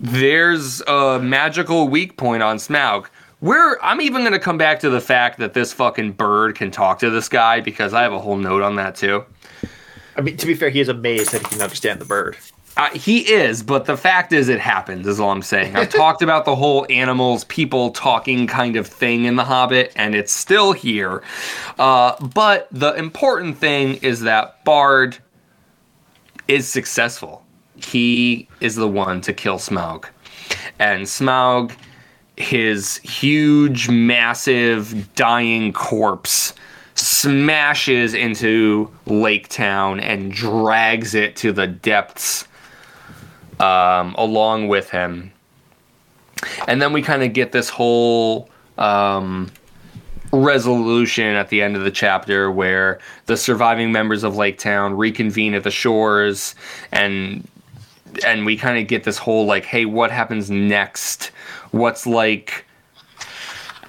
there's a magical weak point on Smaug. We're, I'm even going to come back to the fact that this fucking bird can talk to this guy because I have a whole note on that too. I mean, to be fair, he is amazed that he can understand the bird. Uh, he is, but the fact is, it happens, is all I'm saying. I've talked about the whole animals, people talking kind of thing in The Hobbit, and it's still here. Uh, but the important thing is that Bard is successful. He is the one to kill Smaug. And Smaug, his huge, massive, dying corpse, smashes into Lake Town and drags it to the depths um, along with him. And then we kind of get this whole um, resolution at the end of the chapter where the surviving members of Lake Town reconvene at the shores and and we kind of get this whole like hey what happens next what's like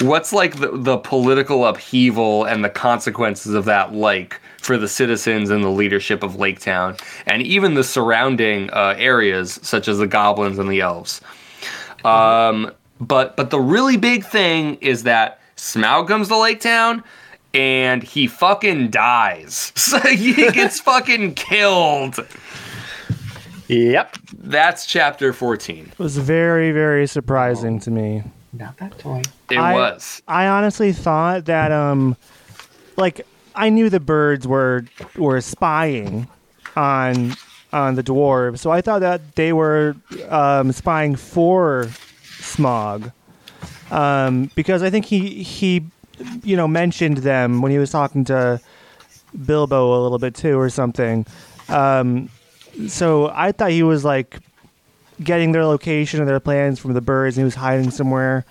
what's like the, the political upheaval and the consequences of that like for the citizens and the leadership of Lake Town and even the surrounding uh, areas such as the goblins and the elves um, but but the really big thing is that Smaug comes to Lake Town and he fucking dies so he gets fucking killed Yep. that's chapter 14 It was very, very surprising to me. Not that toy. it I- was I honestly thought that um like I knew the birds were were spying on on the dwarves, so I thought that they were um, spying for Smaug. Um, because I think he he you know mentioned them when he was talking to Bilbo a little bit too or something. Um, so I thought he was like getting their location and their plans from the birds and he was hiding somewhere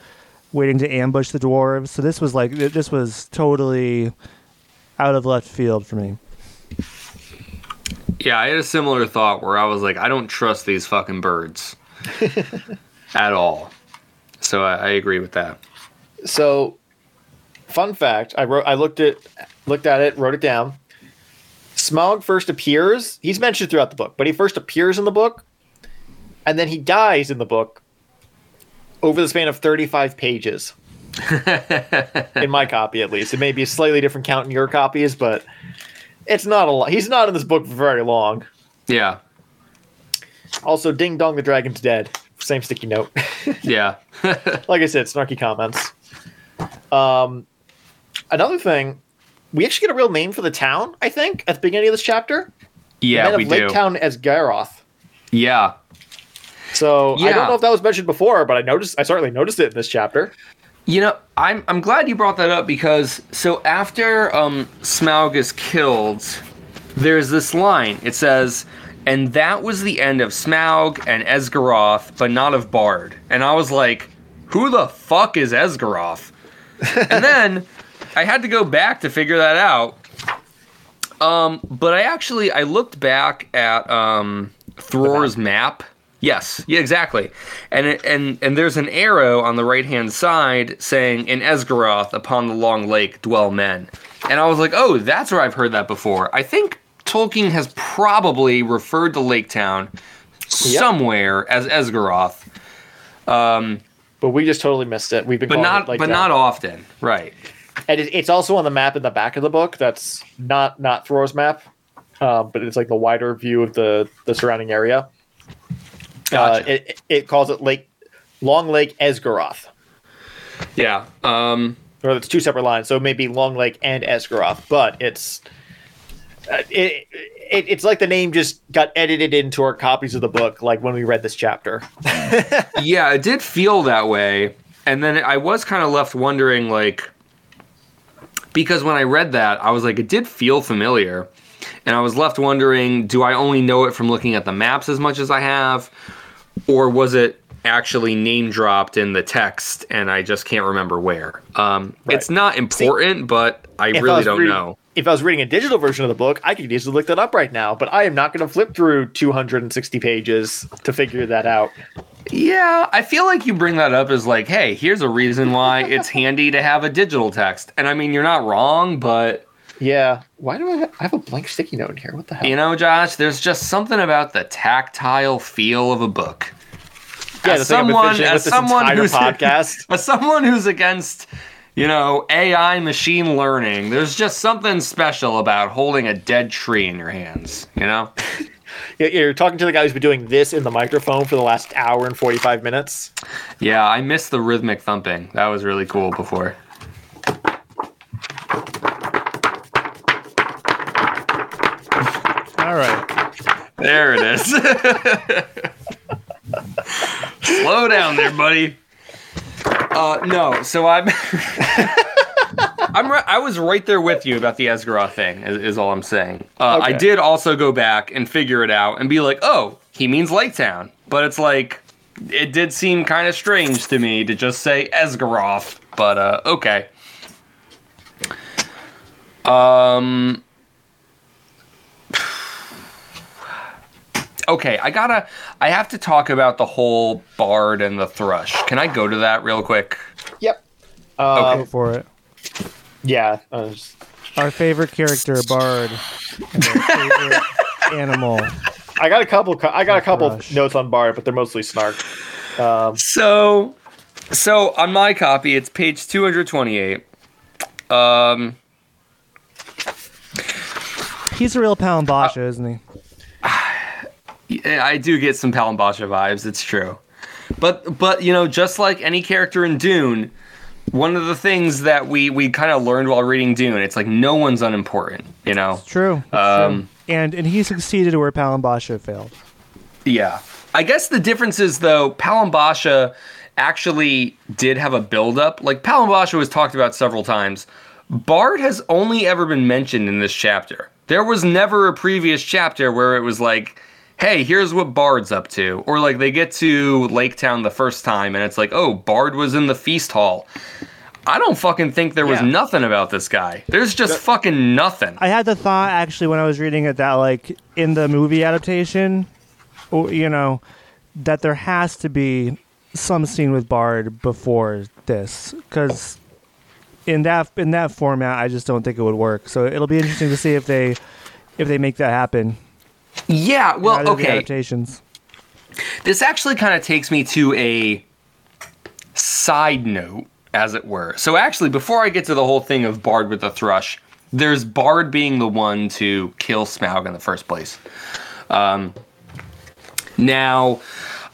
waiting to ambush the dwarves. So this was like this was totally out of left field for me. Yeah, I had a similar thought where I was like, I don't trust these fucking birds at all. So I, I agree with that. So, fun fact: I wrote, I looked at, looked at it, wrote it down. Smaug first appears. He's mentioned throughout the book, but he first appears in the book, and then he dies in the book over the span of thirty-five pages. In my copy, at least, it may be a slightly different count in your copies, but it's not a lot. He's not in this book for very long. Yeah, Also, Ding Dong the Dragon's dead. Same sticky note. yeah, like I said, snarky comments. Um, another thing, we actually get a real name for the town. I think at the beginning of this chapter. Yeah, we of Lake do. Town as Garoth. Yeah, So I don't know if that was mentioned before, but I noticed. I certainly noticed it in this chapter. You know, I'm I'm glad you brought that up because so after um Smaug is killed, there's this line. It says, "And that was the end of Smaug and Esgaroth, but not of Bard." And I was like, "Who the fuck is Esgaroth?" and then I had to go back to figure that out. Um, but I actually I looked back at um Thror's map. Yes, yeah, exactly. And and and there's an arrow on the right hand side saying, "In Esgaroth, upon the long lake, dwell men." And I was like, "Oh, that's where I've heard that before." I think Tolkien has probably referred to Lake Town somewhere as Esgaroth, But we just totally missed it. We've been, but not but that. not often, right? And it, it's also on the map in the back of the book. That's not not Thror's map, uh, but it's like the wider view of the the surrounding area. Gotcha. Uh, it it calls it Lake Long Lake Esgaroth, Yeah. Um, or it's two separate lines. So maybe Long Lake and Esgaroth, but it's uh, it, it it's like the name just got edited into our copies of the book, like when we read this chapter. yeah, it did feel that way. And then I was kind of left wondering, like, because when I read that, I was like, it did feel familiar. And I was left wondering, do I only know it from looking at the maps as much as I have? Or was it actually name dropped in the text and I just can't remember where? Um, It's not important, but I If I really don't reading- know. If I was reading a digital version of the book, I could easily look that up right now, but I am not going to flip through 260 pages to figure that out. Yeah, I feel like you bring that up as like, hey, here's a reason why it's handy to have a digital text. And I mean, you're not wrong, but Yeah. Why do I have, I have a blank sticky note in here? What the hell? You know, Josh, there's just something about the tactile feel of a book. yeah, as the thing I've been someone- as someone who's- podcast. As someone who's against, you know, AI machine learning, there's just something special about holding a dead tree in your hands, you know? You're talking to the guy who's been doing this in the microphone for the last hour and 45 minutes. Yeah, I miss the rhythmic thumping. That was really cool before. All right. There it is. Slow down there, buddy. Uh, no, so I'm. I'm I was right there with you about the Esgaroth thing. Is, is all I'm saying. Uh, I did also go back and figure it out and be like, oh, he means Lake Town, but it's like it did seem kind of strange to me to just say Esgaroth. But uh, okay. Um. Okay, I gotta. I have to talk about the whole bard and the thrush. Can I go to that real quick? Yep. Go Um, for it. Yeah. uh, just- Our favorite character, Bard. And favorite animal. I got a couple. I got a couple Rush. notes on Bard, but they're mostly snark. Um, So, so on my copy, it's page two hundred twenty-eight. Um, He's a real Palambasha, isn't he? I do get some Palambasha vibes. It's true, but but you know, just like any character in Dune, one of the things that we we kind of learned while reading Dune, it's like no one's unimportant. You know. True. It's Um, true. And and he succeeded where Palambasha failed. Yeah. I guess the difference is though Palambasha actually did have a build-up. Like Palambasha was talked about several times. Bard has only ever been mentioned in this chapter. There was never a previous chapter where it was like, hey, here's what Bard's up to. Or like they get to Lake Town the first time and it's like, oh, Bard was in the feast hall. I don't fucking think there was Yeah. nothing about this guy. There's just fucking nothing. I had the thought actually when I was reading it that like in the movie adaptation, you know, that there has to be some scene with Bard before this because in that in that format, I just don't think it would work. So it'll be interesting to see if they if they make that happen. Yeah, well, okay. adaptations. This actually kind of takes me to a side note, as it were. So, actually, before I get to the whole thing of Bard with the thrush, there's Bard being the one to kill Smaug in the first place. Um, now,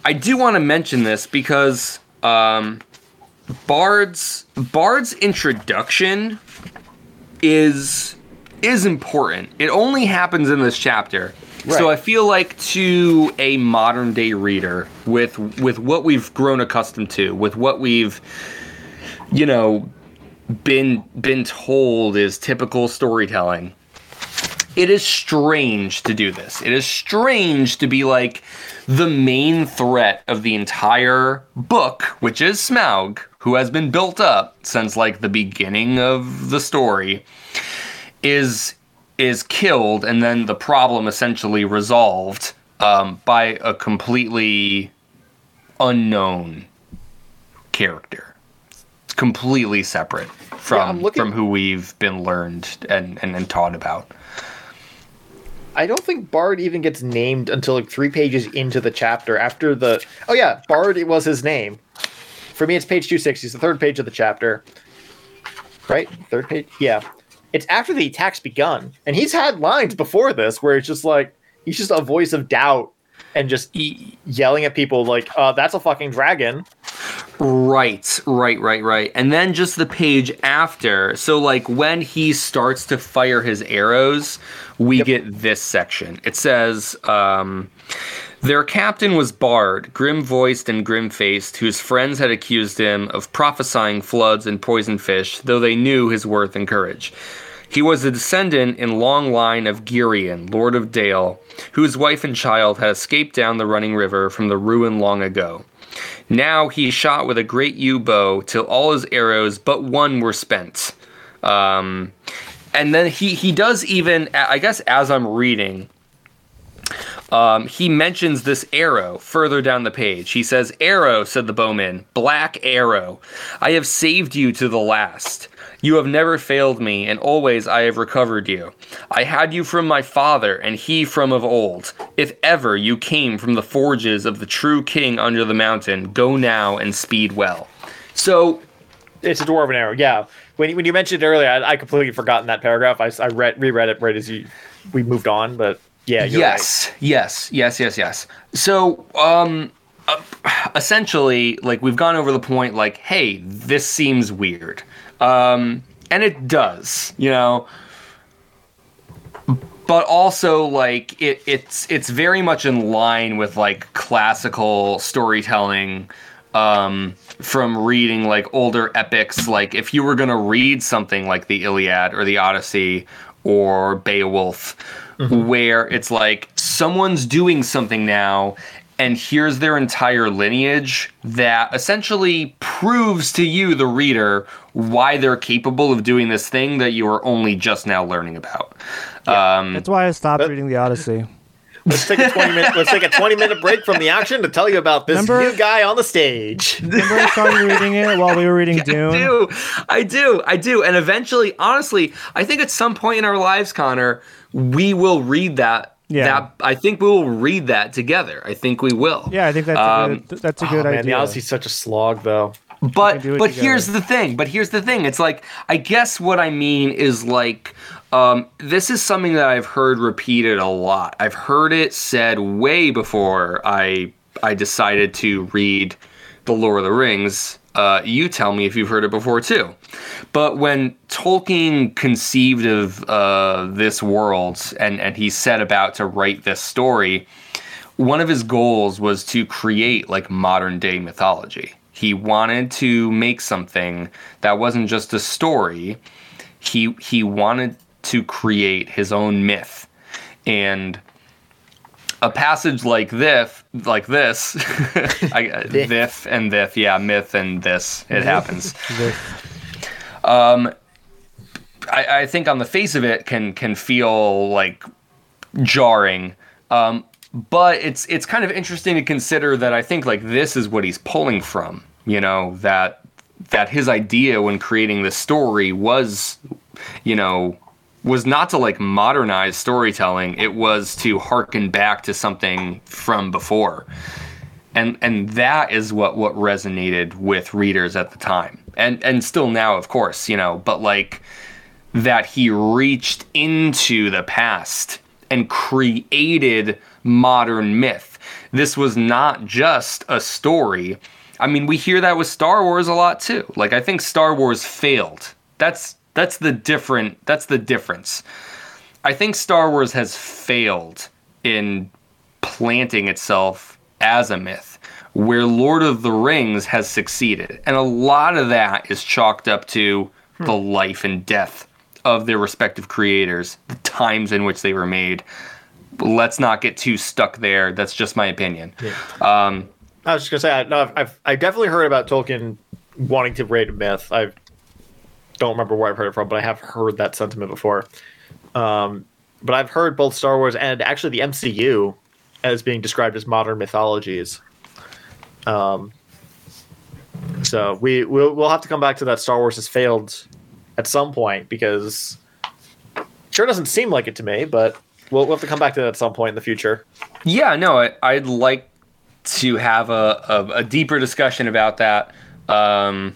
I do want to mention this because um, Bard's Bard's introduction is is important. It only happens in this chapter. So I feel like to a modern day reader with with what we've grown accustomed to, with what we've you know been been told is typical storytelling. It is strange to do this. It is strange to be like the main threat of the entire book, which is Smaug, who has been built up since like the beginning of the story, is is killed, and then the problem essentially resolved um, by a completely unknown character. It's completely separate from I'm looking- from who we've been learned and, and, and taught about. I don't think Bard even gets named until like three pages into the chapter after the. Oh yeah, Bard it was his name. For me, it's page two sixty. It's the third page of the chapter. Right, third page. Yeah, it's after the attack's begun, and he's had lines before this where it's just like he's just a voice of doubt and just E- yelling at people like, uh, "That's a fucking dragon." Right, right, right, right. And then just the page after. So, like, when he starts to fire his arrows, we get this section. It says, um, Their captain was Bard, grim voiced and grim faced, whose friends had accused him of prophesying floods and poison fish, though they knew his worth and courage. He was a descendant in long line of Girion, Lord of Dale, whose wife and child had escaped down the running river from the ruin long ago. Now he shot with a great yew bow till all his arrows but one were spent. Um, and then he he does even I guess as I'm reading, um, he mentions this arrow further down the page. He says, "Arrow," said the bowman, "black arrow, I have saved you to the last." You have never failed me, and always I have recovered you. I had you from my father, and he from of old. If ever you came from the forges of the true king under the mountain, go now and speed well. So, It's a dwarven arrow. Yeah. When, when you mentioned it earlier, I, I completely forgotten that paragraph. I read reread it right as you we moved on, but yeah, yes, yes, yes, yes, yes. So, um, uh, essentially, like we've gone over the point, like, hey, this seems weird, um, and it does, you know. But also, like, it, it's it's very much in line with like classical storytelling um, from reading like older epics. Like, if you were gonna read something like the Iliad or the Odyssey or Beowulf, where it's like someone's doing something now, and here's their entire lineage that essentially proves to you, the reader, why they're capable of doing this thing that you are only just now learning about. Um, That's why I stopped But- reading the Odyssey. Let's take a twenty minute. Let's take a twenty minute break from the action to tell you about this Remember- new guy on the stage. Remember I reading it while we were reading Dune? I do. I do. I do. And eventually, honestly, I think at some point in our lives, Connor, we will read that. Yeah. That I think we will read that together. I think we will. Yeah, I think that's a Um, good. That's a Oh, good man, the idea. Odyssey's such a slog, though. But but here's the thing. But here's the thing. It's like I guess what I mean is like um, this is something that I've heard repeated a lot. I've heard it said way before I I decided to read the Lord of the Rings. Uh, you tell me if you've heard it before too. But when Tolkien conceived of uh, this world and and he set about to write this story, one of his goals was to create like modern day mythology. He wanted to make something that wasn't just a story. He he wanted to create his own myth. And a passage like this, like this, I, this and this, yeah, myth and this, it happens. um, I, I think on the face of it can can feel like jarring. Um, but it's it's kind of interesting to consider that I think like this is what he's pulling from. You know that that his idea when creating the story was, you know, was not to like modernize storytelling. It was to harken back to something from before. And and that is what what resonated with readers at the time. And and still now of course you know but like that he reached into the past and created modern myth. This was not just a story i mean we hear that with star wars a lot too like i think star wars failed that's That's the different. That's the difference. I think Star Wars has failed in planting itself as a myth, where Lord of the Rings has succeeded, and a lot of that is chalked up to the life and death of their respective creators, the times in which they were made. Let's not get too stuck there. That's just my opinion. Um, I was just gonna say, I, no, I've, I've I definitely heard about Tolkien wanting to raid a myth. I don't remember where I've heard it from, but I have heard that sentiment before. Um, but I've heard both Star Wars and actually the MCU as being described as modern mythologies. Um, so we we'll, we'll have to come back to that. Star Wars has failed at some point because sure doesn't seem like it to me, but we'll, we'll have to come back to that at some point in the future. Yeah, no, I, I'd like to have a, a, a deeper discussion about that. Um,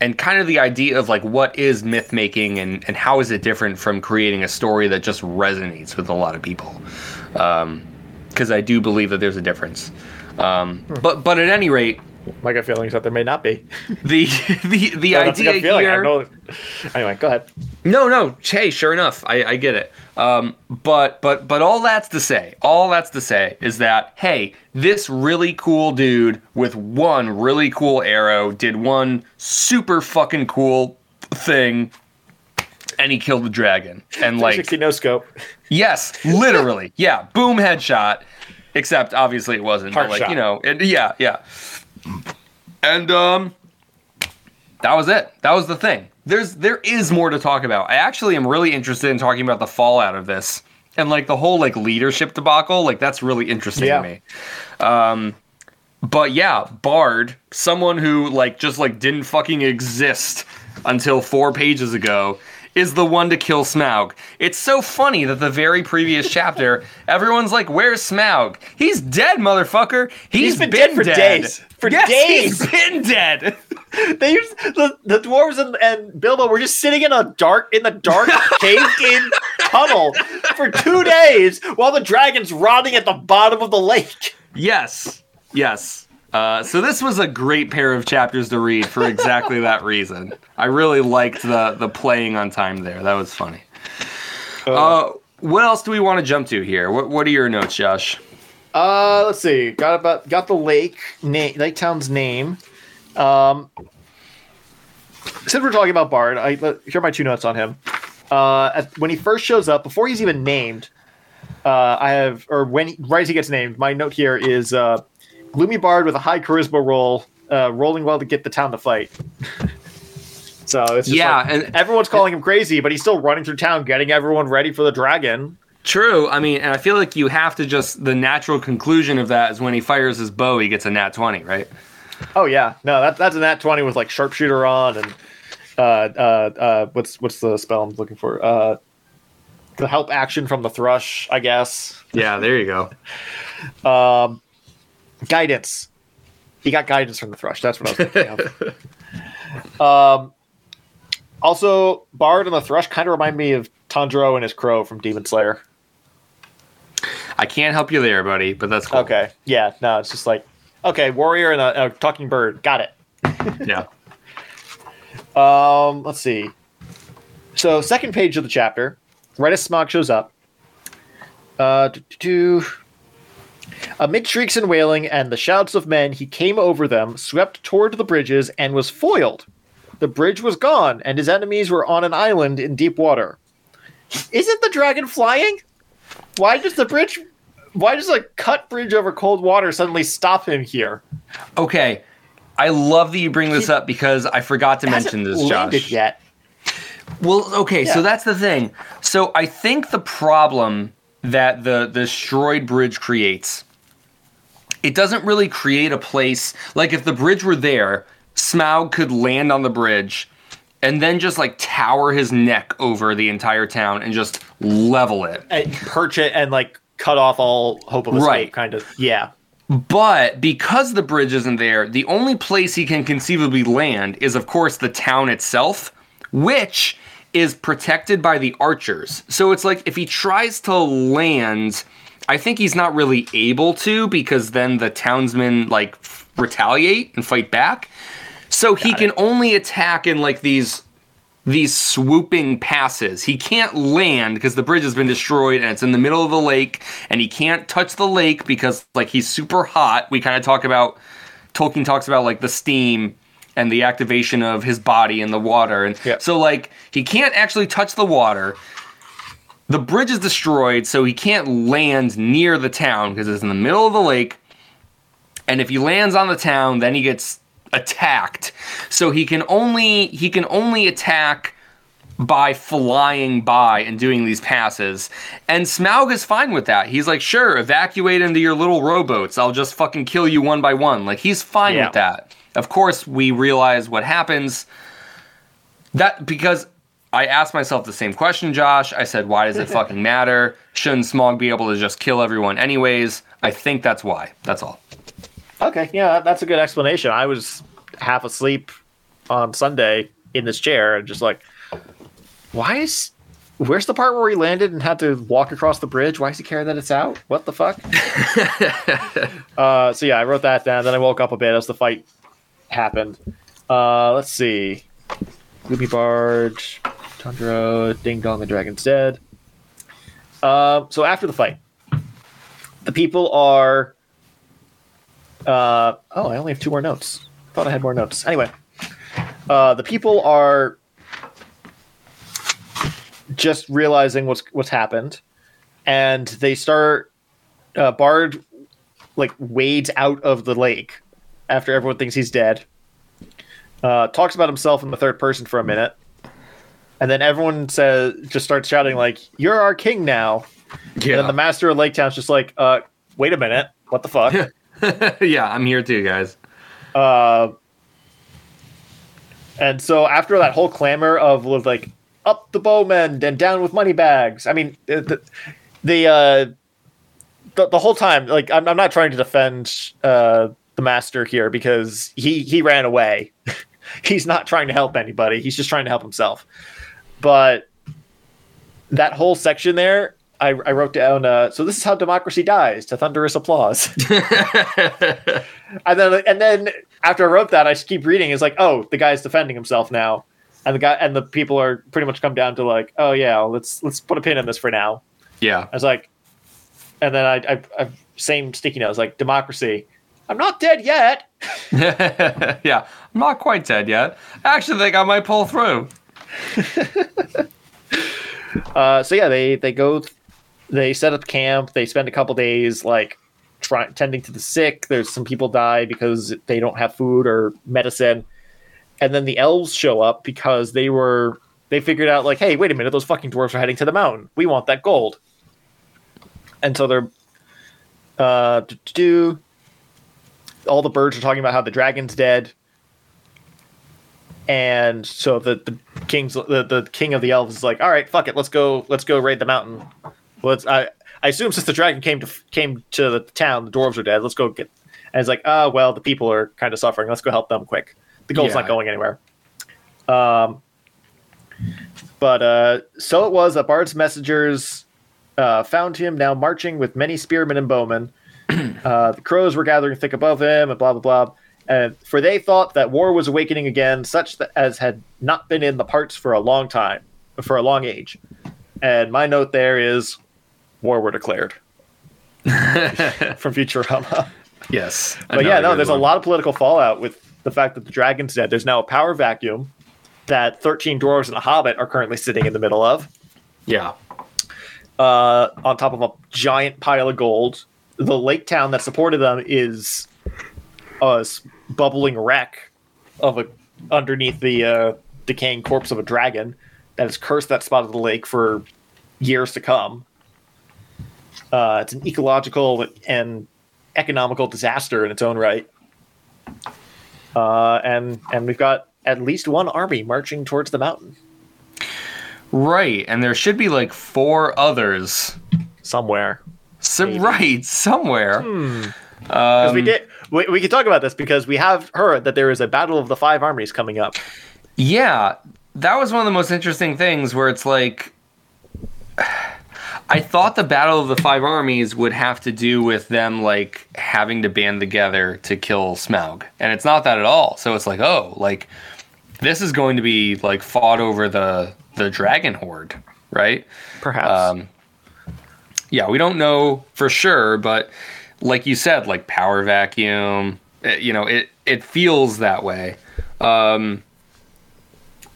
and kind of the idea of like what is myth making and, and how is it different from creating a story that just resonates with a lot of people. Because I do believe that there's a difference. Um, but but at any rate, My gut feeling is that there may not be. the the the No, that's a idea gut feeling. I here. know. Anyway, go ahead. No, no. Hey, sure enough, I, I get it. Um, but but but all that's to say, all that's to say is that hey, this really cool dude with one really cool arrow did one super fucking cool thing, and he killed the dragon. And like, 360 no scope. yes, literally, yeah, boom, headshot. Except obviously it wasn't. Heart but like shot. you know, and yeah, yeah. And um, that was it. That was the thing. There's there is more to talk about. I actually am really interested in talking about the fallout of this and like the whole like leadership debacle. Like that's really interesting Yeah. to me. Um, but yeah, Bard, someone who like just like didn't fucking exist until four pages ago, is the one to kill Smaug. It's so funny that the very previous chapter, everyone's like, "Where's Smaug? He's dead, motherfucker. He's been dead for days. For yes, days. He's been dead. They used the, the dwarves and, and Bilbo were just sitting in a dark in the dark caved in tunnel for two days while the dragon's rotting at the bottom of the lake. yes, yes. Uh, so this was a great pair of chapters to read for exactly that reason. I really liked the the playing on time there. That was funny. Uh, what else do we want to jump to here? What What are your notes, Josh? Uh, let's see. Got about got the lake name, Lake Town's name. Um, since we're talking about Bard, I let, here are my two notes on him. Uh, at, when he first shows up, before he's even named, uh, I have or when he, right as he gets named, my note here is uh, gloomy Bard with a high charisma roll, uh, rolling well to get the town to fight. so it's just Yeah, like, and- everyone's calling him crazy, but he's still running through town, getting everyone ready for the dragon. True. I mean, and I feel like you have to just the natural conclusion of that is when he fires his bow, he gets a nat twenty, right? Oh yeah, no, that, that's a nat twenty with like sharpshooter on and uh, uh, uh, what's what's the spell I'm looking for? Uh, the help action from the thrush, I guess. Yeah, there you go. Um, guidance. He got guidance from the thrush. That's what I was thinking of. Um, also, Bard and the thrush kind of remind me of Tanjiro and his crow from Demon Slayer. I can't help you there, buddy, but that's cool. Okay, yeah, no, it's just like okay, warrior and a, a talking bird. Got it. Yeah. Um, let's see. So, second page of the chapter, right as Smaug shows up. Uh, do, do, do. Amid shrieks and wailing and the shouts of men, he came over them, swept toward the bridges, and was foiled. The bridge was gone, and his enemies were on an island in deep water. Isn't the dragon flying? Why does the bridge? Why does a cut bridge over cold water suddenly stop him here? Okay. I love that you bring this up because I forgot to mention this, Josh. yet. Well, okay, Yeah. so that's the thing. So I think the problem that the the destroyed bridge creates, it doesn't really create a place like if the bridge were there, Smaug could land on the bridge and then just like tower his neck over the entire town and just level it. and perch it and like cut off all hope of escape, Right. kind of. Yeah. But because the bridge isn't there, the only place he can conceivably land is, of course, the town itself, which is protected by the archers. So it's like if he tries to land, I think he's not really able to because then the townsmen like retaliate and fight back. So he can only attack in like these these swooping passes. He can't land because the bridge has been destroyed and it's in the middle of the lake, and he can't touch the lake because like he's super hot. We kind of talk about Tolkien talks about like the steam and the activation of his body in the water, and Yeah. so like he can't actually touch the water. The bridge is destroyed, so he can't land near the town because it's in the middle of the lake. And if he lands on the town, then he gets attacked. So he can only he can only attack by flying by and doing these passes. And Smaug is fine with that. He's like, sure, evacuate into your little rowboats. I'll just fucking kill you one by one. Like he's fine Yeah. with that. Of course, we realize what happens. That because I asked myself the same question, Josh. I said, why does it fucking matter? Shouldn't Smaug be able to just kill everyone anyways? I think that's why. That's all. Okay, yeah, that's a good explanation. I was half asleep on Sunday in this chair and just like, why is where's the part where he landed and had to walk across the bridge? Why does he care that it's out? What the fuck? uh, so yeah, I wrote that down. Then I woke up a bit as the fight happened. Uh, let's see, Gloomy Bard, Tanjiro, Ding Dong, the Dragon's Dead. Uh, so after the fight, the people are uh, oh, I only have two more notes. Thought I had more notes. Anyway, uh, the people are just realizing what's what's happened, and they start. Uh, Bard like wades out of the lake after everyone thinks he's dead. Uh, talks about himself in the third person for a minute, and then everyone says just starts shouting like, "You're our king now!" And then the master of Lake Town's just like, uh, "Wait a minute, what the fuck?" yeah, I'm here too, guys. Uh, and so after that whole clamor of like up the bowmen and down with money bags. I mean, the the the, uh, the, the whole time, like I'm, I'm not trying to defend uh, the master here because he he ran away. He's not trying to help anybody. He's just trying to help himself. But that whole section there. I, I wrote down, uh, so this is how democracy dies to thunderous applause. And then and then after I wrote that, I just keep reading. It's like, oh, the guy's defending himself now, and the guy and the people are pretty much come down to like, oh yeah, let's let's put a pin in this for now. Yeah. I was like, and then I I, I same sticky note. I was like, democracy. I'm not dead yet. yeah. I'm not quite dead yet. I actually think I might pull through. Uh, so yeah, they they go, they set up camp. They spend a couple days like try, tending to the sick. There's some people die because they don't have food or medicine, and then the elves show up because they were they figured out like, hey, wait a minute, those fucking dwarves are heading to the mountain. We want that gold, and so they're uh do-. All the birds are talking about how the dragon's dead. And so the, the king's the, the king of the elves is like, all right, fuck it, let's go, let's go raid the mountain. Let's I I assume since the dragon came to came to the town, the dwarves are dead. Let's go get. And it's like, ah, well, the people are kind of suffering. Let's go help them quick. The gold's Yeah. not going anywhere. Um, but uh, so it was that Bard's messengers uh, found him now marching with many spearmen and bowmen. uh, the crows were gathering thick above him, and blah blah blah. And for they thought that war was awakening again, such that as had not been in the parts for a long time, for a long age. And my note there is, war were declared from Futurama. Yes. But yeah, no, there's a lot of political fallout with the fact that the dragon's dead. There's now a power vacuum that 13 dwarves and a hobbit are currently sitting in the middle of, Yeah. uh, on top of a giant pile of gold. The lake town that supported them is a bubbling wreck of a underneath the uh, decaying corpse of a dragon that has cursed that spot of the lake for years to come. Uh, it's an ecological and economical disaster in its own right. Uh, and and we've got at least one army marching towards the mountain Right. And there should be like four others. somewhere. So, Maybe. right. Somewhere. Because Um, we did, we, we could talk about this because we have heard that there is a battle of the five armies coming up. Yeah, that was one of the most interesting things where it's like I thought the Battle of the Five Armies would have to do with them like having to band together to kill Smaug. And it's not that at all. So it's like, oh, like this is going to be like fought over the the dragon hoard, right? Perhaps. Um, yeah, we don't know for sure, but like you said, like power vacuum, eh, you know, it it feels that way, um,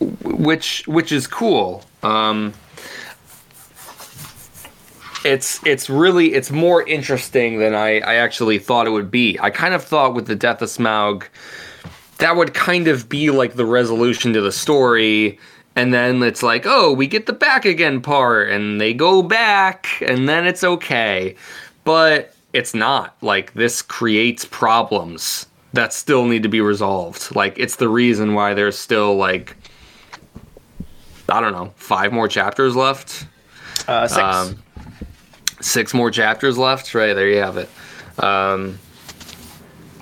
which which is cool. Um, it's it's really it's more interesting than I, I actually thought it would be. I kind of thought with the death of Smaug, that would kind of be like the resolution to the story. And then it's like, oh, we get the back again part, and they go back, and then it's okay. But it's not. Like, this creates problems that still need to be resolved. Like, it's the reason why there's still, like, I don't know, five more chapters left uh, six. um, six more chapters left. Right there, you have it. Um,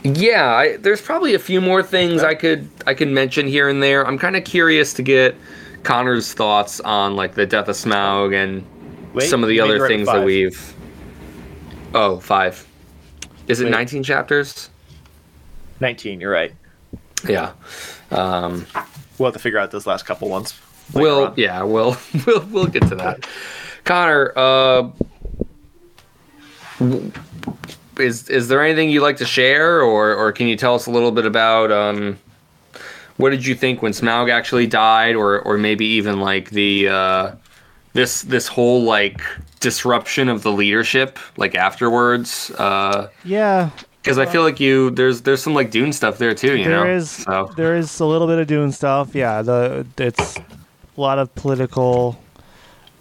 yeah, I, there's probably a few more things I could I could mention here and there. I'm kind of curious to get Connor's thoughts on like the death of Smaug and Wait, some of the other made it right things that we've. Oh, five. Is it Wait. 19 chapters? 19, you're right. Yeah. Um, We'll have to figure out those last couple ones. We'll on. yeah, we'll we'll we'll get to that. Connor, uh, is is there anything you'd like to share, or or can you tell us a little bit about um, what did you think when Smaug actually died, or or maybe even like the uh, this this whole like disruption of the leadership like afterwards? Uh, Yeah, because I feel like you there's there's some like Dune stuff there too. You know, there is so there is a little bit of Dune stuff. Yeah, the it's a lot of political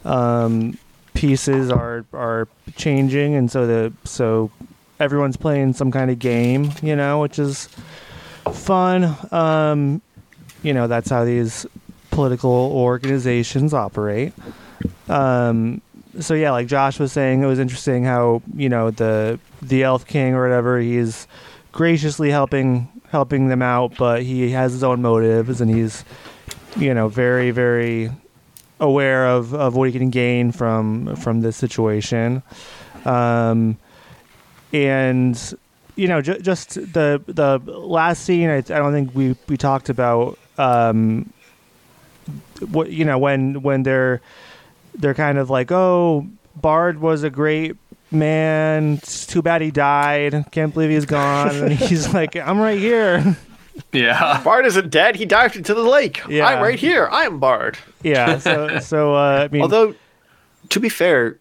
um, pieces are are changing, and so the so everyone's playing some kind of game, you know, which is fun. Um, you know, that's how these political organizations operate. Um, so yeah, like Josh was saying, it was interesting how you know the the Elf King or whatever he's graciously helping helping them out, but he has his own motives and he's you know very very aware of, of what he can gain from from this situation. Um, and you know ju- just the the last scene I, I don't think we we talked about um, what you know when when they're they're kind of like oh Bard was a great man it's too bad he died can't believe he's gone and he's like I'm right here yeah. Bard isn't dead. He dived into the lake. Yeah. I'm right here. I'm Bard. yeah so so uh, I mean Although, to be fair,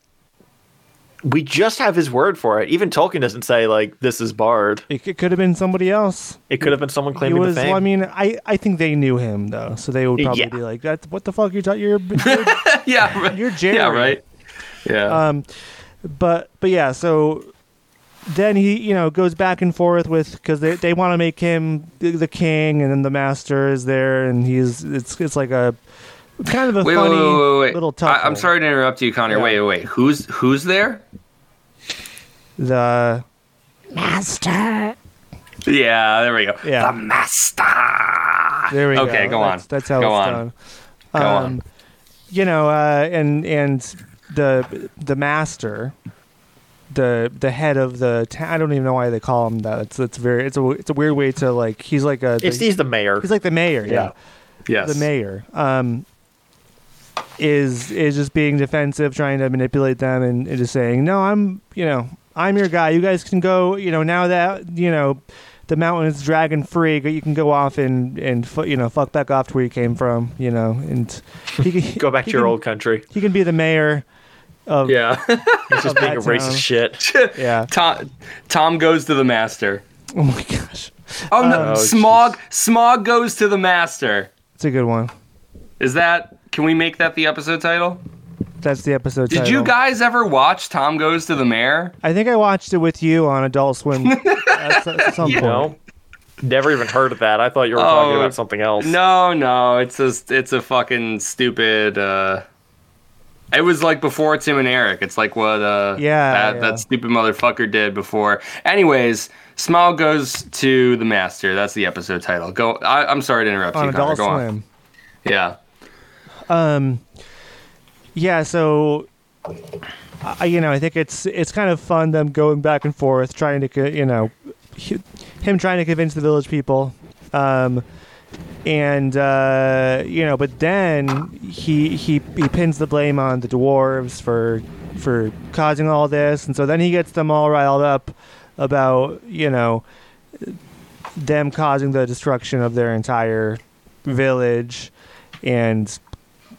we just have his word for it. Even Tolkien doesn't say like this is Bard. it, c- could have been somebody else It could have been someone he claiming was the fame. well, I mean I I think they knew him though so they would probably Yeah. be like that what the fuck you you're, you're yeah. Right. You're Jerry. Yeah. Right. Yeah. Um, but but yeah, so then he you know goes back and forth with because they they want to make him the, the king, and then the master is there, and he's it's it's like a kind of a wait, funny wait, wait, wait, wait. little tough. I, I'm sorry to interrupt you, Connor. Yeah. Wait, wait, wait. Who's who's there? The Master. Yeah, there we go. Yeah. The master. there we go. okay, go on. That's, that's how go it's on. done. Go um, on. You know, uh, and and the the master. The the head of the ta- I don't even know why they call him that. It's it's very it's a it's a weird way to like he's like a it's he's the mayor. he's like the mayor yeah. Yeah. Yes. the mayor um, is is just being defensive, trying to manipulate them, and, and just saying, "No, I'm you know I'm your guy. You guys can go. You know now that you know the mountain is dragon free, you can go off and and you know fuck back off to where you came from. You know, and he can, Go back to your can- old country. He can be the mayor of Yeah. He's just being a racist shit. yeah. Tom Tom goes to the master. Oh my gosh, Oh no, Oh, Smaug Smaug goes to the master. it's a good one. Is that can we make that the episode title? That's the episode. Title. Did you guys ever watch Tom Goes to the Mayor? I think I watched it with you on Adult Swim at, at some Yeah. point. No, never even heard of that. I thought you were talking Oh, about something else. No, no, it's a it's a fucking stupid. uh It was like before Tim and Eric. It's like what uh Yeah, that, yeah. that stupid motherfucker did before. Anyways, Smile goes to the master. That's the episode title. Go. I, I'm sorry to interrupt on you, Connor. Adult Go on. Swim. Yeah. Um, yeah. So, I you know, I think it's it's kind of fun them going back and forth, trying to you know, him trying to convince the village people, um, and uh, you know, but then he he he pins the blame on the dwarves for for causing all this, and so then he gets them all riled up about you know them causing the destruction of their entire village and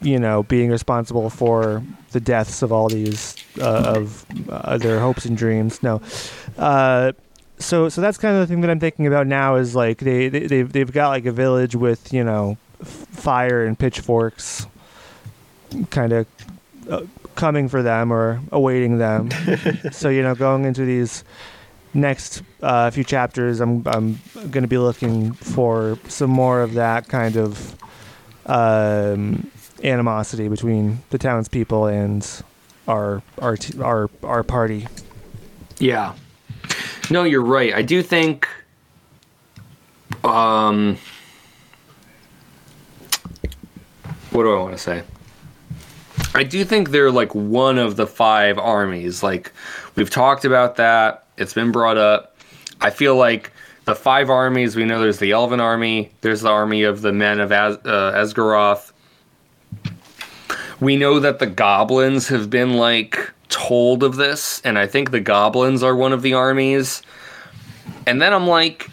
you know being responsible for the deaths of all these uh, of uh, their hopes and dreams. No. Uh, so so that's kind of the thing that i'm thinking about now is like they, they they've, they've got like a village with you know f- fire and pitchforks kind of uh, coming for them or awaiting them. So you know going into these next uh, few chapters, I'm I'm going to be looking for some more of that kind of um, animosity between the townspeople and our our our our party. Yeah. No, you're right. I do think um what do I want to say? I do think they're like one of the five armies. Like we've talked about that. It's been brought up. I feel like the five armies we know there's the Elven army, there's the army of the men of Az- uh, Esgaroth. We know that the goblins have been like told of this, and I think the goblins are one of the armies. And then I'm like,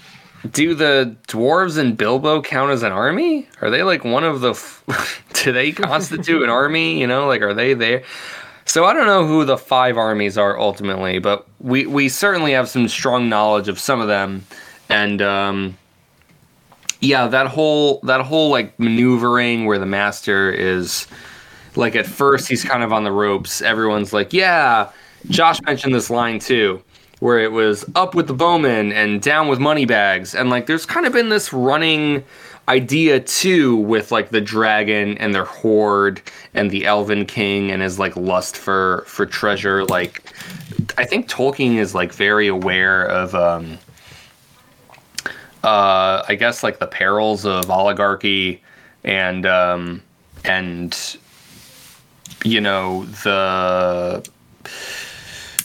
do the dwarves and Bilbo count as an army? Are they like one of the? F- do they constitute an army? You know, like are they there? So I don't know who the five armies are ultimately, but we we certainly have some strong knowledge of some of them, and um, yeah, that whole that whole like maneuvering where the master is like at first he's kind of on the ropes. Everyone's like, yeah. Josh mentioned this line too, where it was up with the bowmen and down with money bags, and like there's kind of been this running idea too with like the dragon and their hoard and the elven king and his like lust for for treasure like i think tolkien is like very aware of um uh i guess like the perils of oligarchy and um and you know the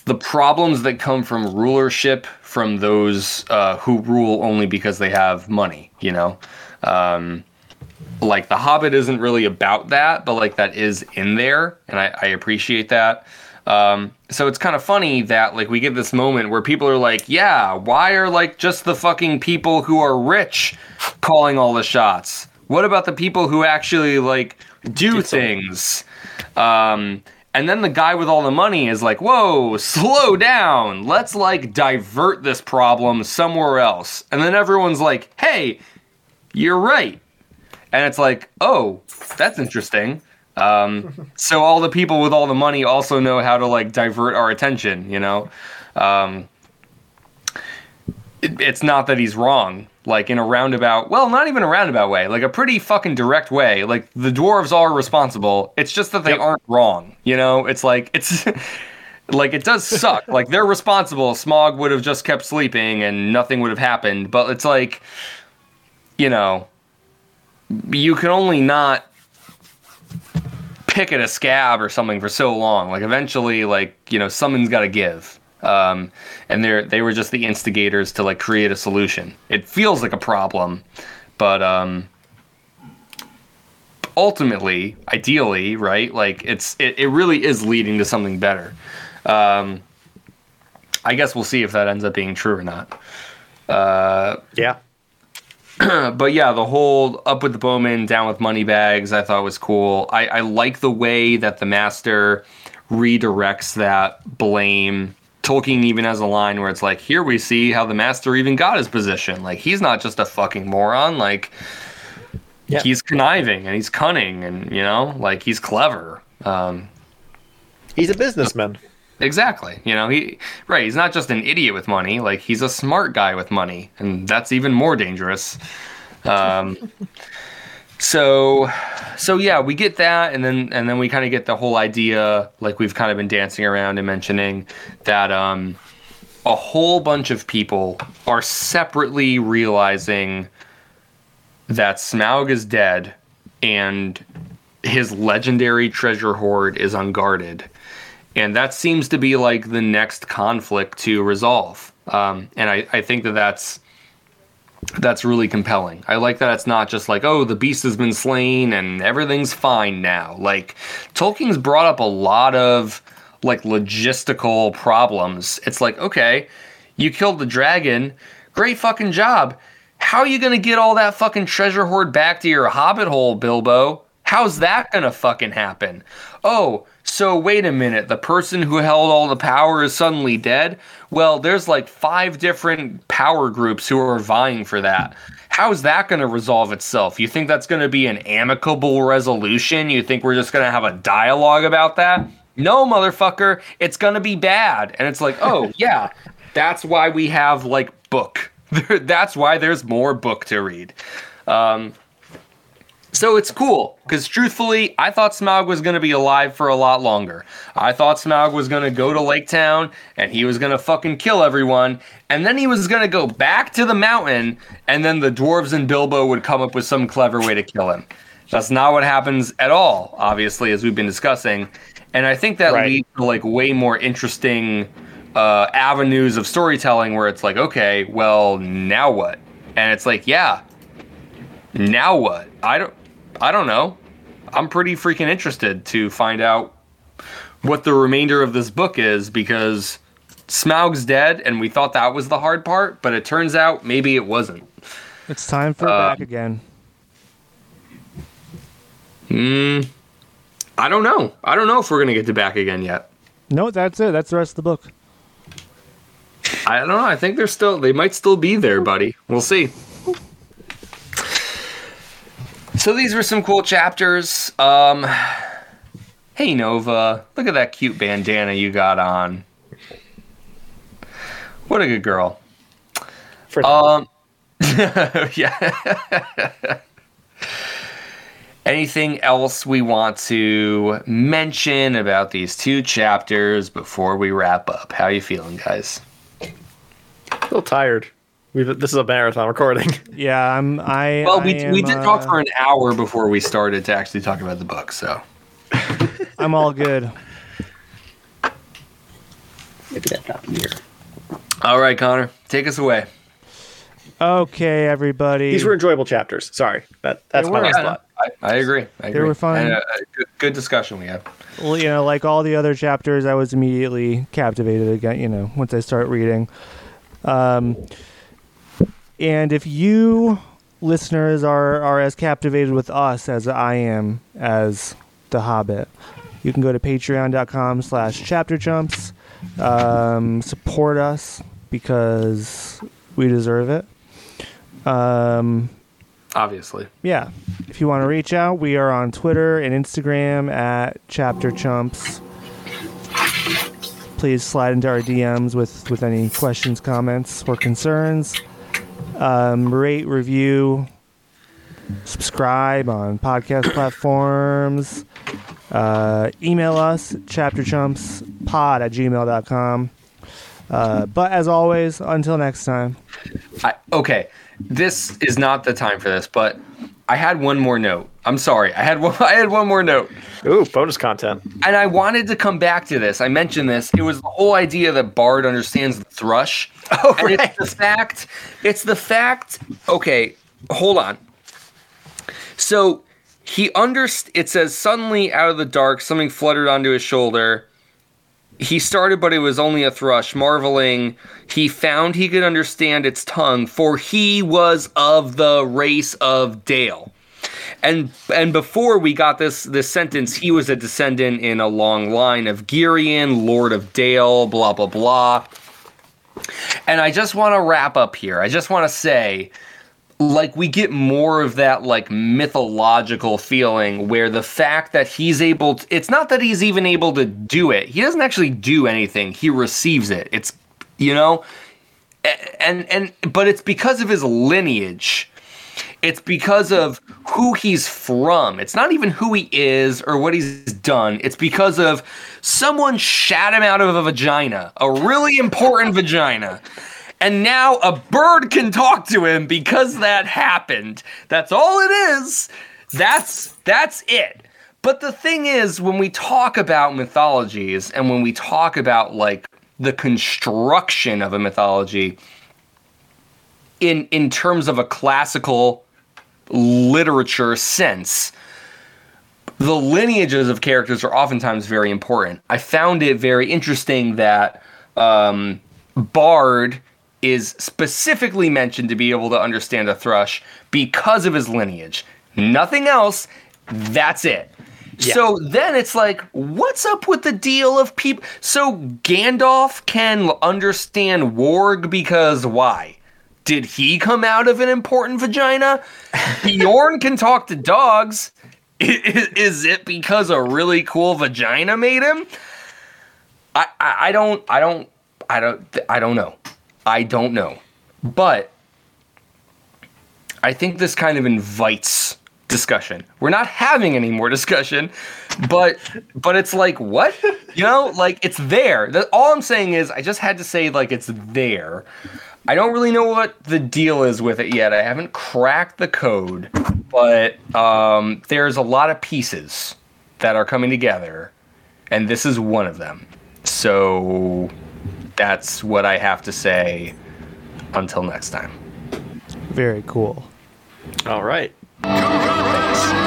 the problems that come from rulership from those uh, who rule only because they have money you know? Um, like the hobbit isn't really about that but like that is in there and i, I appreciate that. Um, so it's kind of funny that like we get this moment where people are like yeah why are like just the fucking people who are rich calling all the shots? What about the people who actually like do things um, and then the guy with all the money is like, whoa, slow down. Let's like divert this problem somewhere else. And then everyone's like, hey, you're right. And it's like, oh, that's interesting. Um, so all the people with all the money also know how to like divert our attention, you know? Um, it, it's not that he's wrong like in a roundabout well not even a roundabout way like a pretty fucking direct way. Like the dwarves are responsible. It's just that they Yep. aren't wrong you know? It's like it's like it does suck. Like they're responsible. Smaug would have just kept sleeping and nothing would have happened. But it's like you know you can only not pick at a scab or something for so long. Like eventually like you know something's got to give um, and they they were just the instigators to like create a solution. It feels like a problem, but um, ultimately, ideally, right? Like it's it, it really is leading to something better. Um, I guess we'll see if that ends up being true or not. Uh, Yeah. but yeah, the whole up with the bowman, down with money bags, I thought was cool. I, I like the way that the master redirects that blame. Tolkien even has a line where it's like, here we see how the master even got his position. Like he's not just a fucking moron. Like Yeah. he's conniving and he's cunning and you know, like he's clever. Um, He's a businessman. Exactly. You know, he right, he's not just an idiot with money, like he's a smart guy with money, and that's even more dangerous. Um so so yeah, we get that and then and then we kind of get the whole idea like we've kind of been dancing around and mentioning that um a whole bunch of people are separately realizing that Smaug is dead and his legendary treasure hoard is unguarded. And that seems to be like the next conflict to resolve. Um, and I, I think that that's that's really compelling. I like that it's not just like, oh, the beast has been slain and everything's fine now. Like Tolkien's brought up a lot of like logistical problems. It's like, okay, you killed the dragon, great fucking job. How are you gonna get all that fucking treasure hoard back to your hobbit hole, Bilbo? How's that gonna fucking happen? Oh, so wait a minute, the person who held all the power is suddenly dead? Well, there's like five different power groups who are vying for that. How's that going to resolve itself? You think that's going to be an amicable resolution? You think we're just going to have a dialogue about that? No, motherfucker, it's going to be bad. And it's like, oh, yeah, that's why we have like book. that's why there's more book to read. Um, so it's cool because truthfully, I thought Smaug was going to be alive for a lot longer. I thought Smaug was going to go to Lake Town and he was going to fucking kill everyone. And then he was going to go back to the mountain and then the dwarves and Bilbo would come up with some clever way to kill him. That's not what happens at all, obviously, as we've been discussing. And I think that Right. leads to like way more interesting uh, avenues of storytelling where it's like, okay, well, now what? And it's like, yeah, now what? I don't I don't know. I'm pretty freaking interested to find out what the remainder of this book is because Smaug's dead and we thought that was the hard part, but it turns out maybe it wasn't. It's time for Uh, back again. Hmm. I don't know. I don't know if we're going to get to back again yet. No, that's it. That's the rest of the book. I don't know. I think they're still they might still be there, buddy. We'll see. So these were some cool chapters. Um Hey Nova, look at that cute bandana you got on. What a good girl. For Um yeah. Anything else we want to mention about these two chapters before we wrap up? How you feeling, guys? a little tired. We've, this is a marathon recording. Yeah, I'm. I. Well, I we, we am, did talk uh, for an hour before we started to actually talk about the book, so. I'm all good. Maybe that top here. All right, Connor, take us away. Okay, everybody. These were enjoyable chapters. Sorry, that that's my were. last thought. I, I agree. I agree. were fun. And, uh, good, good discussion we had. well, you know, like all the other chapters, I was immediately captivated again. You know, once I start reading. Um, and if you listeners are are as captivated with us as I am as The Hobbit, you can go to Patreon.com/slash Chapter Chumps. Um, support us because we deserve it. Um, Obviously. yeah. If you want to reach out, we are on Twitter and Instagram at Chapter Chumps. Please slide into our DMs with, with any questions, comments, or concerns. Um, rate, review, subscribe on podcast platforms. Uh, email us, chapterchumpspod at gmail.com. Uh, but as always, until next time. I, okay, this is not the time for this, but I had one more note. I'm sorry. I had one. I had one more note. Ooh, bonus content. and I wanted to come back to this. I mentioned this. It was the whole idea that Bard understands the thrush. Oh, and right. it's the fact. It's the fact. Okay, hold on. So he underst. It says suddenly out of the dark, something fluttered onto his shoulder. He started, but it was only a thrush. Marveling, he found he could understand its tongue, for he was of the race of Dale. And and before we got this this sentence, he was a descendant in a long line of Girion, Lord of Dale, blah blah blah. And I just want to wrap up here. I just want to say like we get more of that like mythological feeling where the fact that he's able to, it's not that he's even able to do it. He doesn't actually do anything. He receives it. It's you know and and but it's because of his lineage. It's because of who he's from. It's not even who he is or what he's done. It's because of someone shat him out of a vagina, a really important vagina. And now a bird can talk to him because that happened. That's all it is. That's that's it. But the thing is when we talk about mythologies and when we talk about like the construction of a mythology, in in terms of a classical literature sense, the lineages of characters are oftentimes very important. I found it very interesting that um, Bard is specifically mentioned to be able to understand a thrush because of his lineage. Nothing else. That's it. So then it's like, what's up with the deal of people? So Gandalf can understand Warg because why? Did he come out of an important vagina? Beorn can talk to dogs. Is it because a really cool vagina made him? I, I, I don't I don't I don't I don't know. I don't know. But I think this kind of invites discussion. We're not having any more discussion, but but it's like what? You know, like it's there. The, all I'm saying is I just had to say like it's there. I don't really know what the deal is with it yet. I haven't cracked the code, but um, there's a lot of pieces that are coming together, and this is one of them. So that's what I have to say until next time. Very cool. All right. Correct.